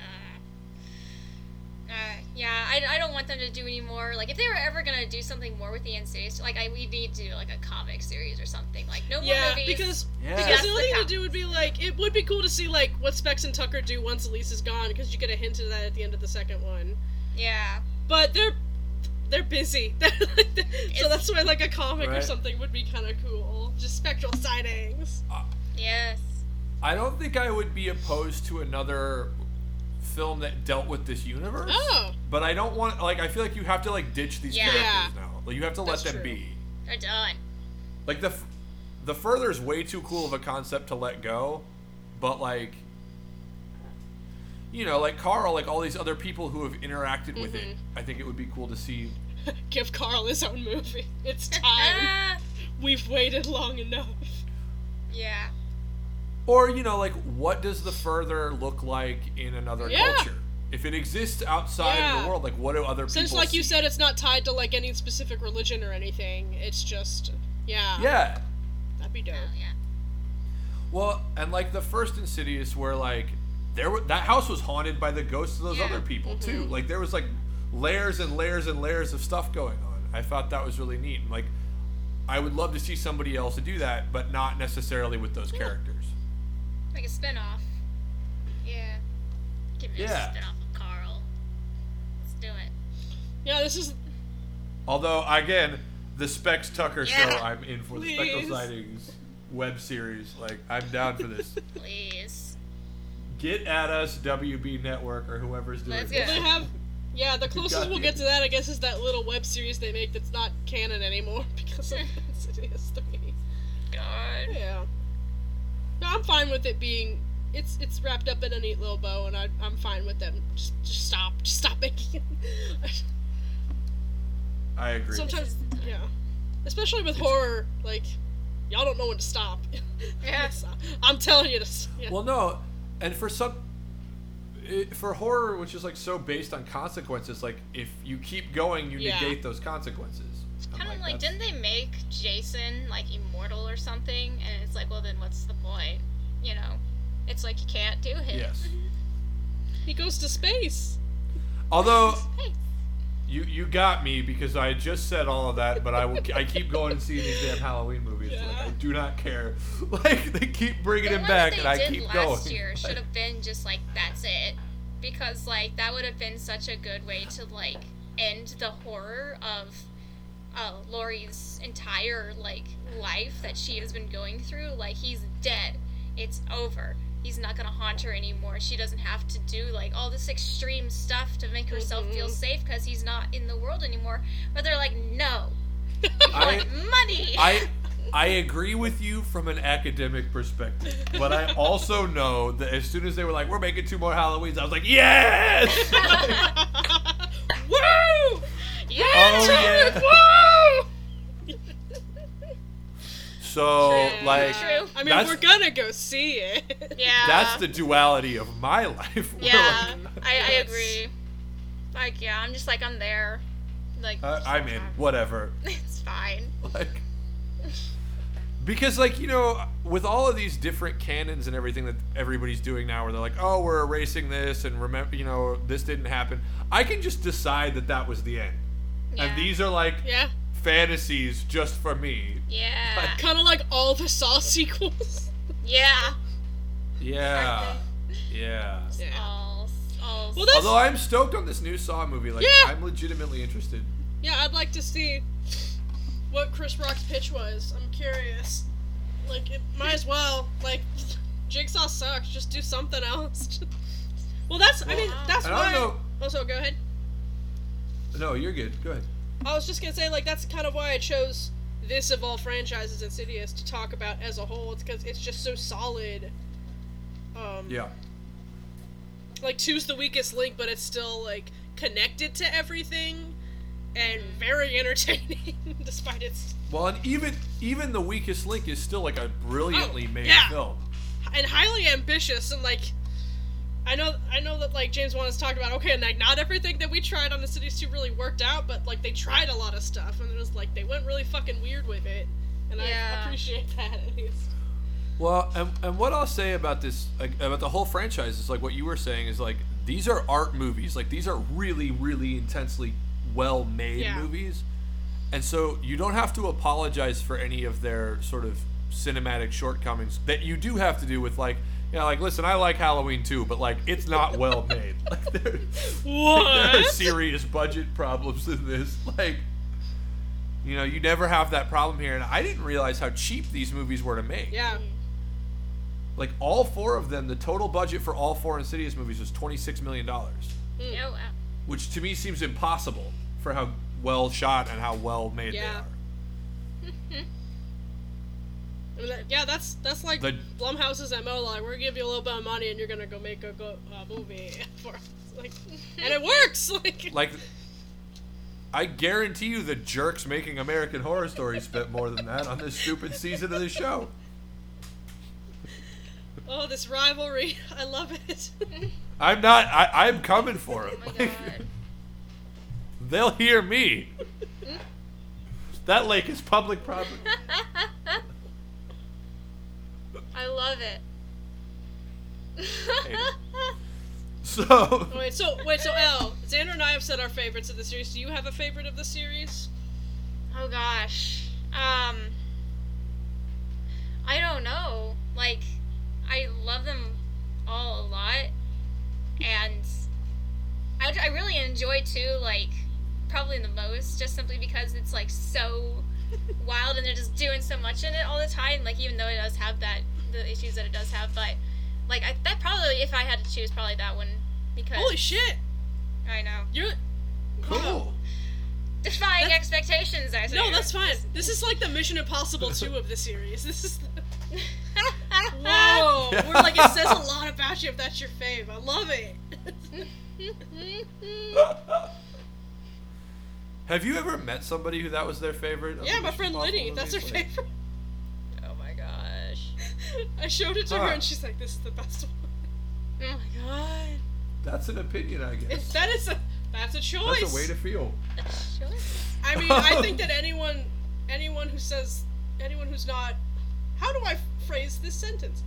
Uh, uh, yeah, I, I don't want them to do any more. Like, if they were ever gonna do something more with the Insidious, like, I we need to do like a comic series or something. Like, no more Yeah, movies. because Yeah. because That's the the only thing to do would be like it would be cool to see like what Specs and Tucker do once Elise is gone because you get a hint of that at the end of the second one. yeah, But they're they're busy, <laughs> so that's why like a comic or something would be kind of cool. Just spectral sightings. yes, I don't think I would be opposed to another film that dealt with this universe. Oh, But I don't want like I feel like you have to like ditch these Yeah. characters Yeah. now. Like you have to let them true. be. they're done. Like the f- the further is way too cool of a concept to let go, but like you know, like Carl, like all these other people who have interacted with it, Mm-hmm. I think it would be cool to see. <laughs> give Carl his own movie. It's <laughs> time. <laughs> We've waited long enough. yeah, Or you know, like what does the further look like in another Yeah. culture? If it exists outside of the world, like what do other Since, people like you said, it's not tied to like any specific religion or anything. It's just yeah. yeah. That'd be dope. oh, yeah. Well, and like the first Insidious, where like there were that house was haunted by the ghosts of those Yeah. other people too. Mhm. Like there was like layers and layers and layers of stuff going on. I thought that was really neat. And, like I would love to see somebody else to do that, but not necessarily with those characters. Like a spin-off. Yeah. Give me Yeah. a spin-off of Carl. Let's do it. Yeah, this is Although again, the Specs Tucker Yeah. show, I'm in for the Spectral Sightings web series. Like I'm down for this. <laughs> Please. Get at us, WB Network or whoever's doing Let's it. go. They have, yeah. The closest we'll get to that, I guess, is that little web series they make that's not canon anymore <laughs> because of <laughs> Insidious three. God. Yeah. No, I'm fine with it being. It's it's wrapped up in a neat little bow, and I, I'm fine with them. Just just stop, just stop making it. I agree. Sometimes, yeah. Especially with horror, like y'all don't know when to stop. <laughs> Yeah. I'm telling you to. s- Yeah. Well, no, and for some, it, for horror, which is like so based on consequences, like if you keep going, you Yeah. negate those consequences. I'm Kind of like, that's- didn't they make Jason like immortal or something? And it's like, well, then what's the point? You know, it's like you can't do it. Yes. <laughs> he goes to space. Although Hey, you you got me because I just said all of that, but I will I keep going and seeing these damn Halloween movies. Like I do not care. <laughs> Like they keep bringing the him back, and I did keep last going. year Like, should have been just like that's it, because like that would have been such a good way to like end the horror of uh, Laurie's entire like life that she has been going through. Like he's dead. It's over. He's not gonna haunt her anymore. She doesn't have to do like all this extreme stuff to make herself feel Mhm. safe because he's not in the world anymore. But they're like, no, <laughs> I- want money. I <laughs> I agree with you from an academic perspective, but I also know that as soon as they were like, "We're making two more Halloweens," I was like, "Yes!" <laughs> Woo! yeah. Oh, yeah. Woo! <laughs> So True. like, True. I mean, we're gonna go see it. Yeah. that's the duality of my <laughs> life. Yeah, like, I, I agree. Like, yeah, I'm just like I'm there. Like, uh, I'm in. Whatever. <laughs> It's fine. like because like you know with all of these different canons and everything that everybody's doing now where they're like oh we're erasing this and remember you know this didn't happen i can just decide that that was the end Yeah. and these are like yeah, fantasies just for me Yeah. kind of like all the Saw sequels. Yeah. yeah yeah Yeah. All, all. Well, although i'm stoked on this new saw movie like Yeah. i'm legitimately interested yeah. I'd like to see what Chris Rock's pitch was. I'm curious. Like, it might as well. Like, Jigsaw sucks. Just do something else. <laughs> well, that's. I mean, that's I why. don't know Also, go ahead. No you're good go ahead I was just gonna say, like, that's kind of why I chose this of all franchises, Insidious, to talk about as a whole. It's because it's just so solid. Um, yeah Like, two's the weakest link, but it's still, like, connected to everything and very <laughs> entertaining, <laughs> despite its. well and even even the weakest link is still like a brilliantly Oh, made yeah. film and highly ambitious and like I know I know that like James Wan has talked about okay and like not everything that we tried on the Insidious 2 really worked out but like they tried a lot of stuff and it was like they went really fucking weird with it and I Yeah. appreciate that at least. Well, and, and what I'll say about this, like, about the whole franchise, is like what you were saying is like these are art movies. Like these are really, really intensely well made Yeah. movies, and so you don't have to apologize for any of their sort of cinematic shortcomings that you do have to do with like. You know, like, listen, I like Halloween too, but like, it's not well made. <laughs> Like, there, there are serious budget problems in this. Like, you know, you never have that problem here, and I didn't realize how cheap these movies were to make. Yeah. Mm. Like all four of them, the total budget for all four Insidious movies was twenty six million dollars, Oh, wow. which to me seems impossible for how well shot and how well made Yeah. they are. <laughs> I mean, that- yeah, that's that's like The- Blumhouse's MO. Like, we're gonna give you a little bit of money and you're gonna go make a go, uh, movie <laughs> for us. Like, <laughs> and it works. <laughs> Like, Like, I guarantee you, the jerks making American Horror Story spent more than that on this stupid season of the show. oh, this rivalry, I love it. I'm not. I, I'm coming for Oh them. my god. They'll hear me. that lake is public property. I love it. <laughs> So, wait, so wait, so L, Xander and I have said our favorites of the series. Do you have a favorite of the series? oh gosh. Um. I don't know. Like, I love them all a lot, and I, I really enjoy too. Like, probably the most, just simply because it's like so wild and they're just doing so much in it all the time. Like, even though it does have that the issues that it does have, but like I that probably if I had to choose, probably that one because Holy shit! I know You're cool. defying That's- expectations. I said, no, that's fine. This is like the Mission Impossible two of the series. This is. The... <laughs> Whoa! We're like it says a lot about you if that's your fave. I love it. <laughs> <laughs> Have you ever met somebody who that was their favorite? yeah, my friend Impossible Liddy. That's her? Like- favorite. oh my gosh. <laughs> I showed it to Huh. her and she's like, "This is the best one." Oh my god. That's an opinion, I guess. If that is a that's a choice. That's a way to feel. Sure. I mean, I <laughs> think that anyone, anyone who says, anyone who's not, how do I phrase this sentence?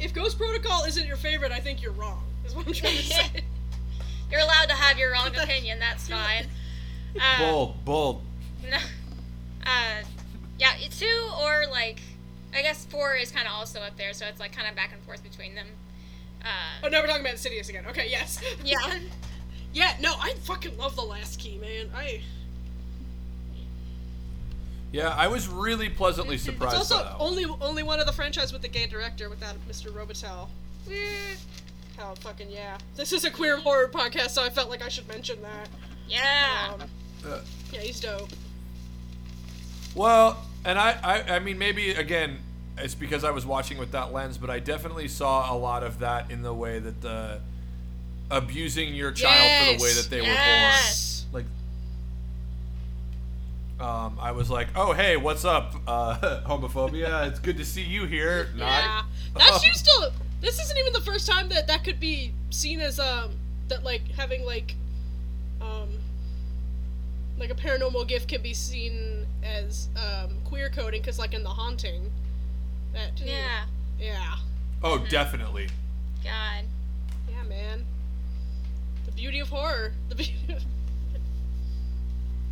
If Ghost Protocol isn't your favorite, I think you're wrong. Is what I'm trying to <laughs> say. You're allowed to have your wrong opinion. That's fine. Um, Bold, bold. <laughs> No. Uh, yeah, two or like, I guess four is kind of also up there, so it's like kind of back and forth between them. Uh, oh, now we're talking about Insidious again. Okay, yes. <laughs> yeah. Yeah, no, I fucking love The Last Key, man. I. Yeah, I was really pleasantly surprised. It's surprised. also by that only only one of the franchise with the gay director without Mr. Robitel. Eh, How fucking yeah. This is a queer horror podcast, so I felt like I should mention that. Yeah. Um, Uh, yeah, he's dope. Well, and I, I, I mean, maybe again, it's because I was watching with that lens, but I definitely saw a lot of that in the way that the abusing your child for the way that they yes. were born. Like, um, I was like, oh hey, what's up, uh, <laughs> homophobia? It's good to see you here. Not. Yeah, that's you still. This isn't even the first time that that could be seen as um that like having like like a paranormal gift can be seen as um queer coding because like in the haunting that too. Yeah. yeah Oh, definitely. God. yeah man the beauty of horror the beauty <laughs> of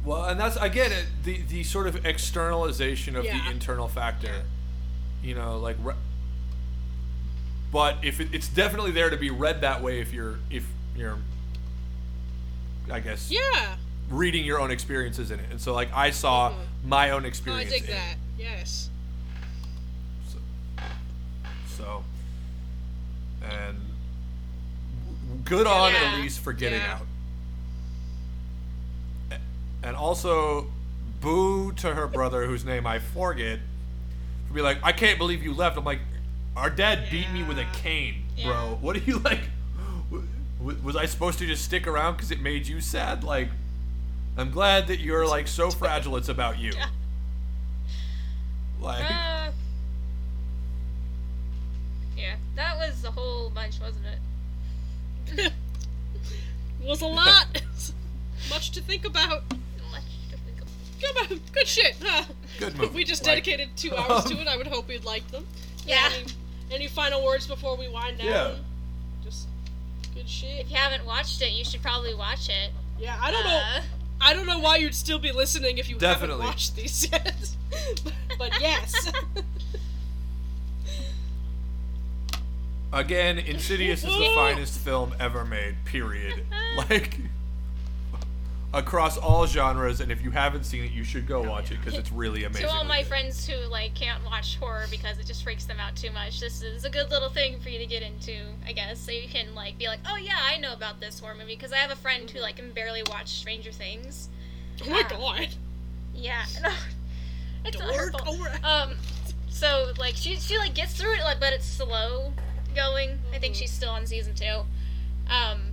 Well, and that's again it- the the sort of externalization of Yeah. the internal factor. You know, like. Re- but if it, it's definitely there to be read that way, if you're if you're, I guess, yeah reading your own experiences in it, and so like I saw Mhm. my own oh, I experience. dig in it. that yes So, so and good on Yeah. Elise for getting Yeah. out. And also, boo to her brother, whose name I forget, for be like, I can't believe you left. I'm like, our dad beat me with a Yeah. cane, Yeah. bro. What are you like? Was I supposed to just stick around because it made you sad? Like, I'm glad that you're like so <laughs> fragile. It's about you. Yeah. Like, Uh, yeah, that was a whole bunch, wasn't it? <laughs> was a <laughs> lot much to think about Much to think of. good, good shit huh? Good If movie. we just Like- dedicated two hours to it, I would hope you'd like them. Yeah. Any, any final words before we wind down? Yeah. Just good shit. If you haven't watched it, you should probably watch it. Yeah, I don't know. I don't know why you'd still be listening if you Definitely. haven't watched these yet. <laughs> but yes. Again, Insidious is the <laughs> finest film ever made, period. <laughs> Like, across all genres, and if you haven't seen it, you should go watch it because it's really amazing. to all my friends who like can't watch horror because it just freaks them out too much, this is a good little thing for you to get into, I guess. So you can like be like, oh yeah, I know about this horror movie because I have a friend who like can barely watch Stranger Things. oh my Uh, god. Yeah, <laughs> it's not her Dork Um, so like she she like gets through it, like, but it's slow going. I think Mhm. she's still on season two. Um,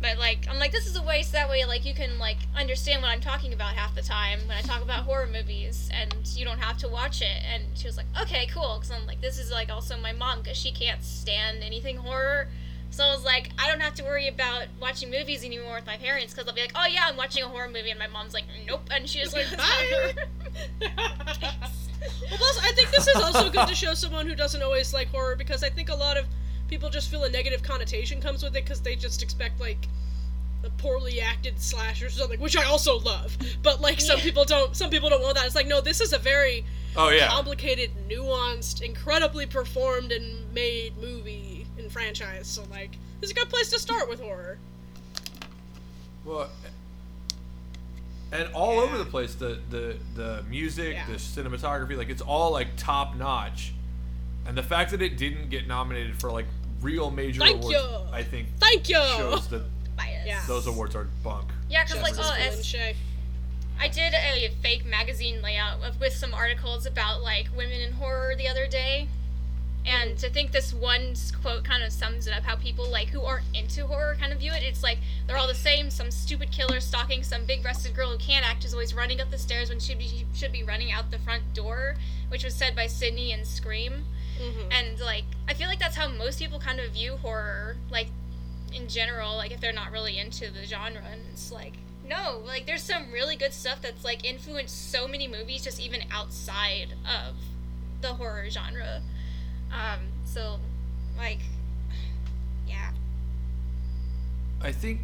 but like I'm like this is a waste. That way, like you can like understand what I'm talking about half the time when I talk about horror movies, and you don't have to watch it. And she was like, okay, cool. Because I'm like, this is like also my mom because she can't stand anything horror. So I was like, I don't have to worry about watching movies anymore with my parents because they'll be like, oh yeah, I'm watching a horror movie, and my mom's like, nope, and she just Like, <laughs> bye. Well, plus, I think this is also good to show someone who doesn't always like horror because I think a lot of people just feel a negative connotation comes with it because they just expect like a poorly acted slash or something, which I also love. But like some Yeah. people don't, some people don't want that. It's like no, this is a very Oh yeah. complicated, nuanced, incredibly performed and made movie and franchise. So like, it's a good place to start with horror. Well, and all over the place, the the the music, Yeah. the cinematography, like it's all like top notch. And the fact that it didn't get nominated for like real major Thank awards, you. I think Thank you. shows that Bias. Yeah. those awards are bunk. Yeah, because like, Justice oh, for as Lin I did a fake magazine layout of, with some articles about like women in horror the other day, and to think this one quote kind of sums it up how people like who aren't into horror kind of view it. It's like they're all the same. Some stupid killer stalking some big-breasted girl who can't act is always running up the stairs when she should be, should be running out the front door, which was said by Sidney in Scream. Mhm. And like I feel like that's how most people kind of view horror, like in general, like if they're not really into the genre. And it's like no, like there's some really good stuff that's like influenced so many movies just even outside of the horror genre. Um, so like <sighs> yeah. I think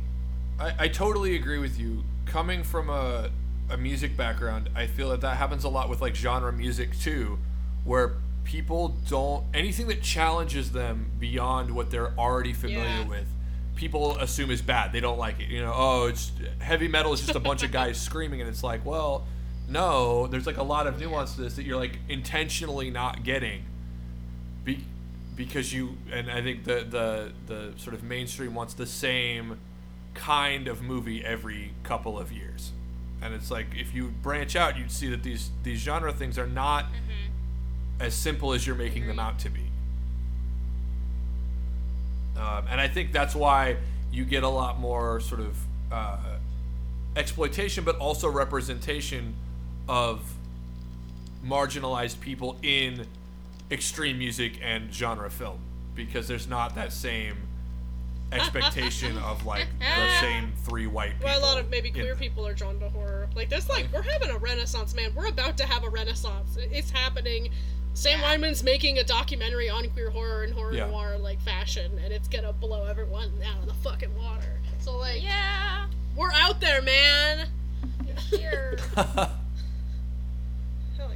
I, I totally agree with you. Coming from a, a music background, I feel that that happens a lot with like genre music too, where people don't anything that challenges them beyond what they're already familiar Yeah. with people assume is bad. They don't like it. You know, oh, it's heavy metal is just a bunch of <laughs> guys screaming, and it's like, well, no, there's like a lot of nuance to this that you're like intentionally not getting. Be- because you and I think the the the sort of mainstream wants the same kind of movie every couple of years. And it's like if you branch out, you'd see that these these genre things are not mm-hmm. As simple as you're making them out to be. Um, and I think that's why you get a lot more sort of uh, exploitation, but also representation of marginalized people in extreme music and genre film because there's not that same expectation of like <laughs> the same three white people. Well, a lot of maybe queer people are drawn to horror. Like, there's like, we're having a renaissance, man. We're about to have a renaissance. It's happening. Sam Yeah. Weinman's making a documentary on queer horror and horror Yeah. noir, like, fashion, and it's gonna blow everyone out of the fucking water. So, like, Yeah. we're out there, man. Here. <laughs> Hell yeah.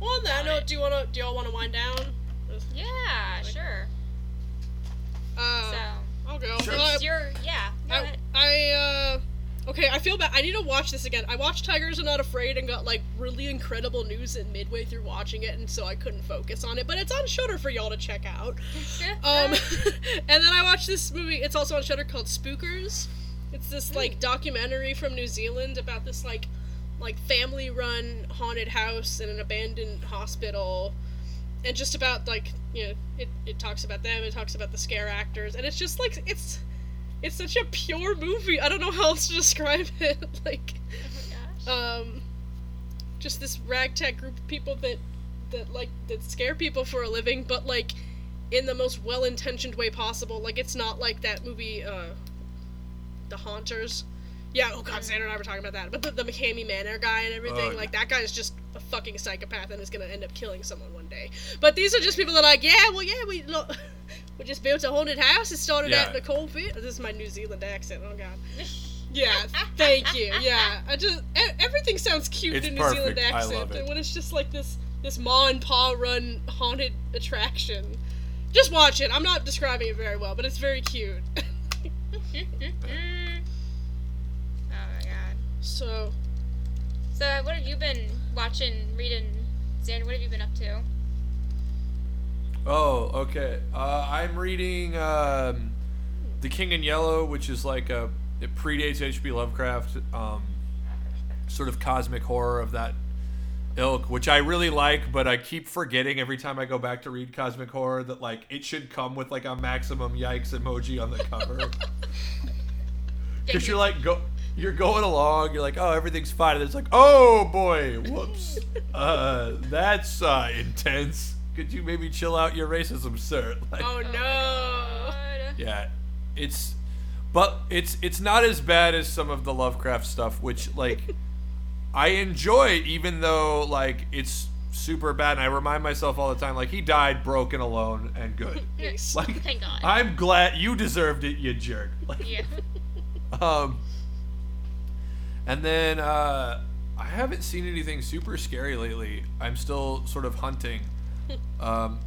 Well, on that Got note, it. do you wanna, do y'all wanna wind down? Yeah, sure. Uh, So, I'll go. Sure. Uh, it's your yeah. Go I, ahead. I uh okay, I feel bad. I need to watch this again. I watched Tigers Are Not Afraid and got like really incredible news in midway through watching it, and so I couldn't focus on it. But it's on Shudder for y'all to check out. <laughs> Um, <laughs> and then I watched this movie. It's also on Shudder called Spookers. It's this like documentary from New Zealand about this like like family run haunted house and an abandoned hospital and just about like you know it, it talks about them it talks about the scare actors and it's just like it's it's such a pure movie. I don't know how else to describe <laughs> it. Like oh my gosh. um just this ragtag group of people that that like that scare people for a living but like in the most well-intentioned way possible. Like it's not like that movie uh the haunters. Yeah oh god sandra and i were talking about that. But the, the mckamey manor guy and everything Oh, like that guy is just a fucking psychopath and is gonna end up killing someone one day. But these are just people that are like yeah well yeah we lo- <laughs> we just built a haunted house it started Yeah. out in a coal pit this is my new zealand accent oh god <laughs> yeah, thank you. Yeah, I just e- everything sounds cute It's in a New Zealand perfect. I accent, love it. and when it's just like this this ma and pa run haunted attraction, just watch it. I'm not describing it very well, but it's very cute. <laughs> oh my god. so So, what have you been watching, reading, Xander? What have you been up to? Oh, okay. Uh, I'm reading um, The King in Yellow, which is like a it predates H.P. Lovecraft, um, sort of cosmic horror of that ilk, which I really like, but I keep forgetting every time I go back to read cosmic horror that like it should come with like a maximum yikes emoji on the cover. <laughs> Because you're like go, you're going along, you're like, oh, everything's fine, and it's like, oh boy, whoops, uh, that's uh, intense. Could you maybe chill out your racism, sir? <laughs> Like, oh no. Yeah, it's, but it's it's not as bad as some of the Lovecraft stuff, which like <laughs> I enjoy, even though like it's super bad. And I remind myself all the time, like he died broken, alone, and good. <laughs> Nice. Like Thank God. I'm glad you deserved it, you jerk. Like, yeah. um, and then uh, I haven't seen anything super scary lately. I'm still sort of hunting. Um,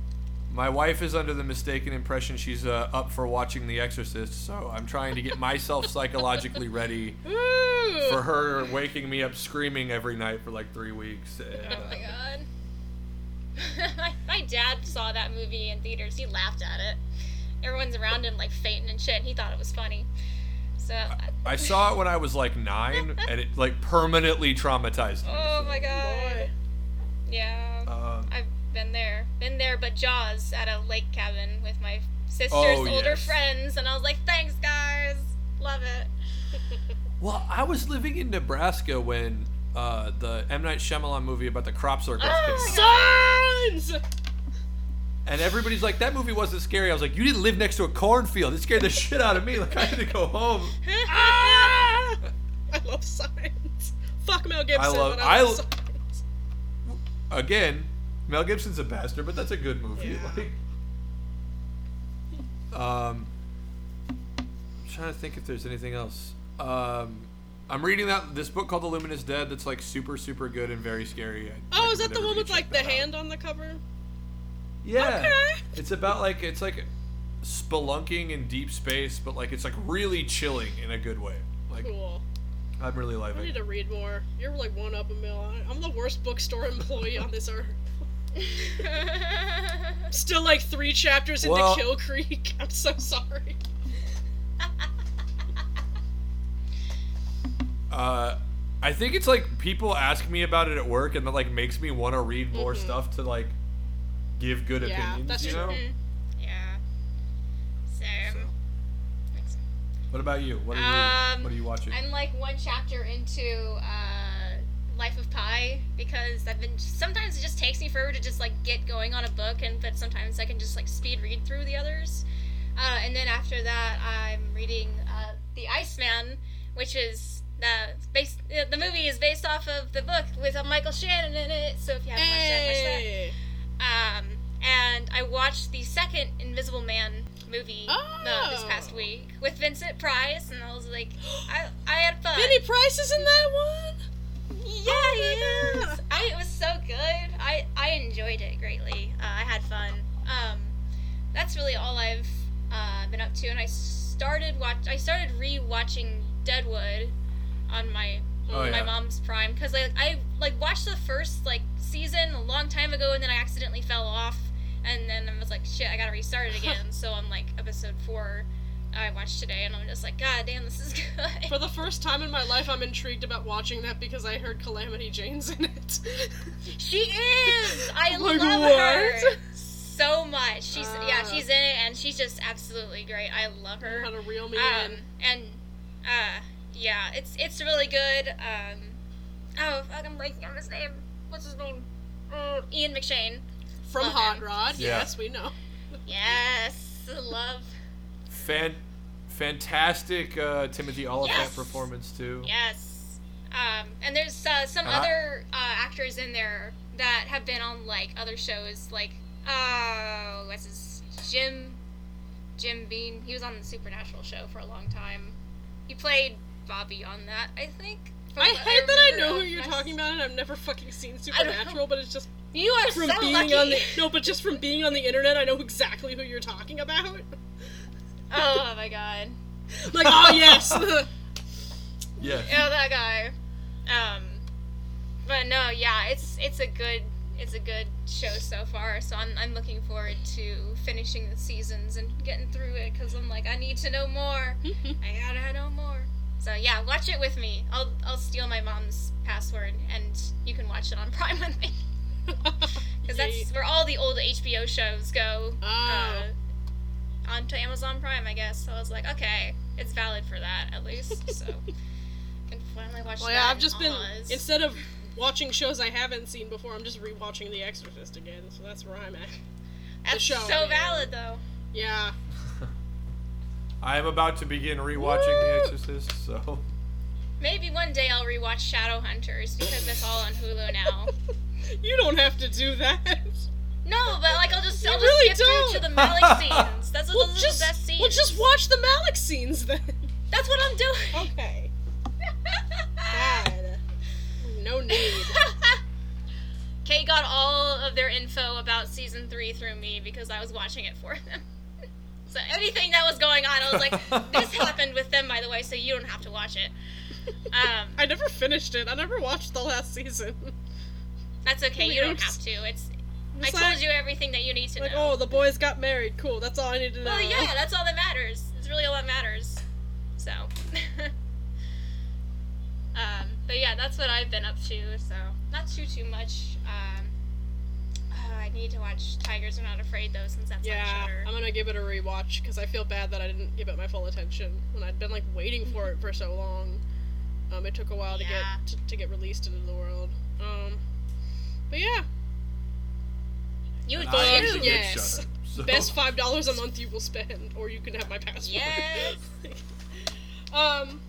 my wife is under the mistaken impression she's uh, up for watching The Exorcist, so I'm trying to get myself <laughs> psychologically ready Ooh. for her waking me up screaming every night for like three weeks. <laughs> And, Oh my uh, god. <laughs> my, my dad saw that movie in theaters. He laughed at it. Everyone's around him like fainting and shit. And he thought it was funny. So, I saw it when I was like nine, and it like permanently traumatized me. oh my god. Boy. Yeah, Um, I've been there, been there, but Jaws at a lake cabin with my sister's Oh, older yes. friends, and I was like, thanks guys, love it. <laughs> Well, I was living in Nebraska when uh, the M Night Shyamalan movie about the crop circles Oh Signs! and everybody's like, "That movie wasn't scary." I was like, "You didn't live next to a cornfield. It scared the shit out of me. Like I had to go home." <laughs> <laughs> Ah! I love science. Fuck Mel Gibson. love- I love l- science. Again, Mel Gibson's a bastard, but that's a good movie. Yeah. Like, um, I'm trying to think if there's anything else. Um, I'm reading that this book called The Luminous Dead. That's like super, super good and very scary. I Oh, is that the one with like the out. hand on the cover? Yeah. Okay. It's about like it's like spelunking in deep space, but like it's like really chilling in a good way. Like Cool. I'm really liking it. I need to read more. You're like one up a mill. I'm the worst bookstore <laughs> employee on this earth. Still like three chapters into Well- Kill Creek. <laughs> I'm so sorry. Uh, I think it's like people ask me about it at work, and that like makes me want to read more Mhm. stuff to like give good Yeah, opinions. that's you true. know. Mhm. yeah. Same. So, what about you? What are you? Um, what are you watching? I'm like one chapter into uh, Life of Pi because I've been sometimes it just takes me forever to just like get going on a book, and but sometimes I can just like speed read through the others. Uh, and then after that, I'm reading uh, The Iceman, which is the based. Uh, the movie is based off of the book with uh, Michael Shannon in it. So if you haven't watched that, watch that. Um, and I watched the second Invisible Man movie uh, this past Oh. week with Vincent Price, and I was like, <gasps> I, I had fun. Benny Price is in that one. Yeah, Oh he is. I, it was so good. I, I enjoyed it greatly. Uh, I had fun. Um, that's really all I've uh, been up to, and I started watch. I started re-watching Deadwood on my Oh, my yeah. mom's Prime because like I like watched the first like season a long time ago, and then I accidentally fell off, and then I was like, shit, I gotta restart it <laughs> again. so I'm like episode four. I watched today, and I'm just like, God damn, this is <laughs> good. For the first time in my life, I'm intrigued about watching that because I heard Calamity Jane's in it. <laughs> She is. I Like, love what? her so much. She's yeah, Ah. she's in it, and she's just absolutely great. I love her. How to reel me Um, in. and uh, yeah, it's it's really good. Um, oh, fuck, I'm blanking on his name. What's his name? Uh, Ian McShane. From love Hot him. Rod, Yeah. yes, we know. Yes, love. Fan, fantastic uh, Timothy Olyphant Yes. performance too. Yes. Um, and there's uh, some And I- other uh, actors in there that have been on like other shows, like oh, what's his Jim, Jim Beaver. He was on the Supernatural show for a long time. He played Bobby on that, I think. I what hate that I know who you're Nest. talking about, and I've never fucking seen Supernatural, but it's just You are from so being lucky. on the no, but just from being on the internet, I know exactly who you're talking about. <laughs> oh my god. Like, oh yes, <laughs> Yes. Yeah, that guy. Um, but no, yeah, it's it's a good it's a good show so far. So I'm I'm looking forward to finishing the seasons and getting through it because I'm like I need to know more. <laughs> I gotta know more. So yeah, watch it with me. I'll I'll steal my mom's password and you can watch it on <laughs> Prime with me because that's where all the old HBO shows go. Oh. Uh, onto Amazon Prime, I guess. So I was like, okay, it's valid for that at least. <laughs> So can finally watch Well, that. yeah, I've in just been instead of watching shows I haven't seen before, I'm just rewatching The Exorcist again. So that's where I'm at. That's show, so yeah. valid though. Yeah. <laughs> I am about to begin rewatching The Exorcist, so Maybe one day I'll rewatch Shadowhunters because it's all on Hulu now. <laughs> you don't have to do that. No, but like I'll just I'll really just skip don't. through to the Malec <laughs> scenes. That's what Well, those just are the best scenes. well, just watch the Malec scenes then. That's what I'm doing. Okay. <laughs> God. No need. <laughs> Kate got all of their info about season three through me because I was watching it for them. so anything that was going on, I was like, "This happened with them, by the way, so you don't have to watch it." Um, I never finished it. I never watched the last season. that's okay. You don't have to. It's. I It's told like- you everything that you need to Like, know. oh, the boys got married. Cool. That's all I need to know. Well, yeah, that's all that matters. It's really all that matters. So. <laughs> um, but yeah, that's what I've been up to. So not too too much. Um, oh, I need to watch Tigers Are Not Afraid though, since that's Yeah, on Shudder. I'm gonna give it a rewatch because I feel bad that I didn't give it my full attention when I'd been like waiting for it for so long. Um, it took a while Yeah. to get to, to get released into the world. Um, but yeah, You would And I actually too. did yes. Shudder, so- best five dollars a month you will spend, or you can have my password. Yes. <laughs> um.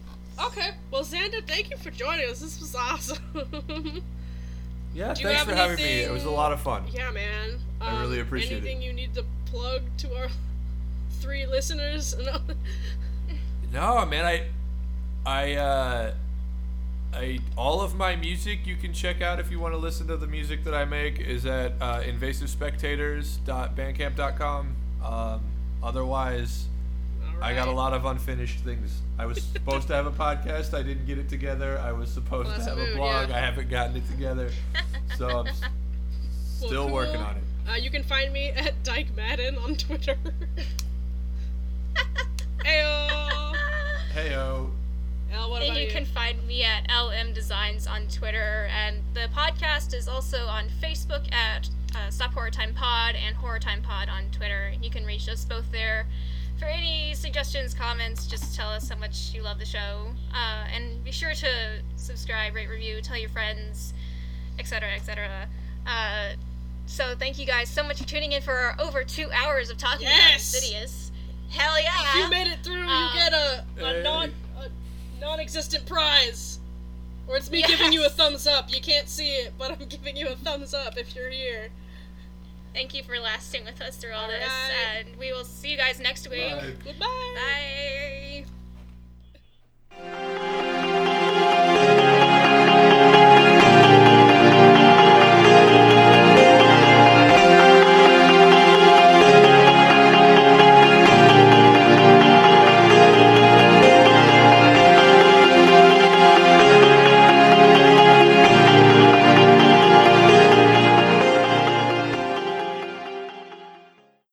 Okay. Well, Xander, thank you for joining us. This was awesome. <laughs> Yeah, Do thanks have for having me. It was a lot of fun. yeah, man. Um, I really appreciate it. anything you need to plug to our three listeners? <laughs> No, man, I, I, uh, I, all of my music you can check out if you want to listen to the music that I make is at uh, invasivespectators.bandcamp.com. Um, otherwise, I got a lot of unfinished things. I was supposed to have a podcast. I didn't get it together. I was supposed Well, to have a a blog. yeah. I haven't gotten it together. So I'm <laughs> Well, still cool. working on it. Uh, you can find me at Dyke Madden on Twitter. Ayo. <laughs> Heyo. El, what And about you you? can find me at LM Designs on Twitter, and the podcast is also on Facebook at uh, Stop Horror Time Pod and Horror Time Pod on Twitter. You can reach us both there. For any suggestions, comments, just tell us how much you love the show. Uh, and be sure to subscribe, rate, review, tell your friends, etc., etc. Uh, so thank you guys so much for tuning in for our over two hours of talking about Yes! Insidious. Hell yeah! If you made it through, Um, you get a, a Hey. non a non-existent prize. Or it's me Yes. giving you a thumbs up. You can't see it, but I'm <laughs> giving you a thumbs up if you're here. Thank you for lasting with us through all this, Alright. and we will see you guys next week. Bye. Goodbye. Bye.